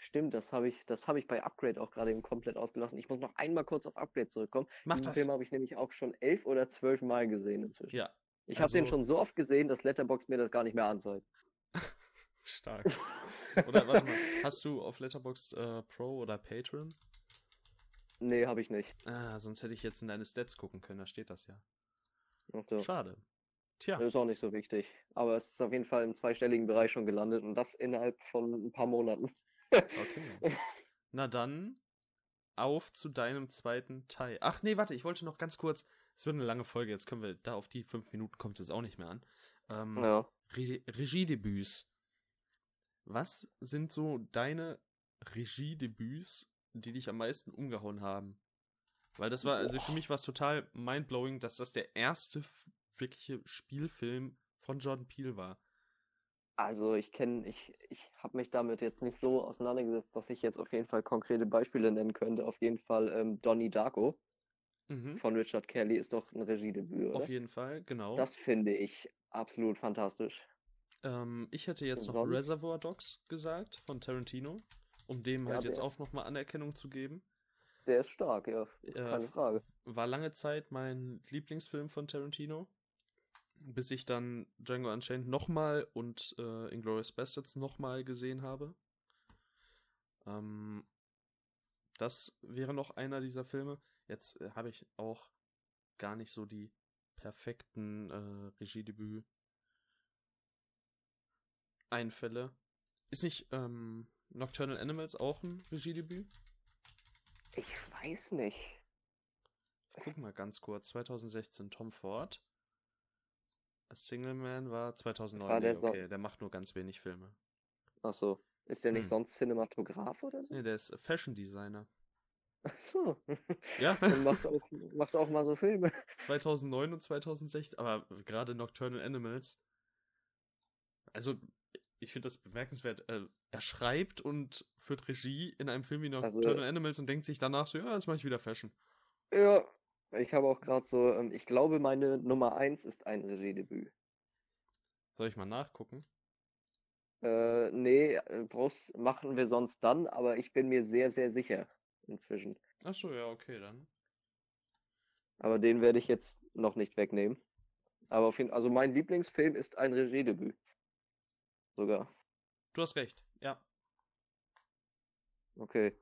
Speaker 2: Stimmt, das habe ich, das habe ich bei Upgrade auch gerade eben komplett ausgelassen. Ich muss noch einmal kurz auf Upgrade zurückkommen.
Speaker 1: Mach Diesen
Speaker 2: das. Film habe ich nämlich auch schon elf oder zwölf Mal gesehen inzwischen.
Speaker 1: Ja.
Speaker 2: Ich also... habe den schon so oft gesehen, dass Letterbox mir das gar nicht mehr anzeigt.
Speaker 1: Stark. Oder warte mal, hast du auf Letterbox äh, Pro oder Patreon?
Speaker 2: Nee, habe ich nicht.
Speaker 1: Ah, sonst hätte ich jetzt in deine Stats gucken können, da steht das ja.
Speaker 2: So.
Speaker 1: Schade. Tja.
Speaker 2: Ist auch nicht so wichtig. Aber es ist auf jeden Fall im zweistelligen Bereich schon gelandet und das innerhalb von ein paar Monaten.
Speaker 1: Okay. Na dann auf zu deinem zweiten Teil. Ach nee, warte, ich wollte noch ganz kurz. Es wird eine lange Folge, jetzt können wir da auf die fünf Minuten kommt es auch nicht mehr an. Ähm,
Speaker 2: Ja.
Speaker 1: Re Regiedebüts. Was sind so deine Regiedebüts, die dich am meisten umgehauen haben? Weil das war, also für mich war es total mindblowing, dass das der erste wirkliche Spielfilm von Jordan Peele war.
Speaker 2: Also ich kenne, ich, ich habe mich damit jetzt nicht so auseinandergesetzt, dass ich jetzt auf jeden Fall konkrete Beispiele nennen könnte. Auf jeden Fall ähm, Donnie Darko
Speaker 1: Mhm.
Speaker 2: von Richard Kelly ist doch ein Regiedebüt, oder?
Speaker 1: Auf jeden Fall, genau.
Speaker 2: Das finde ich absolut fantastisch.
Speaker 1: Ähm, ich hätte jetzt noch
Speaker 2: Sonst?
Speaker 1: Reservoir Dogs gesagt von Tarantino, um dem
Speaker 2: Ja,
Speaker 1: halt jetzt auch nochmal Anerkennung zu geben.
Speaker 2: Der ist stark, ja,
Speaker 1: Äh,
Speaker 2: keine Frage.
Speaker 1: War lange Zeit mein Lieblingsfilm von Tarantino, bis ich dann Django Unchained nochmal und äh, Inglourious Bastards nochmal gesehen habe. Ähm, das wäre noch einer dieser Filme. Jetzt äh, habe ich auch gar nicht so die perfekten äh, Regiedebüt Einfälle. Ist nicht ähm, Nocturnal Animals auch ein Regiedebüt?
Speaker 2: Ich weiß nicht.
Speaker 1: Guck mal ganz kurz. 2016 Tom Ford. A Single Man war 2009.
Speaker 2: War der
Speaker 1: nee,
Speaker 2: so-
Speaker 1: okay, der macht nur ganz wenig Filme.
Speaker 2: Ach so. Ist der nicht
Speaker 1: Hm.
Speaker 2: sonst Cinematograph oder so?
Speaker 1: Nee, der ist Fashion Designer.
Speaker 2: Ach so.
Speaker 1: Ja,
Speaker 2: Und macht auch, macht auch mal so Filme.
Speaker 1: 2009 und 2016. Aber gerade Nocturnal Animals. Also, ich finde das bemerkenswert. Äh, er schreibt und führt Regie in einem Film wie
Speaker 2: Also-
Speaker 1: Nocturnal Animals und denkt sich danach so, ja, jetzt mache ich wieder Fashion.
Speaker 2: Ja. Ich habe auch gerade so, ähm, ich glaube, meine Nummer eins ist ein Regiedebüt.
Speaker 1: Soll ich mal nachgucken?
Speaker 2: Äh, nee, äh, brauchst, machen wir sonst dann, aber ich bin mir sehr, sehr sicher inzwischen.
Speaker 1: Ach so, ja, okay, dann.
Speaker 2: Aber den werde ich jetzt noch nicht wegnehmen. Aber auf jeden also mein Lieblingsfilm ist ein Regiedebüt. Sogar.
Speaker 1: Du hast recht. Ja,
Speaker 2: Okay.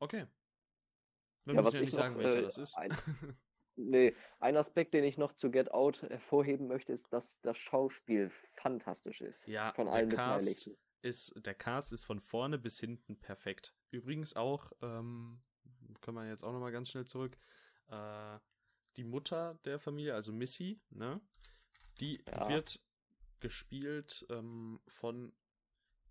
Speaker 1: okay. Wir
Speaker 2: Ja,
Speaker 1: müssen
Speaker 2: was
Speaker 1: ja
Speaker 2: ich
Speaker 1: nicht sagen,
Speaker 2: noch,
Speaker 1: welcher
Speaker 2: äh,
Speaker 1: das ist.
Speaker 2: ein- Nee, ein Aspekt, den ich noch zu Get Out hervorheben möchte, ist, dass das Schauspiel fantastisch ist.
Speaker 1: Ja,
Speaker 2: von allen
Speaker 1: Cast ist, der Cast ist von vorne bis hinten perfekt. Übrigens auch, ähm, können wir jetzt auch nochmal ganz schnell zurück, äh, die Mutter der Familie, also Missy, ne, die
Speaker 2: Ja.
Speaker 1: wird gespielt ähm, von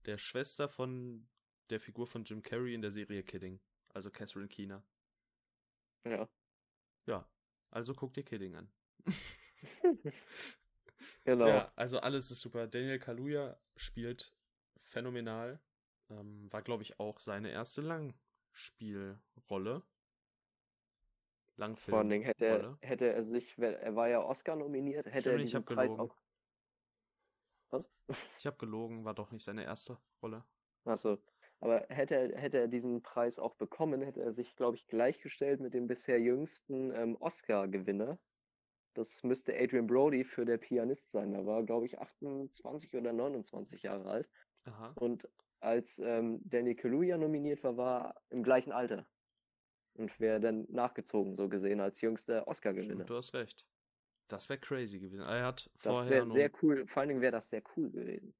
Speaker 1: der Schwester von der Figur von Jim Carrey in der Serie Kidding, also Catherine Keener.
Speaker 2: Ja.
Speaker 1: Ja, also guck dir Kidding an.
Speaker 2: Genau.
Speaker 1: Ja, also alles ist super. Daniel Kaluuya spielt phänomenal. Ähm, war, glaube ich, auch seine erste Langspielrolle. Langfilm.
Speaker 2: Vor allen Dingen hätte er, hätte er sich, er war ja Oscar nominiert, hätte
Speaker 1: Stimmt,
Speaker 2: er diesen Preis
Speaker 1: gelogen.
Speaker 2: auch. Was?
Speaker 1: Ich habe gelogen, war doch nicht seine erste Rolle.
Speaker 2: Achso. Aber hätte er, hätte er diesen Preis auch bekommen, hätte er sich, glaube ich, gleichgestellt mit dem bisher jüngsten ähm, Oscar-Gewinner. Das müsste Adrian Brody für der Pianist sein. Er war, glaube ich, 28 oder 29 Jahre alt.
Speaker 1: Aha.
Speaker 2: Und als ähm, Danny Kaluuya nominiert war, war er im gleichen Alter. Und wäre dann nachgezogen, so gesehen, als jüngster Oscar-Gewinner.
Speaker 1: Du hast recht. Das wäre crazy gewesen. Er hat
Speaker 2: Das
Speaker 1: vorher
Speaker 2: wäre
Speaker 1: noch-
Speaker 2: sehr cool. Vor allen Dingen wäre das sehr cool gewesen.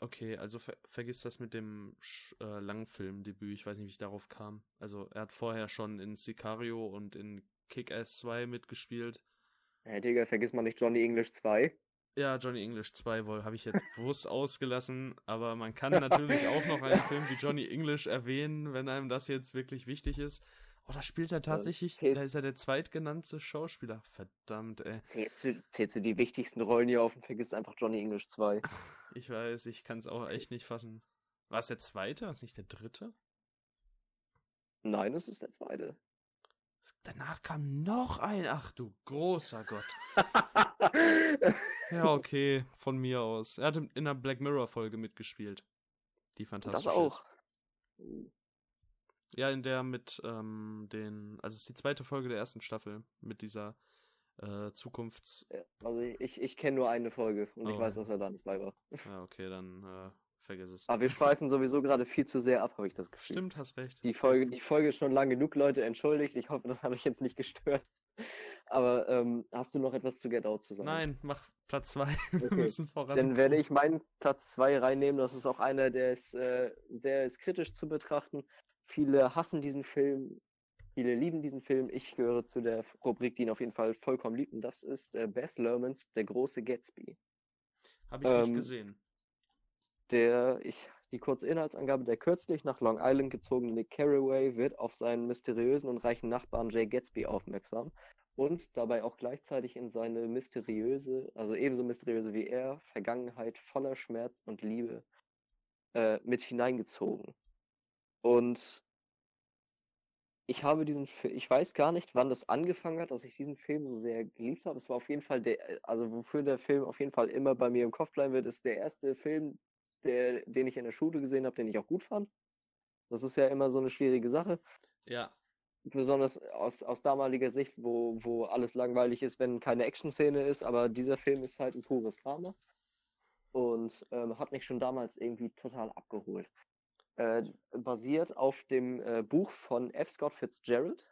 Speaker 1: Okay, also ver vergiss das mit dem äh, Langfilmdebüt. Ich weiß nicht, wie ich darauf kam. Also er hat vorher schon in Sicario und in Kick-Ass 2 mitgespielt.
Speaker 2: Hey, Digga, vergiss mal nicht Johnny English 2.
Speaker 1: Ja, Johnny English 2 wohl habe ich jetzt bewusst ausgelassen, aber man kann natürlich auch noch einen Film wie Johnny English erwähnen, wenn einem das jetzt wirklich wichtig ist. Oh, da spielt er tatsächlich,
Speaker 2: zählst-
Speaker 1: da ist er der zweitgenannte Schauspieler. Verdammt, ey.
Speaker 2: Zählst du, zählst du die wichtigsten Rollen hier auf und vergisst einfach Johnny English 2.
Speaker 1: Ich weiß, ich kann es auch echt nicht fassen. War es der zweite? War es nicht der dritte?
Speaker 2: Nein, es ist der zweite.
Speaker 1: Danach kam noch ein. Ach du großer Gott. Ja, okay, von mir aus. Er hat in einer Black Mirror Folge mitgespielt. Die fantastisch
Speaker 2: das
Speaker 1: ist. Ja, in der mit ähm, den, also es ist die zweite Folge der ersten Staffel mit dieser äh, Zukunfts.
Speaker 2: Also ich, ich kenne nur eine Folge und ich
Speaker 1: Oh.
Speaker 2: weiß, dass er da nicht bei war.
Speaker 1: Ja, okay, dann äh, vergiss es.
Speaker 2: Aber wir schweifen sowieso gerade viel zu sehr ab, habe ich das Gefühl.
Speaker 1: Stimmt, hast recht.
Speaker 2: Die Folge, die Folge ist schon lang genug, Leute, entschuldigt. Ich hoffe, das habe ich jetzt nicht gestört. Aber ähm, hast du noch etwas zu Get Out zu sagen?
Speaker 1: Nein, mach Platz 2. Wir
Speaker 2: Okay,
Speaker 1: müssen voran.
Speaker 2: Dann werde ich meinen Platz 2 reinnehmen. Das ist auch einer, der ist, äh, der ist kritisch zu betrachten. Viele hassen diesen Film, viele lieben diesen Film. Ich gehöre zu der Rubrik, die ihn auf jeden Fall vollkommen liebt. Und das ist äh, Bess Lermans, Der große Gatsby.
Speaker 1: Habe ich nicht
Speaker 2: ähm,
Speaker 1: gesehen.
Speaker 2: Der, ich, die kurze Inhaltsangabe, der kürzlich nach Long Island gezogene Nick Carraway wird auf seinen mysteriösen und reichen Nachbarn Jay Gatsby aufmerksam und dabei auch gleichzeitig in seine mysteriöse, also ebenso mysteriöse wie er, Vergangenheit voller Schmerz und Liebe äh, mit hineingezogen. Und ich habe diesen Film, ich weiß gar nicht, wann das angefangen hat, dass ich diesen Film so sehr geliebt habe. Es war auf jeden Fall der, also wofür der Film auf jeden Fall immer bei mir im Kopf bleiben wird, ist der erste Film, der, den ich in der Schule gesehen habe, den ich auch gut fand. Das ist ja immer so eine schwierige Sache.
Speaker 1: Ja,
Speaker 2: Besonders aus, aus damaliger Sicht, wo, wo alles langweilig ist, wenn keine Action-Szene ist, aber dieser Film ist halt ein pures Drama und ähm, hat mich schon damals irgendwie total abgeholt. Äh, basiert auf dem äh, Buch von F. Scott Fitzgerald,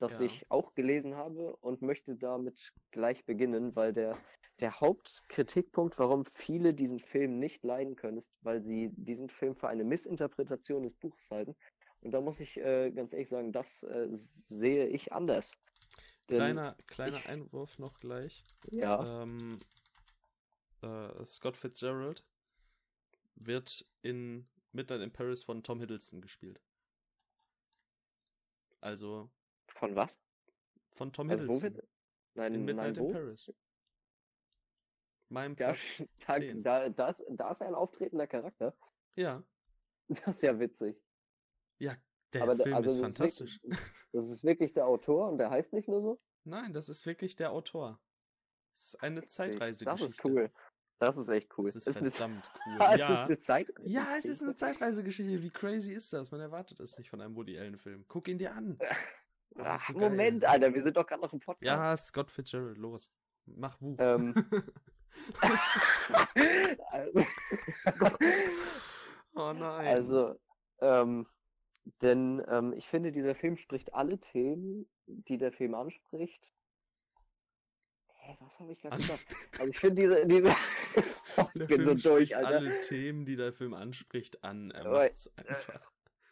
Speaker 2: das
Speaker 1: Ja.
Speaker 2: ich auch gelesen habe und möchte damit gleich beginnen, weil der, der Hauptkritikpunkt, warum viele diesen Film nicht leiden können, ist, weil sie diesen Film für eine Missinterpretation des Buches halten. Und da muss ich äh, ganz ehrlich sagen, das äh, sehe ich anders. Denn,
Speaker 1: kleiner, kleiner
Speaker 2: ich-
Speaker 1: Einwurf noch gleich.
Speaker 2: ja,
Speaker 1: Ähm, äh, Scott Fitzgerald wird in Midnight in Paris von Tom Hiddleston gespielt. Also
Speaker 2: von was?
Speaker 1: von Tom
Speaker 2: Also
Speaker 1: Hiddleston.
Speaker 2: Nein,
Speaker 1: in
Speaker 2: nein,
Speaker 1: Midnight
Speaker 2: wo?
Speaker 1: in Paris. Mein
Speaker 2: Da,
Speaker 1: Platz
Speaker 2: da,
Speaker 1: 10.
Speaker 2: da, da, ist, da ist ein auftretender Charakter.
Speaker 1: Ja,
Speaker 2: Das ist ja witzig.
Speaker 1: ja, der
Speaker 2: Aber
Speaker 1: Film
Speaker 2: also
Speaker 1: ist
Speaker 2: das ist
Speaker 1: fantastisch.
Speaker 2: Das ist wirklich der Autor und der heißt nicht nur so?
Speaker 1: Nein, das ist wirklich der Autor. Es ist eine Zeitreisegeschichte.
Speaker 2: Das ist cool. Das ist echt cool.
Speaker 1: Das ist
Speaker 2: eine,
Speaker 1: verdammt cool.
Speaker 2: Ah, es
Speaker 1: ja.
Speaker 2: ist eine Zeitreise.
Speaker 1: ja, es ist eine Zeitreisegeschichte. Wie crazy ist das? Man erwartet es nicht von einem Woody Allen-Film. Guck ihn dir an. Ah, ist
Speaker 2: Ach,
Speaker 1: so geil.
Speaker 2: Moment, Alter, wir sind doch gerade noch im Podcast.
Speaker 1: Ja, Scott Fitzgerald, los. Mach Buch.
Speaker 2: Ähm. also,
Speaker 1: oh nein.
Speaker 2: also ähm, denn ähm, ich finde, dieser Film spricht alle Themen, die der Film anspricht. Hä, was habe ich gerade gesagt? Also ich finde diese, diese ich
Speaker 1: der
Speaker 2: bin so
Speaker 1: Film
Speaker 2: durch, Alter.
Speaker 1: alle Themen, die der Film anspricht, an. Er macht's einfach.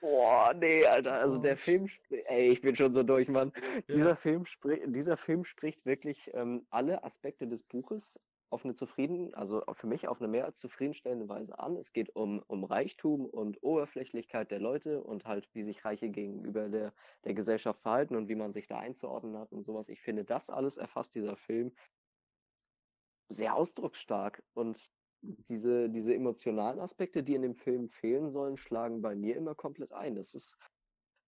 Speaker 2: Boah, nee, Alter, also der Film, ey, ich bin schon so durch, Mann.
Speaker 1: Ja.
Speaker 2: Dieser Film spricht, dieser Film spricht wirklich ähm, alle Aspekte des Buches auf eine zufrieden, also für mich auf eine mehr als zufriedenstellende Weise an. Es geht um, um Reichtum und Oberflächlichkeit der Leute und halt, wie sich Reiche gegenüber der, der Gesellschaft verhalten und wie man sich da einzuordnen hat und sowas. Ich finde, das alles erfasst dieser Film sehr ausdrucksstark und diese, diese emotionalen Aspekte, die in dem Film fehlen sollen, schlagen bei mir immer komplett ein. Das ist,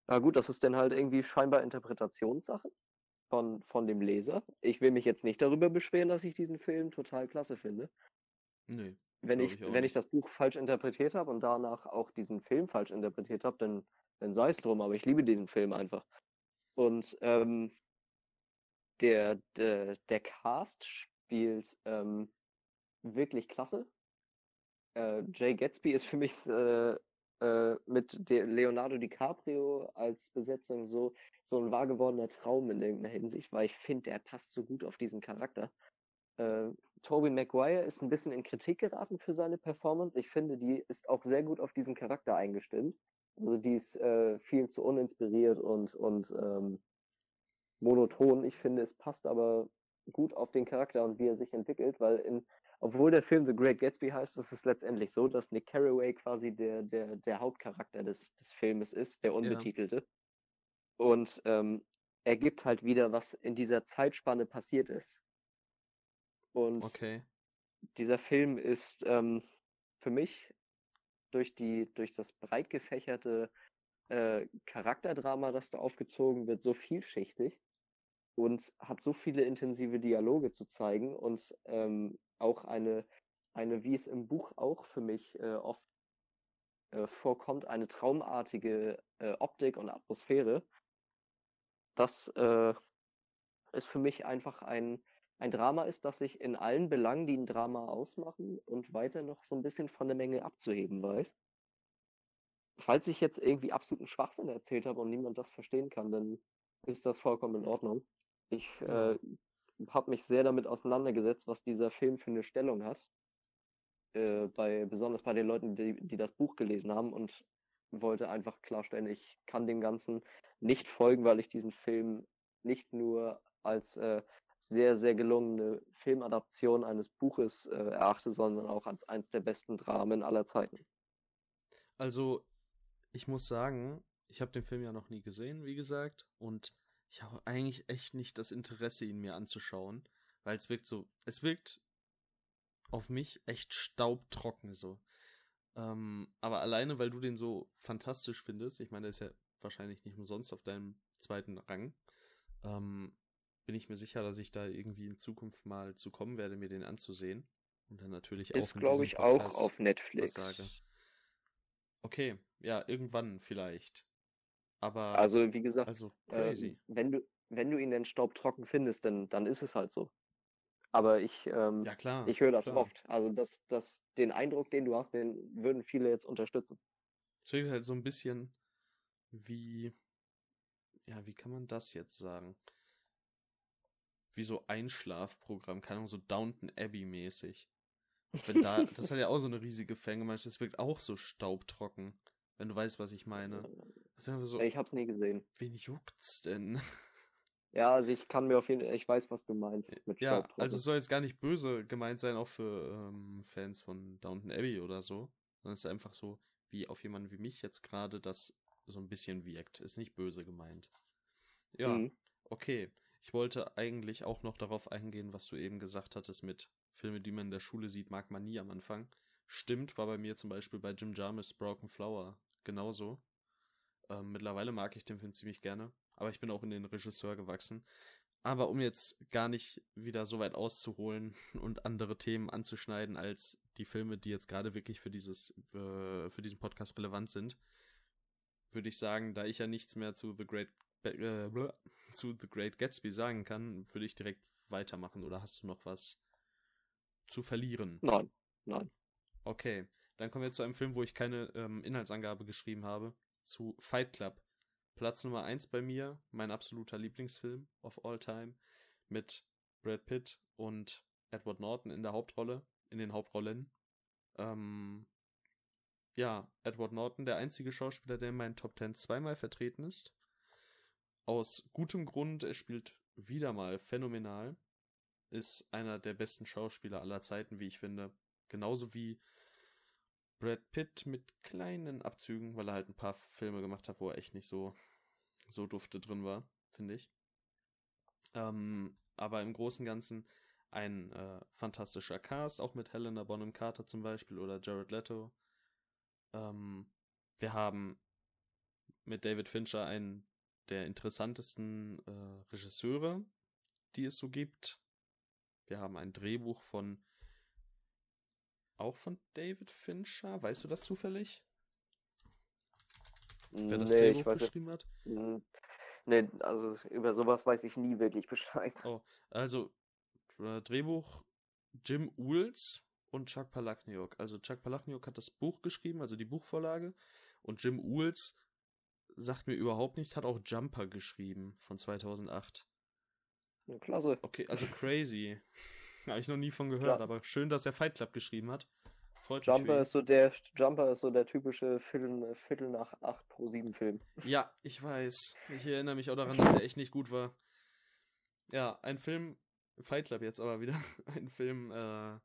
Speaker 2: na gut, das ist dann halt irgendwie scheinbar Interpretationssache von, von dem Leser. Ich will mich jetzt nicht darüber beschweren, dass ich diesen Film total klasse finde.
Speaker 1: Nee.
Speaker 2: Wenn ich,
Speaker 1: ich
Speaker 2: wenn ich das Buch falsch interpretiert habe und danach auch diesen Film falsch interpretiert habe, dann, dann sei es drum, aber ich liebe diesen Film einfach. Und ähm, der, der, der Cast spielt ähm, wirklich klasse. Äh, Jay Gatsby ist für mich äh, äh, mit Leonardo DiCaprio als Besetzung so, so ein wahr gewordener Traum in irgendeiner Hinsicht, weil ich finde, der passt so gut auf diesen Charakter. Äh, Tobey Maguire ist ein bisschen in Kritik geraten für seine Performance. Ich finde, die ist auch sehr gut auf diesen Charakter eingestimmt. Also die ist äh, viel zu uninspiriert und, und ähm, monoton. Ich finde, es passt aber gut auf den Charakter und wie er sich entwickelt, weil in, obwohl der Film The Great Gatsby heißt, ist es letztendlich so, dass Nick Carraway quasi der, der, der Hauptcharakter des, des Filmes ist, der Unbetitelte. Und ähm, er gibt halt wieder, was in dieser Zeitspanne passiert ist. Und
Speaker 1: Okay.
Speaker 2: dieser Film ist ähm, für mich durch die, durch das breit gefächerte äh, Charakterdrama, das da aufgezogen wird, so vielschichtig und hat so viele intensive Dialoge zu zeigen und ähm, auch eine, eine, wie es im Buch auch für mich äh, oft äh, vorkommt, eine traumartige äh, Optik und Atmosphäre. Das äh, ist für mich einfach ein, ein Drama ist, das sich in allen Belangen, die ein Drama ausmachen und weiter noch so ein bisschen von der Menge abzuheben weiß. Falls ich jetzt irgendwie absoluten Schwachsinn erzählt habe und niemand das verstehen kann, dann ist das vollkommen in Ordnung. Ich äh, habe mich sehr damit auseinandergesetzt, was dieser Film für eine Stellung hat. Äh, bei, besonders bei den Leuten, die, die das Buch gelesen haben und wollte einfach klarstellen, ich kann dem Ganzen nicht folgen, weil ich diesen Film nicht nur als äh, sehr, sehr gelungene Filmadaption eines Buches äh, erachte, sondern auch als eins der besten Dramen aller Zeiten.
Speaker 1: Also, ich muss sagen, ich habe den Film ja noch nie gesehen, wie gesagt, und ich habe eigentlich echt nicht das Interesse, ihn mir anzuschauen, weil es wirkt so, es wirkt auf mich echt staubtrocken so. Ähm, aber alleine, weil du den so fantastisch findest, ich meine, der ist ja wahrscheinlich nicht umsonst auf deinem zweiten Rang, ähm, bin ich mir sicher, dass ich da irgendwie in Zukunft mal zu kommen werde, mir den anzusehen. Und dann natürlich
Speaker 2: ist, auch. Ist, glaube ich, auch auf Netflix.
Speaker 1: Okay, ja, irgendwann vielleicht. Aber.
Speaker 2: Also, wie gesagt,
Speaker 1: also crazy.
Speaker 2: Äh, wenn, du, wenn du ihn den Staub trocken findest, dann, dann ist es halt so. Aber ich, ähm,
Speaker 1: ja, klar,
Speaker 2: ich höre das
Speaker 1: klar.
Speaker 2: oft. Also das, das, den Eindruck, den du hast, den würden viele jetzt unterstützen.
Speaker 1: Es wirkt halt so ein bisschen wie, ja, wie kann man das jetzt sagen? Wie so Einschlafprogramm, keine Ahnung, so Downton Abbey mäßig. Wenn da, das hat ja auch so eine riesige Fangemeinde, das wirkt auch so staubtrocken, wenn du weißt, was ich meine.
Speaker 2: So, ich hab's nie gesehen.
Speaker 1: Wen juckt's denn?
Speaker 2: Ja, also ich kann mir auf jeden Fall, ich weiß, was du meinst
Speaker 1: mit Ja, also es soll jetzt gar nicht böse gemeint sein, auch für ähm, Fans von Downton Abbey oder so. Sondern es ist einfach so, wie auf jemanden wie mich jetzt gerade das so ein bisschen wirkt. Ist nicht böse gemeint. Ja, mhm. okay. Ich wollte eigentlich auch noch darauf eingehen, was du eben gesagt hattest mit Filme, die man in der Schule sieht, mag man nie am Anfang. Stimmt, war bei mir zum Beispiel bei Jim Jarmus Broken Flower genauso. Ähm, mittlerweile mag ich den Film ziemlich gerne, aber ich bin auch in den Regisseur gewachsen. Aber um jetzt gar nicht wieder so weit auszuholen und andere Themen anzuschneiden als die Filme, die jetzt gerade wirklich für dieses, äh, für diesen Podcast relevant sind, würde ich sagen, da ich ja nichts mehr zu The Great, äh, zu The Great Gatsby sagen kann, würde ich direkt weitermachen. Oder hast du noch was zu verlieren?
Speaker 2: Nein, nein.
Speaker 1: Okay, dann kommen wir zu einem Film, wo ich keine ähm, Inhaltsangabe geschrieben habe zu Fight Club. Platz Nummer 1 bei mir, mein absoluter Lieblingsfilm of all time, mit Brad Pitt und Edward Norton in der Hauptrolle, in den Hauptrollen. Ähm, ja, Edward Norton, der einzige Schauspieler, der in meinen Top 10 zweimal vertreten ist. Aus gutem Grund, er spielt wieder mal phänomenal. Ist einer der besten Schauspieler aller Zeiten, wie ich finde. Genauso wie Brad Pitt mit kleinen Abzügen, weil er halt ein paar Filme gemacht hat, wo er echt nicht so, so dufte drin war, finde ich. Ähm, aber im Großen und Ganzen ein äh, fantastischer Cast, auch mit Helena Bonham Carter zum Beispiel oder Jared Leto. Ähm, wir haben mit David Fincher einen der interessantesten äh, Regisseure, die es so gibt. Wir haben ein Drehbuch von auch von David Fincher? Weißt du das zufällig?
Speaker 2: Wer das nee, Drehbuch ich weiß geschrieben jetzt, hat? Nee, also über sowas weiß ich nie wirklich Bescheid.
Speaker 1: Oh, also äh, Drehbuch Jim Uhls und Chuck Palahniuk. Also Chuck Palahniuk hat das Buch geschrieben, also die Buchvorlage. Und Jim Uhls sagt mir überhaupt nichts, hat auch Jumper geschrieben von 2008.
Speaker 2: Ja, klasse.
Speaker 1: Okay, also crazy. Habe ich noch nie von gehört, ja. aber schön, dass er Fight Club geschrieben hat.
Speaker 2: Freut Jumper ist so der Jumper ist so der typische Viertel, Viertel nach 8 pro 7 Film.
Speaker 1: Ja, ich weiß. Ich erinnere mich auch daran, dass er echt nicht gut war. Ja, ein Film, Fight Club jetzt aber wieder, ein Film, äh,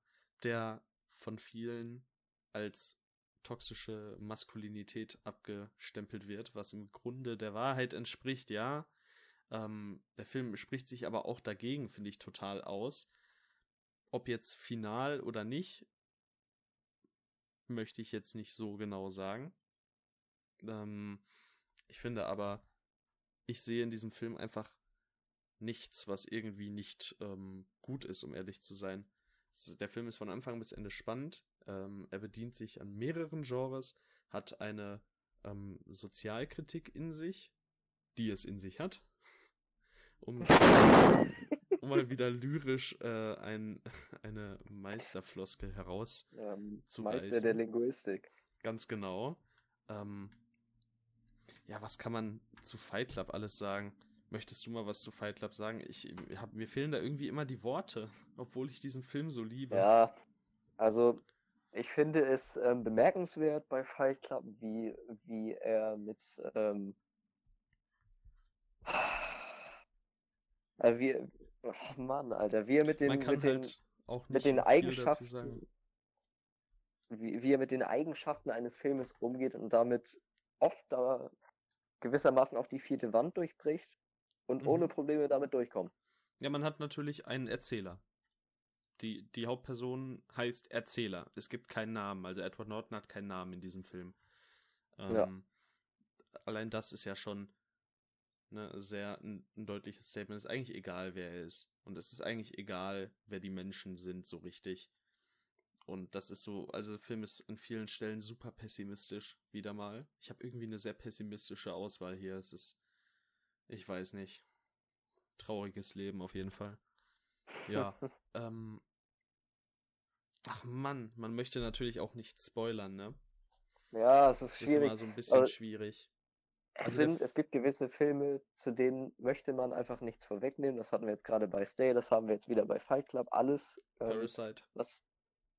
Speaker 1: der von vielen als toxische Maskulinität abgestempelt wird, was im Grunde der Wahrheit entspricht, ja. Ähm, der Film spricht sich aber auch dagegen, finde ich, total aus. Ob jetzt final oder nicht, möchte ich jetzt nicht so genau sagen. Ähm, ich finde aber, ich sehe in diesem Film einfach nichts, was irgendwie nicht ähm, gut ist, um ehrlich zu sein. Der Film ist von Anfang bis Ende spannend. Ähm, er bedient sich an mehreren Genres, hat eine ähm, Sozialkritik in sich, die es in sich hat. Um um mal wieder lyrisch äh, ein, eine Meisterfloskel herauszuweisen.
Speaker 2: Ähm, Meister der Linguistik.
Speaker 1: Ganz genau. Ähm, ja, was kann man zu Fight Club alles sagen? möchtest du mal was zu Fight Club sagen? Ich, hab, mir fehlen da irgendwie immer die Worte, obwohl ich diesen Film so liebe.
Speaker 2: Ja, also ich finde es ähm, bemerkenswert bei Fight Club, wie, wie er mit ähm, äh, wie, oh Mann, Alter, wie er mit den, mit den,
Speaker 1: halt
Speaker 2: mit den Eigenschaften, wie, wie er mit den Eigenschaften eines Filmes umgeht und damit oft da gewissermaßen auch die vierte Wand durchbricht und mhm. ohne Probleme damit durchkommt.
Speaker 1: Ja, man hat natürlich einen Erzähler. Die, die Hauptperson heißt Erzähler. Es gibt keinen Namen. Also Edward Norton hat keinen Namen in diesem Film. Ähm, ja. Allein das ist ja schon ne, sehr ein, ein, deutliches Statement. Es ist eigentlich egal, wer er ist. Und es ist eigentlich egal, wer die Menschen sind, so richtig. Und das ist so, also der Film ist an vielen Stellen super pessimistisch, wieder mal. Ich habe irgendwie eine sehr pessimistische Auswahl hier. Es ist, ich weiß nicht. Trauriges Leben auf jeden Fall. Ja, ähm, Ach Mann, man möchte natürlich auch nicht spoilern, ne?
Speaker 2: Ja, es ist schwierig. Das ist
Speaker 1: immer so ein bisschen Aber schwierig.
Speaker 2: Es, also sind, es gibt gewisse Filme, zu denen möchte man einfach nichts vorwegnehmen. Das hatten wir jetzt gerade bei Stay, das haben wir jetzt wieder bei Fight Club. Alles,
Speaker 1: ähm, Parasite.
Speaker 2: was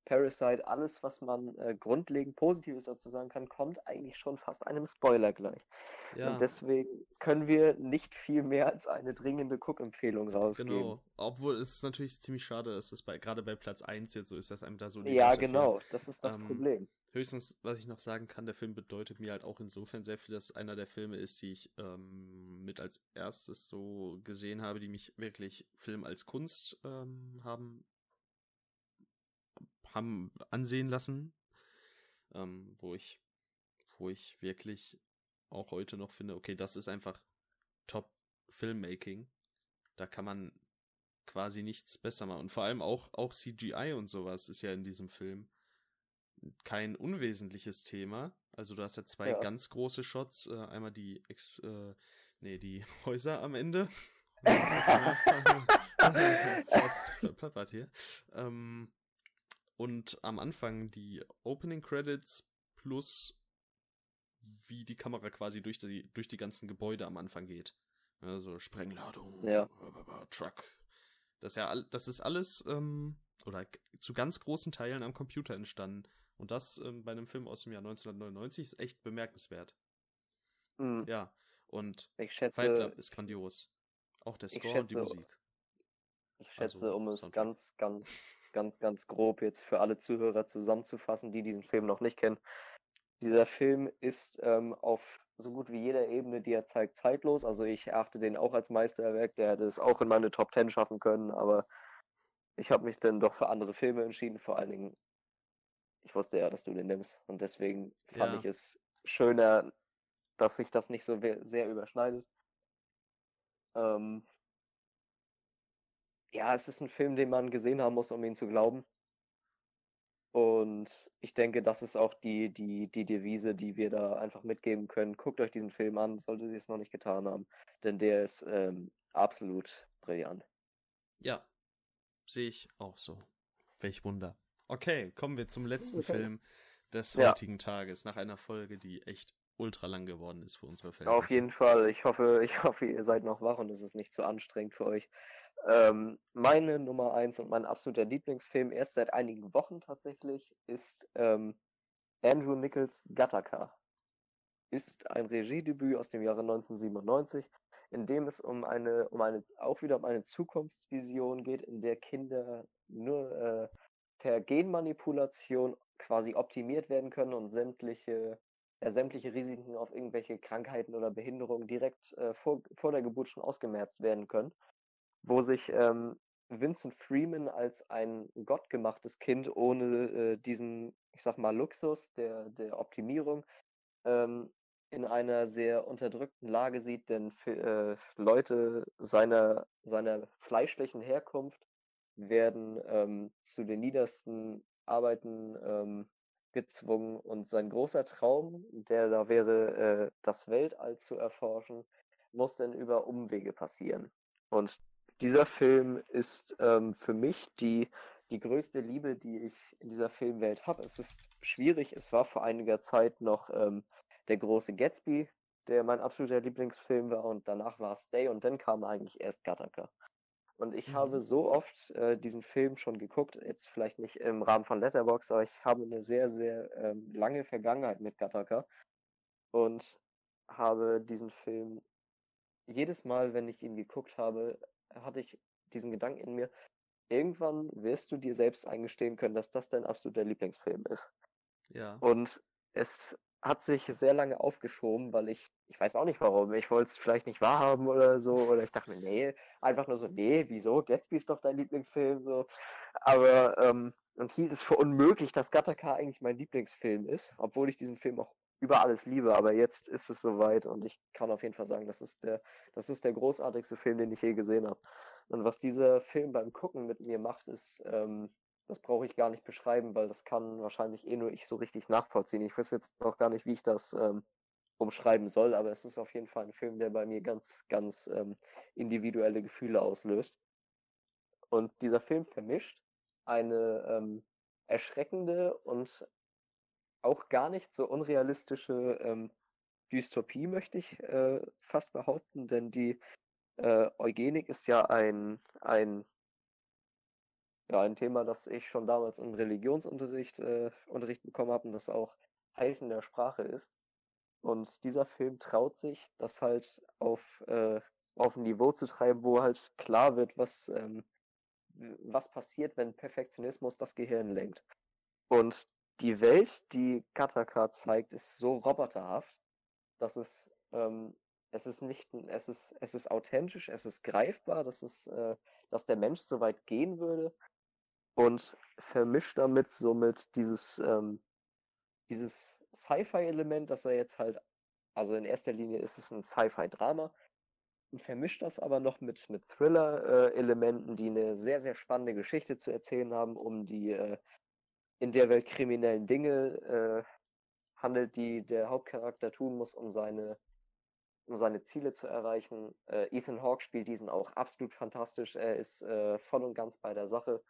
Speaker 2: Parasite, alles, was man äh, grundlegend Positives dazu sagen kann, kommt eigentlich schon fast einem Spoiler gleich. Ja. Und deswegen können wir nicht viel mehr als eine dringende Cook-Empfehlung rausgeben. Genau,
Speaker 1: obwohl es natürlich ziemlich schade ist, dass bei, gerade bei Platz 1 jetzt so ist, dass einem da so
Speaker 2: Ja, genau, das ist das ähm, Problem.
Speaker 1: Höchstens, was ich noch sagen kann, der Film bedeutet mir halt auch insofern sehr viel, dass einer der Filme ist, die ich ähm, mit als erstes so gesehen habe, die mich wirklich Film als Kunst ähm, haben haben ansehen lassen, ähm, wo ich, wo ich wirklich auch heute noch finde, okay, das ist einfach Top Filmmaking. Da kann man quasi nichts besser machen. Und vor allem auch, auch CGI und sowas ist ja in diesem Film kein unwesentliches Thema. Also du hast ja zwei ja. ganz große Shots, äh, einmal die Ex, äh, nee, die Häuser am Ende. Verplappert hier. Ähm, und am Anfang die Opening Credits plus wie die Kamera quasi durch die, durch die ganzen Gebäude am Anfang geht. Also Sprengladung,
Speaker 2: ja.
Speaker 1: Truck. Das ist ja das ist alles ähm, oder zu ganz großen Teilen am Computer entstanden. Und das ähm, bei einem Film aus dem Jahr 1999 ist echt bemerkenswert. Mhm. Ja. Und
Speaker 2: ich schätze,
Speaker 1: Fight Club ist grandios. Auch der Score schätze, und die Musik.
Speaker 2: Ich schätze, also, um es Soundtrack. ganz, ganz ganz, ganz grob jetzt für alle Zuhörer zusammenzufassen, die diesen Film noch nicht kennen. Dieser Film ist ähm, auf so gut wie jeder Ebene, die er zeigt, zeitlos. Also ich erachte den auch als Meisterwerk. Der hätte es auch in meine Top Ten schaffen können, aber ich habe mich dann doch für andere Filme entschieden. Vor allen Dingen, ich wusste ja, dass du den nimmst. Und deswegen fand ja. ich es schöner, dass sich das nicht so sehr überschneidet. Ähm, ja, es ist ein Film, den man gesehen haben muss, um ihn zu glauben. Und ich denke, das ist auch die, die, die Devise, die wir da einfach mitgeben können. Guckt euch diesen Film an, solltet ihr es noch nicht getan haben, denn der ist ähm, absolut brillant.
Speaker 1: Ja, sehe ich auch so. Welch Wunder. Okay, kommen wir zum letzten okay. Film des heutigen ja. Tages, nach einer Folge, die echt ultra lang geworden ist für unsere Fans.
Speaker 2: Auf jeden Fall. Ich hoffe, ich hoffe, ihr seid noch wach und es ist nicht zu anstrengend für euch. Ähm, meine Nummer eins und mein absoluter Lieblingsfilm, erst seit einigen Wochen tatsächlich, ist ähm, Andrew Nichols Gattaca. Ist ein Regiedebüt aus dem Jahre 1997, in dem es um eine, um eine, auch wieder um eine Zukunftsvision geht, in der Kinder nur äh, per Genmanipulation quasi optimiert werden können und sämtliche, äh, sämtliche Risiken auf irgendwelche Krankheiten oder Behinderungen direkt äh, vor, vor der Geburt schon ausgemerzt werden können. Wo sich ähm, Vincent Freeman als ein gottgemachtes Kind ohne äh, diesen, ich sag mal, Luxus der, der Optimierung ähm, in einer sehr unterdrückten Lage sieht, denn für, äh, Leute seiner, seiner fleischlichen Herkunft werden ähm, zu den niedersten Arbeiten ähm, gezwungen und sein großer Traum, der da wäre, äh, das Weltall zu erforschen, muss dann über Umwege passieren. Und dieser Film ist ähm, für mich die, die größte Liebe, die ich in dieser Filmwelt habe. Es ist schwierig, es war vor einiger Zeit noch ähm, der große Gatsby, der mein absoluter Lieblingsfilm war und danach war Stay und dann kam eigentlich erst Gattaca. Und ich mhm. habe so oft äh, diesen Film schon geguckt, jetzt vielleicht nicht im Rahmen von Letterbox, aber ich habe eine sehr, sehr ähm, lange Vergangenheit mit Gattaca und habe diesen Film jedes Mal, wenn ich ihn geguckt habe, hatte ich diesen Gedanken in mir, irgendwann wirst du dir selbst eingestehen können, dass das dein absoluter Lieblingsfilm ist.
Speaker 1: Ja.
Speaker 2: Und es hat sich sehr lange aufgeschoben, weil ich, ich weiß auch nicht warum, ich wollte es vielleicht nicht wahrhaben oder so, oder ich dachte mir, nee, einfach nur so, nee, wieso, Gatsby ist doch dein Lieblingsfilm, so. Aber, ähm, und hielt es für unmöglich, dass Gattaca eigentlich mein Lieblingsfilm ist, obwohl ich diesen Film auch über alles liebe, aber jetzt ist es soweit und ich kann auf jeden Fall sagen, das ist der, das ist der großartigste Film, den ich je gesehen habe. Und was dieser Film beim Gucken mit mir macht, ist, ähm, das brauche ich gar nicht beschreiben, weil das kann wahrscheinlich eh nur ich so richtig nachvollziehen. Ich weiß jetzt auch gar nicht, wie ich das ähm, umschreiben soll, aber es ist auf jeden Fall ein Film, der bei mir ganz, ganz ähm, individuelle Gefühle auslöst. Und dieser Film vermischt eine ähm, erschreckende und auch gar nicht so unrealistische ähm, Dystopie, möchte ich äh, fast behaupten, denn die äh, Eugenik ist ja ein, ein ja, ein Thema, das ich schon damals im Religionsunterricht äh, Unterricht bekommen habe und das auch heiß in der Sprache ist. Und dieser Film traut sich, das halt auf, äh, auf ein Niveau zu treiben, wo halt klar wird, was, ähm, was passiert, wenn Perfektionismus das Gehirn lenkt. Und die Welt, die Kataka zeigt, ist so roboterhaft, dass es, ähm, es ist nicht, es ist, es ist authentisch, es ist greifbar, dass es, äh, dass der Mensch so weit gehen würde, und vermischt damit somit dieses, ähm, dieses Sci-Fi-Element, dass er jetzt halt, also in erster Linie ist es ein Sci-Fi-Drama, und vermischt das aber noch mit, mit Thriller-Elementen, die eine sehr, sehr spannende Geschichte zu erzählen haben, um die äh, in der Welt kriminellen Dinge äh, handelt, die der Hauptcharakter tun muss, um seine, um seine Ziele zu erreichen. Äh, Ethan Hawke spielt diesen auch absolut fantastisch. Er ist äh, voll und ganz bei der Sache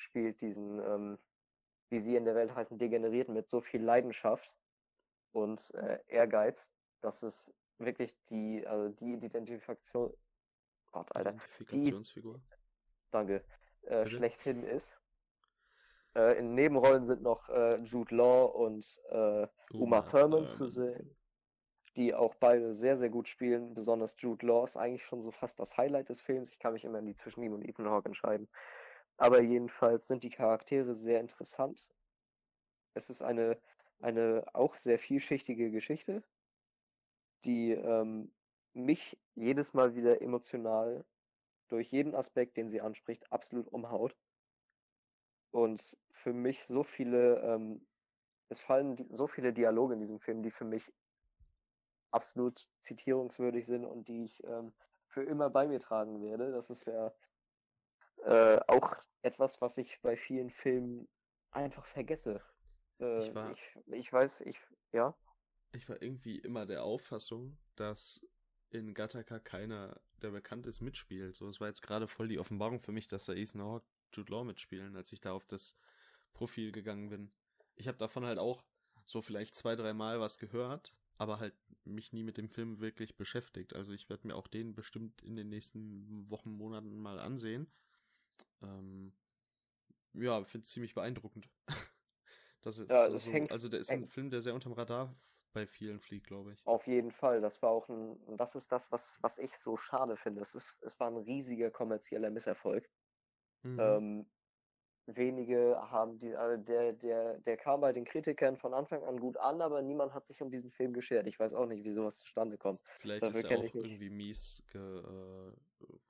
Speaker 2: spielt diesen, ähm, wie sie in der Welt heißen, Degenerierten mit so viel Leidenschaft und äh, Ehrgeiz, dass es wirklich die, also die Identifikation, Gott, Alter,
Speaker 1: Identifikationsfigur.
Speaker 2: Die, danke, äh, schlechthin ist. Äh, in Nebenrollen sind noch äh, Jude Law und äh, Uma, Uma Thurman zu sehen, die auch beide sehr, sehr gut spielen. Besonders Jude Law ist eigentlich schon so fast das Highlight des Films. Ich kann mich immer in die zwischen ihm und Ethan Hawke entscheiden. Aber jedenfalls sind die Charaktere sehr interessant. Es ist eine, eine auch sehr vielschichtige Geschichte, die ähm, mich jedes Mal wieder emotional durch jeden Aspekt, den sie anspricht, absolut umhaut. Und für mich so viele, ähm, es fallen so viele Dialoge in diesem Film, die für mich absolut zitierungswürdig sind und die ich ähm, für immer bei mir tragen werde. Das ist ja äh, auch etwas, was ich bei vielen Filmen einfach vergesse. Äh, ich, war, ich, ich weiß, ich, ja.
Speaker 1: Ich war irgendwie immer der Auffassung, dass in Gattaca keiner, der bekannt ist, mitspielt. So, es war jetzt gerade voll die Offenbarung für mich, dass da Ethan Hawke, Jude Law mitspielen, als ich da auf das Profil gegangen bin. Ich habe davon halt auch so vielleicht zwei, drei Mal was gehört, aber halt mich nie mit dem Film wirklich beschäftigt. Also ich werde mir auch den bestimmt in den nächsten Wochen, Monaten mal ansehen. Ähm, ja, finde es ziemlich beeindruckend. das ist ja, das so, hängt, also der ist ein Film, der sehr unterm Radar bei vielen fliegt, glaube ich.
Speaker 2: Auf jeden Fall. Das war auch ein, und das ist das, was, was ich so schade finde. Es, ist, es war ein riesiger kommerzieller Misserfolg. Mhm. Ähm, wenige haben die, also der, der, der kam bei den Kritikern von Anfang an gut an, aber niemand hat sich um diesen Film geschert. Ich weiß auch nicht, wie sowas zustande kommt.
Speaker 1: Vielleicht Dafür ist er auch irgendwie mies ge, äh,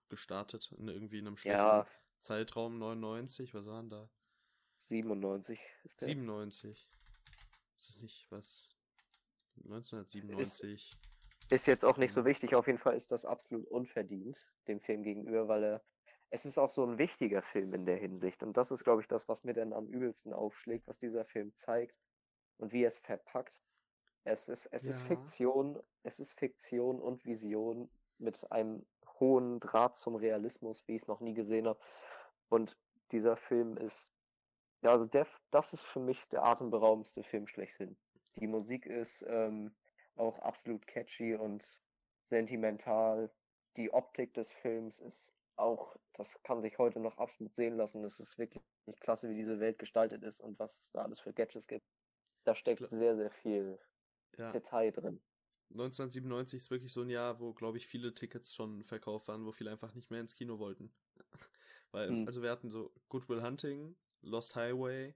Speaker 1: gestartet, in irgendwie in einem schlechten
Speaker 2: ja,
Speaker 1: Zeitraum 99, was waren da?
Speaker 2: 97
Speaker 1: ist der. 97. Ist das nicht was? 1997.
Speaker 2: Ist, ist jetzt auch nicht so wichtig. Auf jeden Fall ist das absolut unverdient dem Film gegenüber, weil er es ist auch so ein wichtiger Film in der Hinsicht. Und das ist, glaube ich, das, was mir dann am übelsten aufschlägt, was dieser Film zeigt und wie er es verpackt. Es ist, es ja. ist Fiktion, es ist Fiktion und Vision mit einem hohen Draht zum Realismus, wie ich es noch nie gesehen habe. Und dieser Film ist, ja, also der, das ist für mich der atemberaubendste Film schlechthin. Die Musik ist, ähm, auch absolut catchy und sentimental. Die Optik des Films ist auch, das kann sich heute noch absolut sehen lassen. Es ist wirklich klasse, wie diese Welt gestaltet ist und was es da alles für Gadgets gibt. Da steckt
Speaker 1: Klar.
Speaker 2: sehr, sehr viel
Speaker 1: Ja.
Speaker 2: Detail drin.
Speaker 1: 1997 ist wirklich so ein Jahr, wo, glaube ich, viele Tickets schon verkauft waren, wo viele einfach nicht mehr ins Kino wollten. Weil,
Speaker 2: Hm.
Speaker 1: also wir hatten so Goodwill Hunting, Lost Highway,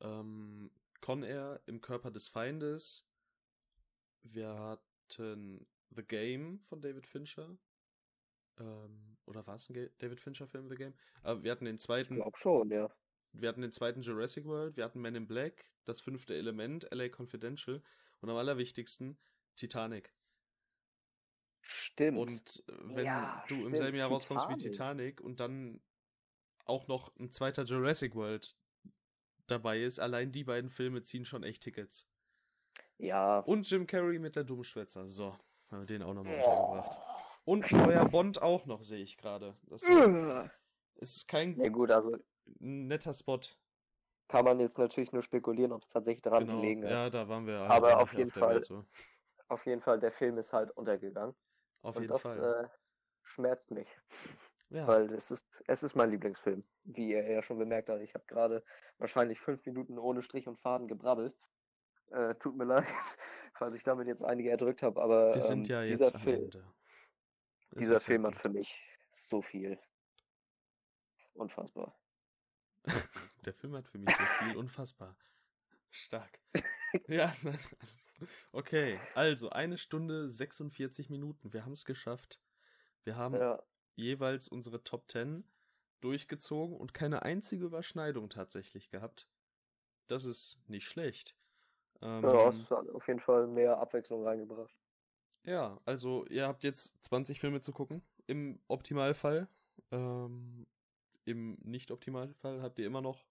Speaker 1: ähm, Con Air im Körper des Feindes. Wir hatten The Game von David Fincher. Ähm, oder war es ein David Fincher-Film, The Game? Aber wir hatten den
Speaker 2: Ich
Speaker 1: zweiten,
Speaker 2: glaube schon, ja.
Speaker 1: wir hatten den zweiten Jurassic World, wir hatten Men in Black, das fünfte Element, LA Confidential und am allerwichtigsten Titanic.
Speaker 2: Stimmt.
Speaker 1: Und äh, wenn
Speaker 2: Ja,
Speaker 1: du im
Speaker 2: stimmt,
Speaker 1: selben Jahr rauskommst wie
Speaker 2: Titanic.
Speaker 1: Titanic und dann auch noch ein zweiter Jurassic World dabei ist, allein die beiden Filme ziehen schon echt Tickets.
Speaker 2: ja.
Speaker 1: Und Jim Carrey mit der Dummschwätzer. So, haben wir den auch nochmal
Speaker 2: Oh.
Speaker 1: untergebracht. Und neuer Bond auch noch, sehe ich gerade. Das ist,
Speaker 2: Ugh.
Speaker 1: ist kein
Speaker 2: Ja gut, also
Speaker 1: netter Spot.
Speaker 2: kann man jetzt natürlich nur spekulieren, ob es tatsächlich daran
Speaker 1: Genau.
Speaker 2: gelegen hat.
Speaker 1: Ja, da waren wir
Speaker 2: Aber auf jeden
Speaker 1: Welt
Speaker 2: Fall.
Speaker 1: So.
Speaker 2: Auf jeden Fall, der Film ist halt untergegangen.
Speaker 1: Auf
Speaker 2: und
Speaker 1: jeden
Speaker 2: das
Speaker 1: Fall.
Speaker 2: Äh, schmerzt mich.
Speaker 1: Ja.
Speaker 2: Weil es ist, es ist mein Lieblingsfilm. Wie ihr ja schon bemerkt habt, ich habe gerade wahrscheinlich fünf Minuten ohne Strich und Faden gebrabbelt. Äh, tut mir leid, falls ich damit jetzt einige erdrückt habe, aber
Speaker 1: wir sind
Speaker 2: ähm,
Speaker 1: ja
Speaker 2: dieser,
Speaker 1: jetzt
Speaker 2: Film, dieser
Speaker 1: ja
Speaker 2: Film hat für mich so viel. Unfassbar.
Speaker 1: Der Film hat für mich so viel unfassbar. Stark. Ja, okay. Also, eine Stunde 46 Minuten. Wir haben es geschafft. Wir haben
Speaker 2: Ja,
Speaker 1: jeweils unsere Top 10 durchgezogen und keine einzige Überschneidung tatsächlich gehabt. Das ist nicht schlecht. Ähm,
Speaker 2: ja, es hat auf jeden Fall mehr Abwechslung reingebracht.
Speaker 1: Ja, also ihr habt jetzt 20 Filme zu gucken, im Optimalfall. Ähm, Im Nicht-Optimalfall habt ihr immer noch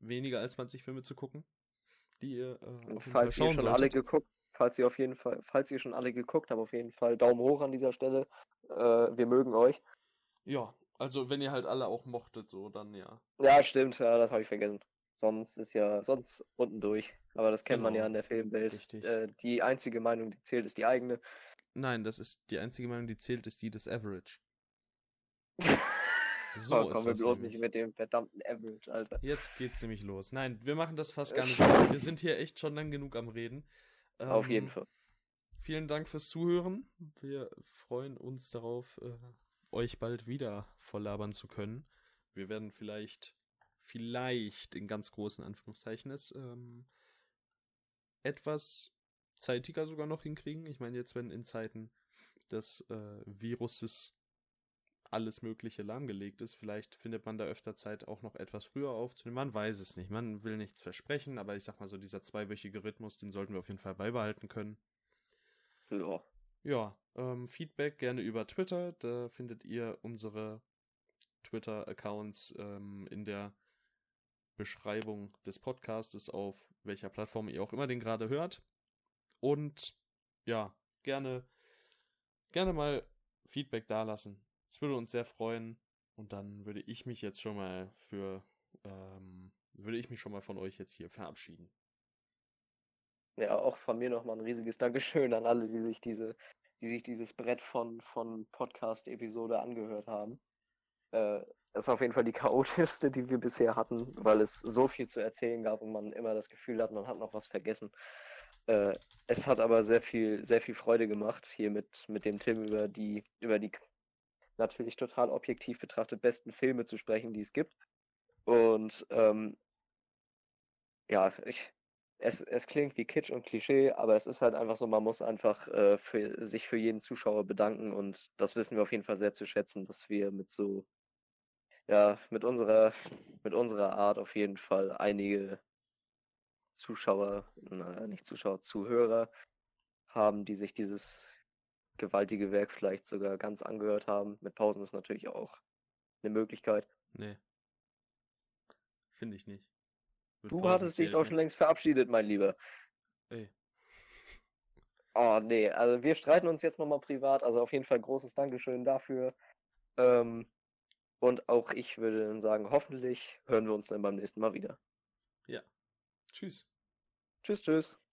Speaker 1: weniger als 20 Filme zu gucken, die ihr äh,
Speaker 2: Falls ihr schon alle
Speaker 1: solltet.
Speaker 2: geguckt, falls ihr auf jeden Fall, falls ihr schon alle geguckt habt, auf jeden Fall Daumen hoch an dieser Stelle. Äh, wir mögen euch.
Speaker 1: Ja, also wenn ihr halt alle auch mochtet, so, dann ja.
Speaker 2: Ja, stimmt, ja, das habe ich vergessen. Sonst ist ja sonst unten durch. Aber das kennt man ja
Speaker 1: Genau,
Speaker 2: in der Filmwelt.
Speaker 1: richtig.
Speaker 2: Äh, die einzige Meinung, die zählt, ist die eigene.
Speaker 1: Nein, das ist die einzige Meinung, die zählt, ist die des Average.
Speaker 2: So, oh, kommen wir bloß
Speaker 1: nämlich.
Speaker 2: nicht mit dem verdammten Average, Alter.
Speaker 1: Jetzt geht's nämlich los. Nein, wir machen das fast gar nicht. Wir sind hier echt schon lang genug am Reden.
Speaker 2: Auf jeden
Speaker 1: Ähm,
Speaker 2: Fall.
Speaker 1: Vielen Dank fürs Zuhören. Wir freuen uns darauf, äh, euch bald wieder volllabern zu können. Wir werden vielleicht, vielleicht in ganz großen Anführungszeichen es ähm, etwas zeitiger sogar noch hinkriegen. Ich meine, jetzt, wenn in Zeiten des äh, Viruses alles Mögliche lahmgelegt ist, vielleicht findet man da öfter Zeit, auch noch etwas früher aufzunehmen. Man weiß es nicht. Man will nichts versprechen, aber ich sag mal so, dieser zweiwöchige Rhythmus, den sollten wir auf jeden Fall beibehalten können.
Speaker 2: Ja.
Speaker 1: Ja, ähm, Feedback gerne über Twitter. Da findet ihr unsere Twitter-Accounts ähm, in der Beschreibung des Podcastes, auf welcher Plattform ihr auch immer den gerade hört. Und ja, gerne, gerne mal Feedback dalassen. Es würde uns sehr freuen. Und dann würde ich mich jetzt schon mal für, ähm, würde ich mich schon mal von euch jetzt hier verabschieden.
Speaker 2: Ja, auch von mir nochmal ein riesiges Dankeschön an alle, die sich diese, die sich dieses Brett von, von Podcast-Episode angehört haben. Äh, ist auf jeden Fall die chaotischste, die wir bisher hatten, weil es so viel zu erzählen gab und man immer das Gefühl hat, man hat noch was vergessen. Äh, es hat aber sehr viel, sehr viel Freude gemacht, hier mit, mit dem Tim über die, über die natürlich total objektiv betrachtet besten Filme zu sprechen, die es gibt. Und ähm, ja, ich, es, es klingt wie Kitsch und Klischee, aber es ist halt einfach so, man muss einfach äh, für, sich für jeden Zuschauer bedanken und das wissen wir auf jeden Fall sehr zu schätzen, dass wir mit so, ja, mit unserer, mit unserer Art auf jeden Fall einige Zuschauer, naja, nicht Zuschauer, Zuhörer haben, die sich dieses gewaltige Werk vielleicht sogar ganz angehört haben. Mit Pausen ist natürlich auch eine Möglichkeit.
Speaker 1: Nee. Finde ich nicht.
Speaker 2: Du hattest dich doch
Speaker 1: nicht.
Speaker 2: schon längst verabschiedet, mein Lieber.
Speaker 1: Ey.
Speaker 2: Oh, nee, also wir streiten uns jetzt nochmal privat, also auf jeden Fall großes Dankeschön dafür. Ähm, und auch ich würde dann sagen, hoffentlich hören wir uns dann beim nächsten Mal wieder.
Speaker 1: Tschüss.
Speaker 2: Tschüss, tschüss.